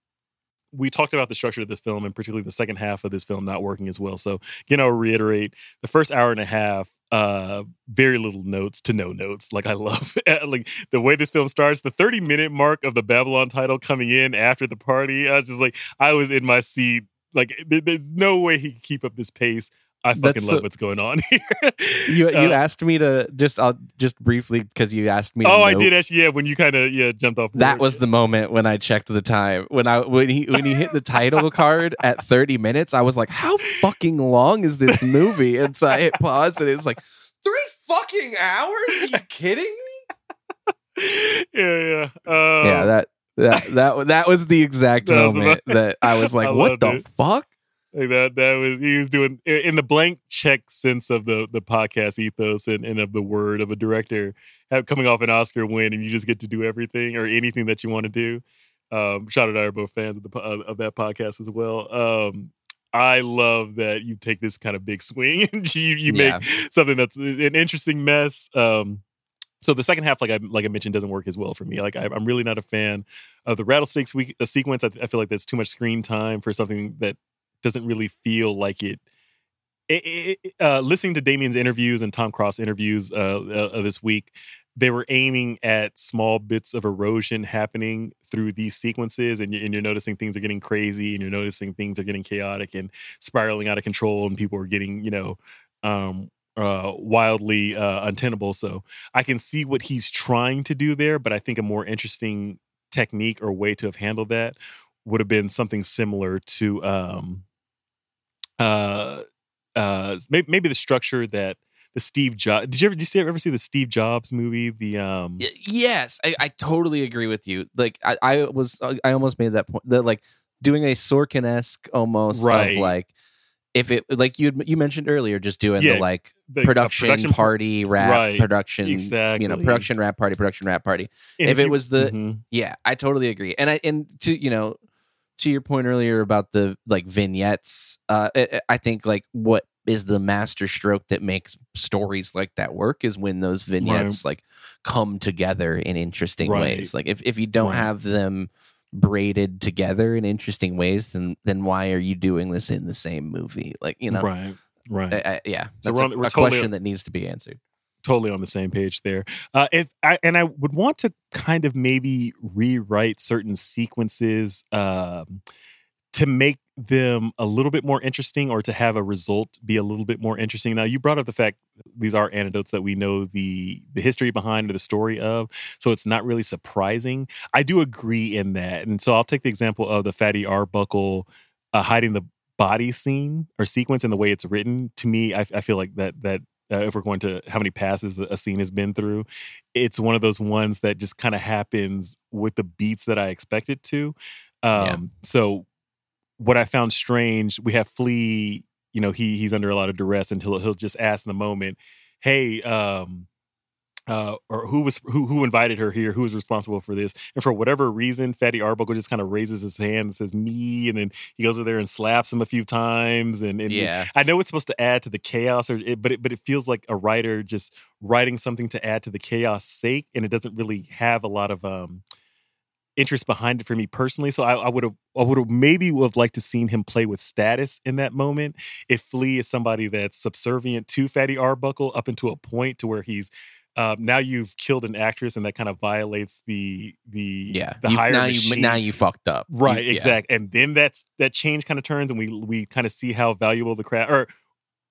we talked about the structure of this film and particularly the second half of this film not working as well. So again, I'll reiterate the first hour and a half, uh, very little notes to no notes. Like I love like the way this film starts, the 30 minute mark of the Babylon title coming in after the party. I was just like, I was in my seat. Like there- there's no way he could keep up this pace. I fucking That's love so- what's going on here. You you Uh, asked me to just I'll just briefly because you asked me. to Oh, I note- did actually. Yeah, when you kind of yeah jumped off. That board. was the moment when I checked the time. When I when he when he hit the title card at 30 minutes, I was like, "How fucking long is this movie?" And so I hit pause, and it's like three fucking hours. Are you kidding me? yeah, yeah, um, yeah, that that that that was the exact That moment that I was like, I "What the it. fuck?" Like that that was he was doing in the blank check sense of the the podcast ethos and, and of the word of a director have, coming off an Oscar win and you just get to do everything or anything that you want to do. Um, Sean and I are both fans of the of, that podcast as well. Um, I love that you take this kind of big swing and you you make Yeah. something that's an interesting mess. Um, so the second half, like I like I mentioned, doesn't work as well for me. Like I, I'm really not a fan of the rattlesnakes week, the sequence. I, I feel like that's too much screen time for something that doesn't really feel like it. it, it- uh, listening to Damien's interviews and Tom Cross interviews uh, uh, this week, they were aiming at small bits of erosion happening through these sequences, and you're, and you're noticing things are getting crazy, and you're noticing things are getting chaotic and spiraling out of control, and people are getting, you know, um, uh, wildly uh, untenable. So I can see what he's trying to do there, but I think a more interesting technique or way to have handled that would have been something similar to um, uh, uh, maybe, maybe the structure that the Steve Jobs. Did you ever did you ever see the Steve Jobs movie? The um, yes I, I totally agree with you like i, I was i almost made that point that like doing a sorkin-esque almost Right. of like if it like you you mentioned earlier just doing Yeah, the like the, uh, production, production- party wrap Right, production you know production wrap party production wrap party and if it you- was the Mhm. yeah i totally agree and i and to you know to your point earlier about the like vignettes uh i, think like what is the master stroke that makes stories like that work is when those vignettes like come together in interesting Right. ways. Like if, if you don't Right. have them braided together in interesting ways then then why are you doing this in the same movie? Like you know? Right, right. I, I, yeah. So that's we're a, we're a totally- question that needs to be answered totally on the same page there. Uh, if I and I would want to kind of maybe rewrite certain sequences um, to make them a little bit more interesting or to have a result be a little bit more interesting. Now you brought up the fact these are anecdotes that we know the the history behind or the story of, so it's not really surprising. I do agree in that, and so I'll take the example of the Fatty Arbuckle uh, hiding the body scene or sequence and the way it's written. To me, I, I feel like that that uh, if we're going to how many passes a scene has been through, it's one of those ones that just kind of happens with the beats that I expect it to. Um, Yeah. So what I found strange, we have Flea. You know, he he's under a lot of duress until he'll just ask in the moment, "Hey, um, uh, or who was who who invited her here? Who was responsible for this?" And for whatever reason, Fatty Arbuckle just kind of raises his hand and says, "Me," and then he goes over there and slaps him a few times. And, and Yeah. I know it's supposed to add to the chaos, or it, but it, but it feels like a writer just writing something to add to the chaos sake, and it doesn't really have a lot of um interest behind it for me personally. So I, would have I would have maybe would have liked to seen him play with status in that moment. If Flea is somebody that's subservient to Fatty Arbuckle up into a point to where he's um, now you've killed an actress and that kind of violates the the Yeah. the You- higher now you machine. now you fucked up. You- Right, yeah. exactly. And then that's that change kind of turns, and we we kind of see how valuable the craft. Or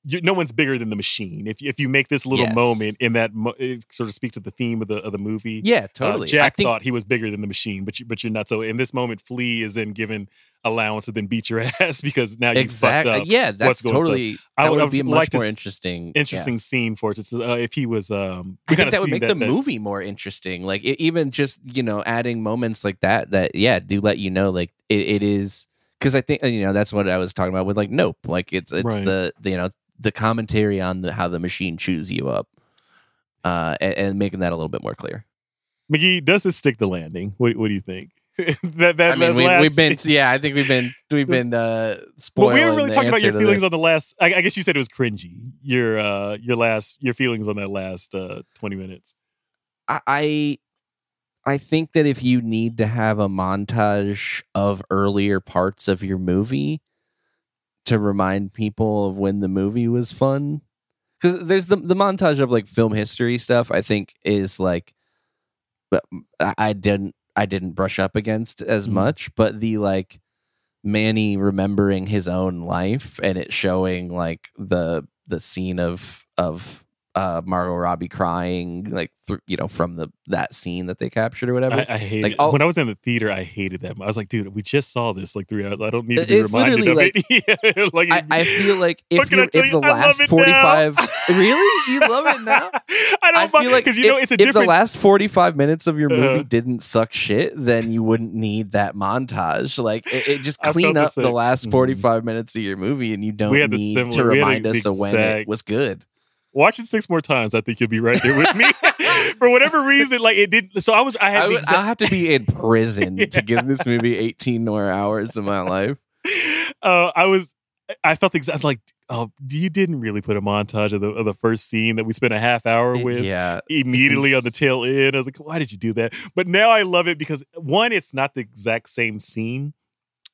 you, no one's bigger than the machine. If you, if you make this little Yes. moment in that mo- it sort of speak to the theme of the of the movie. Yeah, Uh, totally. I Jack think- thought he was bigger than the machine, but you, but you're not. So in this moment, Flea is then given allowance to then beat your ass because now you Exactly. fucked up. Yeah, that's going on. So totally. I would, would, I would be like much more s- interesting. yeah. interesting scene for it. It's, uh, if he was, um, I think that would make that, the that- movie more interesting. Like it, even just you know adding moments like that. That yeah, do let you know like it, it is because I think you know that's what I was talking about with like Nope. Like it's it's Right. the, the you know the commentary on the, how the machine chews you up, uh, and, and making that a little bit more clear. McGee, does this stick the landing? What, what do you think? that, that, I mean, we, we've been yeah, I think we've been we've been uh spoiling. But we haven't really talked about your feelings on the last. I, I guess you said it was cringy. Your uh, your last your feelings on that last uh, twenty minutes. I- I I think that if you need to have a montage of earlier parts of your movie to remind people of when the movie was fun, because there's the the montage of like film history stuff. I think is like, but I, didn't I didn't brush up against as Mhm. much, but the like Manny remembering his own life and it showing like the the scene of of uh Margot Robbie crying like thr you know from the that scene that they captured or whatever. I, I hated Like, it. all- when I was in the theater. I hated that. I was like, dude, we just saw this like three hours. I don't need to be It's reminded of literally it. Like, I, I feel like if What can I you if you? the last forty five really you love it now. I don't I feel like because you know it's a if the last forty five minutes of your movie Uh-huh. didn't suck shit, then you wouldn't need that montage. Like it, it just clean up the same. last forty five minutes of your movie, and you don't the need similar- to remind the us of when it was good. Watch it six more times. I think you'll be right there with me. For whatever reason, like it didn't. So I was. I had I would, exact, I'll have to be in prison Yeah. to give this movie 18 more hours of my life. uh, I was. I felt exactly like. Oh, you didn't really put a montage of the of the first scene that we spent a half hour with. Yeah. Immediately on the tail end, I was like, "Why did you do that?" But now I love it because one, it's not the exact same scene.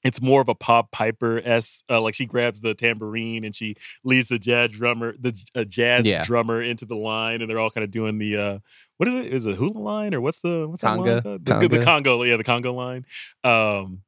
It's more of a Pop Piper s. Uh, like she grabs the tambourine and she leads the jazz drummer, the uh, jazz Yeah. drummer into the line, and they're all kind of doing the uh, what is it? Is it hula line or what's the what's that Conga. line? called? The, the Congo, yeah, the Congo line. Um,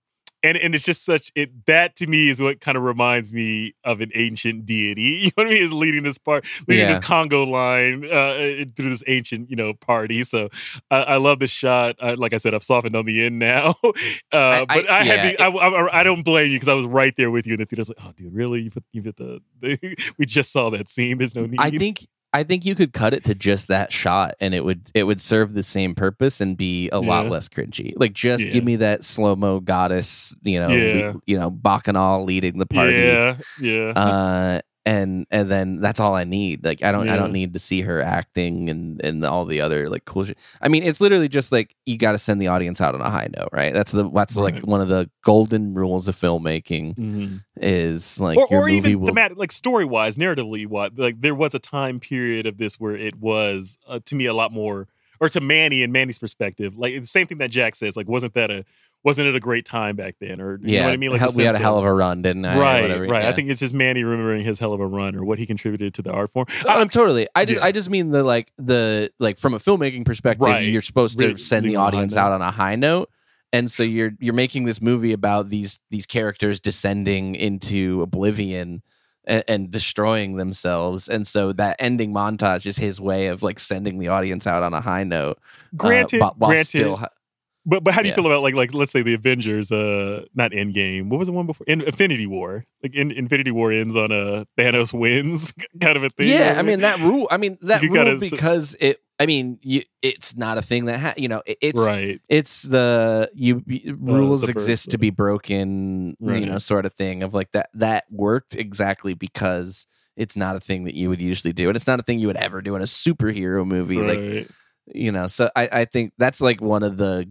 and and it's just such it that to me is what kind of reminds me of an ancient deity. You know what I mean? Is leading this part, leading Yeah. this Congo line uh, through this ancient you know party. So I, I love this shot. Uh, like I said, I've softened on the end now, uh, I- but I, had yeah, the, I, I don't blame you because I was right there with you in the theater. I was like, oh dude, really? You put you put the, the we just saw that scene. There's no need. I think I think you could cut it to just that shot and it would it would serve the same purpose and be a lot Yeah. less cringy. Like just Yeah. give me that slow-mo goddess, you know, Yeah. you know, bacchanal leading the party. Yeah, yeah. Uh and and then that's all I need. Like I don't I don't need to see her acting and and all the other like cool shit. I mean, it's literally just like you got to send the audience out on a high note, right? That's the that's like one of the golden rules of filmmaking Mhm. is like or, your or movie even will thematic, like story wise, narratively, what like there was a time period of this where it was uh, to me a lot more, or to Manny and Manny's perspective, like the same thing that Jack says, like wasn't that a wasn't it a great time back then, or you yeah, know what I mean? Like hell- we had a hell of a run, didn't I? right, whatever, right. yeah. I think it's just Manny remembering his hell of a run or what he contributed to the art form. Oh, totally. I just Yeah. I just mean the like the like from a filmmaking perspective, Right. you're supposed to send the leave on a high audience out on a high note. and so you're you're making this movie about these these characters descending into oblivion and, and destroying themselves and so that ending montage is his way of like sending the audience out on a high note uh, Granted, but while granted, still But but how do you Yeah. feel about like like let's say the Avengers, uh, not Endgame. What was the one before? In, Infinity War. Like in, Infinity War ends on a Thanos wins kind of a thing. yeah i mean that rule i mean that You rule gotta- because it i mean you, it's not a thing that ha- you know it, it's right. it's the you, you- rules subvert- exist to be broken Right. you know sort of thing of like that that worked exactly because it's not a thing that you would usually do and it's not a thing you would ever do in a superhero movie like you know so i i think that's like one of the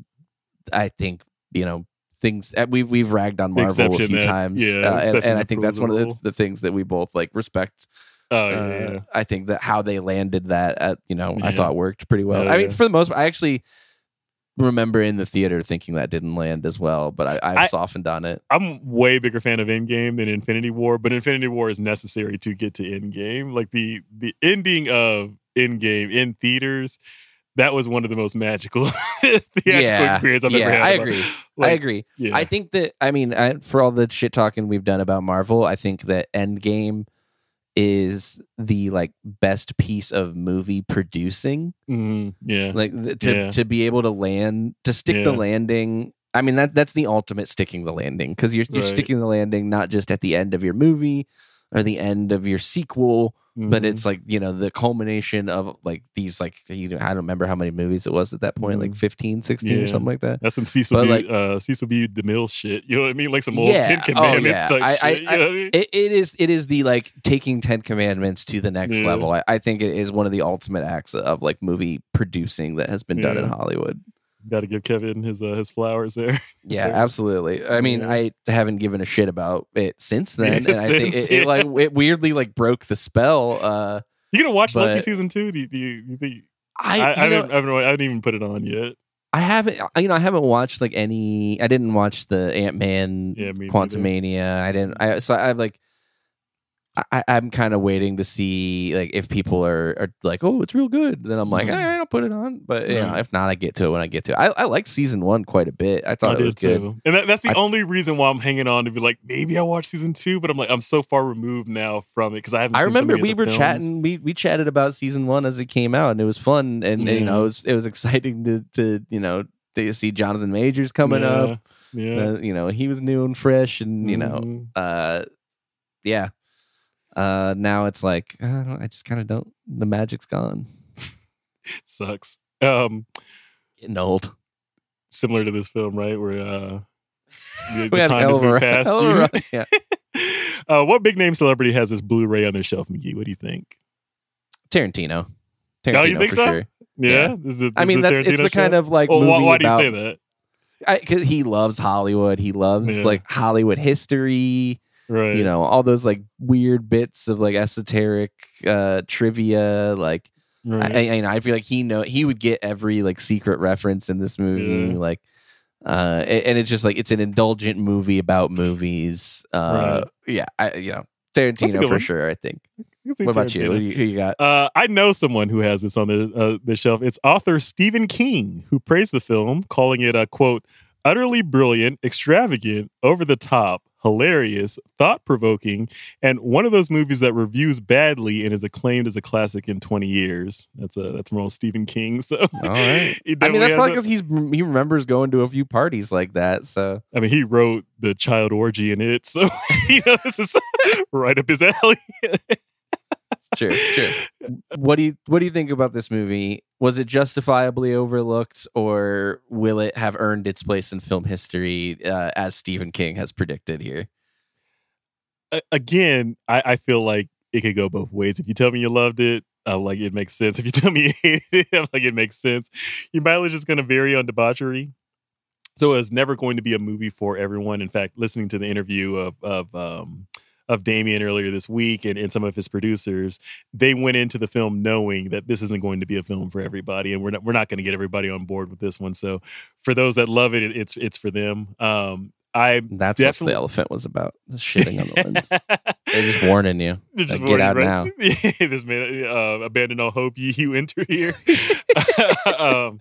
i think you know things we've we've ragged on marvel a few that- times yeah, uh, and, and i think that's one of the, the things that we both like respect Oh yeah, uh, yeah. I think that how they landed that at you know I thought worked pretty well. Yeah, I mean, yeah. for the most, part, I actually remember in the theater thinking that didn't land as well, but I, I've I- softened on it. I'm way bigger fan of Endgame than Infinity War, but Infinity War is necessary to get to Endgame. Like the the ending of Endgame in theaters, that was one of the most magical theatrical experience I've yeah, ever had. I agree. I agree. Yeah. I think that I mean, I, for all the shit talking we've done about Marvel, I think that Endgame is the like best piece of movie producing. Mhm, yeah. Like th- to Yeah. to be able to land to stick the landing. I mean that that's the ultimate sticking the landing because you're you're Right. sticking the landing not just at the end of your movie or the end of your sequel, but Mhm. it's like you know the culmination of like these like you know, I don't remember how many movies it was at that point, like 15, 16 Yeah. or something like that. That's some Cecil But, B. like- uh, Cecil B. DeMille shit. You know what I mean? Like some old Yeah. Ten Oh, Commandments yeah. type I- I- shit. you know I mean? It, it is it is the like taking Ten Commandments to the next level. I think it is one of the ultimate acts of like movie producing that has been done in Hollywood. Got to give Kevin his uh, his flowers there. Yeah, So- absolutely. I mean, Yeah. I haven't given a shit about it since then, Yeah, and I think since, it, it like it weirdly like broke the spell. Uh, You gonna watch Loki But- season two? Do you, do you, you think? I, I, I, know, haven't, I, haven't, I haven't even put it on yet. I haven't, you know, I haven't watched like any. I didn't watch the Ant Man, Yeah, me neither. Quantumania. I didn't. I so I've like. I, I'm kind of waiting to see like if people are, are like, oh, it's real good. Then I'm like, Mhm. all right, I'll put it on. But you know, Right. if not, I get to it when I get to it. I, I liked season one quite a bit. I thought I it was did good. too, and that, that's the I- only reason why I'm hanging on to be like maybe I watch season two, but I'm like I'm so far removed now from it because I haven't. I remember we were films. chatting. We we chatted about season one as it came out, and it was fun. And, and, you know, it was it was exciting to to you know to see Jonathan Majors coming Yeah, up. Yeah, Uh, you know, he was new and fresh, and you know, Mhm. uh, yeah. Uh, now it's like I, don't, I just kind of don't. The magic's gone. it sucks. Um, Getting old. similar to this film, right? Where uh, the, the time has of a moved past hell of a you. run, yeah. uh, what big name celebrity has this Blu-ray on their shelf, McGee? What do you think? Tarantino. Tarantino Oh, you think for so? sure. Yeah, Yeah. Is it- I mean, that's it's the kind of like Well, why, why do you say that? because he loves Hollywood. He loves Yeah. like Hollywood history. Right. You know, all those like weird bits of like esoteric uh trivia. Like Right. I, I, you know, I feel like he know he would get every like secret reference in this movie. Yeah. Like uh a- and it's just like it's an indulgent movie about movies. Uh yeah, I you know, Tarantino for one. sure, I think. You can say What about you? Who, you? who you got? Uh, I know someone who has this on the uh, the shelf. It's author Stephen King, who praised the film, calling it a quote utterly brilliant, extravagant, over the top, hilarious, thought provoking, and one of those movies that reviews badly and is acclaimed as a classic in twenty years. That's a that's from old Stephen King. So, All right. I mean, that's probably because he's he remembers going to a few parties like that. So I mean, he wrote the child orgy in it, so you know this is right up his alley. Sure, sure. What do you what do you think about this movie? Was it justifiably overlooked, or will it have earned its place in film history uh, as Stephen King has predicted here? again, I, I feel like it could go both ways. If you tell me you loved it, I'm like it makes sense. If you tell me you hated it, I'm like it makes sense. Your mileage is going to vary on debauchery. So it's never going to be a movie for everyone. In fact, listening to the interview of of um, of Damien earlier this week and, and some of his producers, they went into the film knowing that this isn't going to be a film for everybody, and we're not we're not going to get everybody on board with this one. So for those that love it, it's it's for them. Um, I That's what the elephant was about. the Shitting on the lens. They're just warning you. They're Like, just get warning, out right? now. this man, uh, abandon all hope, ye you enter here. um,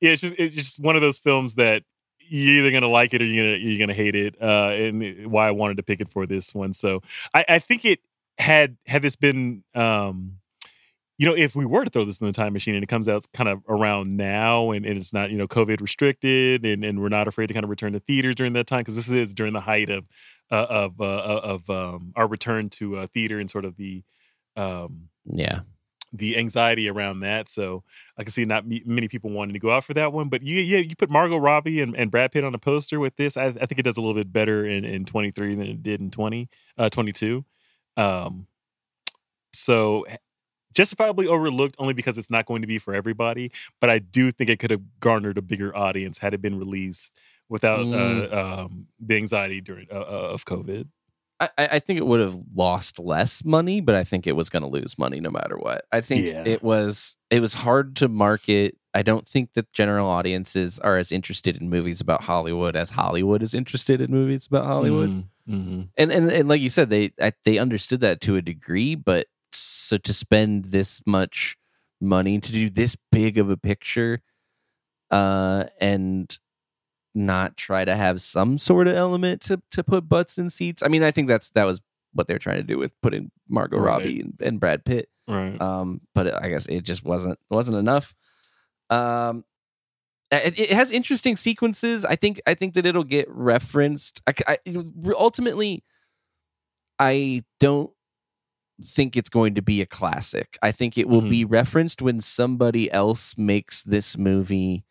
yeah, it's just it's just one of those films that you're either gonna like it or you're gonna you're gonna hate it. Uh, and why I wanted to pick it for this one. So I, I think it had had this been um you know, if we were to throw this in the time machine and it comes out kind of around now and, and it's not, you know, COVID restricted and, and we're not afraid to kind of return to theaters during that time, because this is during the height of uh, of uh, of um, our return to uh, theater and sort of the um, yeah the anxiety around that. So I can see not many people wanting to go out for that one. But you, yeah, you put Margot Robbie and, and Brad Pitt on a poster with this. I, I think it does a little bit better in, in 23 than it did in 20, uh, 22. Um, so justifiably overlooked only because it's not going to be for everybody. But I do think it could have garnered a bigger audience had it been released without Mm. uh, um, the anxiety during uh, uh, of COVID. I, I think it would have lost less money, but I think it was going to lose money no matter what. I think Yeah. it was it was hard to market. I don't think that general audiences are as interested in movies about Hollywood as Hollywood is interested in movies about Hollywood. Mm-hmm. And and and like you said, they I, they understood that to a degree, but so to spend this much money to do this big of a picture, uh, and not try to have some sort of element to to put butts in seats. I mean, I think that's that was what they're trying to do with putting Margot Right. Robbie and, and Brad Pitt. Right. Um, but I guess it just wasn't wasn't enough. Um, it, it has interesting sequences. I think I think that it'll get referenced. I, I ultimately, I don't think it's going to be a classic. I think it will Mhm. be referenced when somebody else makes this movie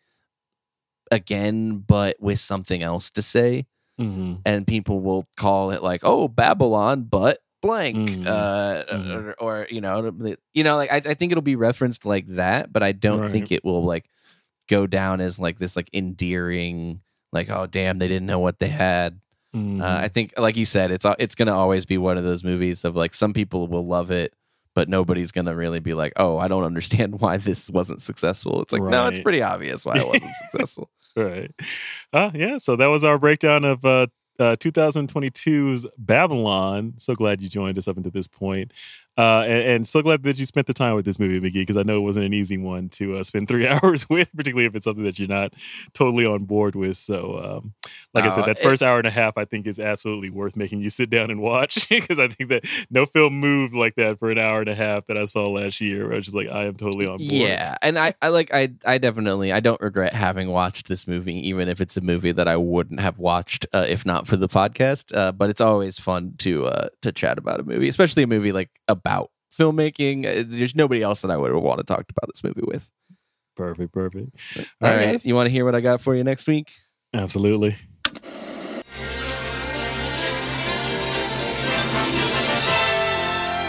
again, but with something else to say Mm-hmm. and people will call it like, "Oh, Babylon," but blank, Mhm. uh, Mhm. Or, or you know, you know, like I, I think it'll be referenced like that, but I don't Right. think it will like go down as like this like endearing, like, "Oh, damn, they didn't know what they had." Mm-hmm. Uh, I think, like you said, it's it's gonna always be one of those movies of like some people will love it, but nobody's gonna really be like, "Oh, I don't understand why this wasn't successful." It's like, no, it's pretty obvious why it wasn't successful. Right. Uh, yeah. So that was our breakdown of uh, uh, 2022's Babylon. So glad you joined us up until this point. Uh, and, and so glad that you spent the time with this movie, McGee, because I know it wasn't an easy one to uh, spend three hours with, particularly if it's something that you're not totally on board with. So, um, like I said, that it- first hour and a half, I think, is absolutely worth making you sit down and watch because I think that no film moved like that for an hour and a half that I saw last year. Where I was just like, I am totally on board. Yeah, and I, I like I I definitely I don't regret having watched this movie, even if it's a movie that I wouldn't have watched uh, if not for the podcast. Uh, but it's always fun to uh, to chat about a movie, especially a movie like about filmmaking. Uh, There's nobody else that I would want to talk about this movie with. Perfect. Perfect. All right, guys. you want to hear what I got for you next week? Absolutely.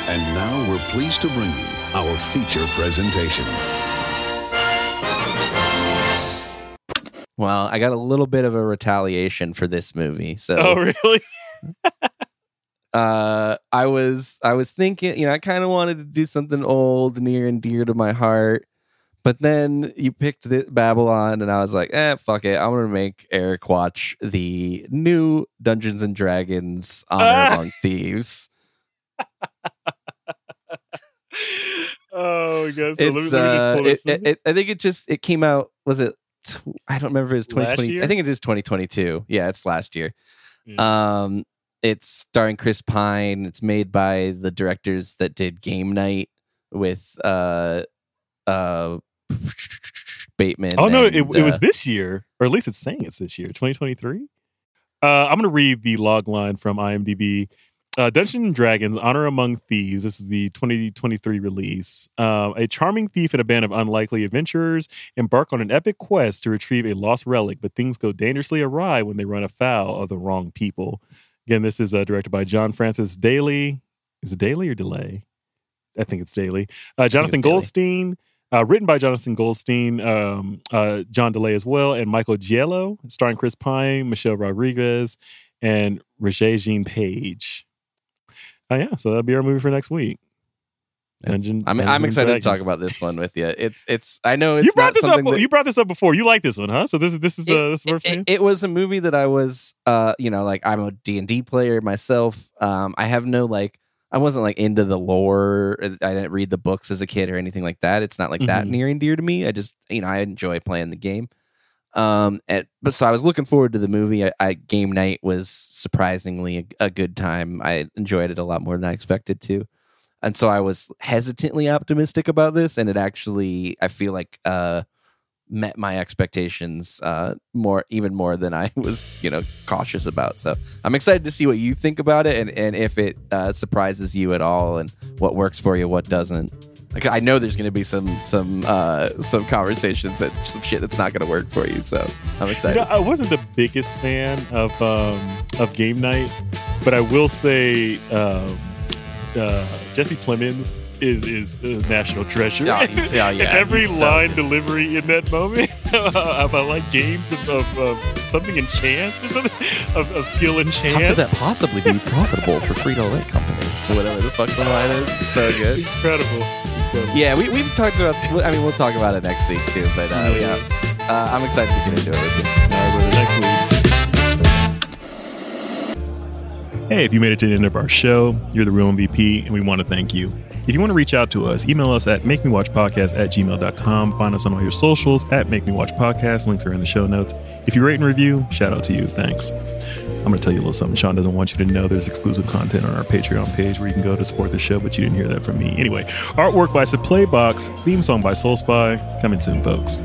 And now we're pleased to bring you our feature presentation. Well, I got a little bit of a retaliation for this movie. So, Oh, really? uh, I was I was thinking, you know, I kind of wanted to do something old, near and dear to my heart. But then you picked the Babylon, and I was like, eh, fuck it. I'm gonna make Eric watch the new Dungeons and Dragons Honor Ah! Among Thieves. Oh, God. So let me, it's let me just uh, pull it, it, it- I think it just it came out. Was it? Tw- I don't remember. If it was 2020. I think it is 2022. Yeah, it's last year. Yeah. Um, it's starring Chris Pine. It's made by the directors that did Game Night with uh uh Bateman. oh, no, it, and, it was uh, this year, or at least it's saying it's this year, 2023. Uh, I'm going to read the log line from IMDb. Uh, Dungeons and Dragons: Honor Among Thieves. This is the 2023 release. Um, a charming thief and a band of unlikely adventurers embark on an epic quest to retrieve a lost relic, but things go dangerously awry when they run afoul of the wrong people. Again, this is uh, directed by John Francis Daley. Is it Daly or Delay? I think it's Daly. Uh, Jonathan Daly. Goldstein. Uh, written by Jonathan Goldstein, um, uh, John DeLay as well, and Michael Gilio, starring Chris Pine, Michelle Rodriguez, and Regé Jean Page. Oh yeah, so that'll be our movie for next week. Dungeon. I'm Dungeons I'm and excited to talk about this one with you. It's it's I know it's you brought not this up. something that- You brought this up before. You like this one, huh? So this is this is uh, this is worth it, it was a movie that I was uh you know like I'm a D&D player myself. Um I have no like I wasn't like into the lore. I didn't read the books as a kid or anything like that. It's not like that Mhm. near and dear to me. I just you know I enjoy playing the game. Um, and, but so I was looking forward to the movie. I, I game night was surprisingly a, a good time. I enjoyed it a lot more than I expected to, and so I was hesitantly optimistic about this. And it actually, I feel like, uh, met my expectations uh, more, even more than I was, you know, cautious about. So I'm excited to see what you think about it, and and if it uh, surprises you at all, and what works for you, what doesn't. Like I know there's going to be some some uh, some conversations that some shit that's not going to work for you. So I'm excited. You know, I wasn't the biggest fan of um, of Game Night, but I will say um, uh, Jesse Plemons is is a national treasure. Oh, he's- oh, yeah, every he's so line good. delivery in that moment about like games of, of, of something in chance or something of, of skill and chance. How could that possibly be profitable for Frito Lay Company? Whatever the fuck the line is, so good. Incredible. Incredible. Yeah, we we've talked about. I mean, we'll talk about it next week too. But uh, yeah, uh, I'm excited to get into it with you. All right, brother, next week. Hey, if you made it to the end of our show, you're the real MVP, and we want to thank you. If you want to reach out to us, email us at makemewatchpodcast at gmail.com. Find us on all your socials at Make Me Watch Podcast. Links are in the show notes. If you rate and review, shout out to you. Thanks. I'm going to tell you a little something Sean doesn't want you to know. There's exclusive content on our Patreon page where you can go to support the show, but you didn't hear that from me. Anyway, artwork by Playbox, theme song by Soul Spy. Coming soon, folks.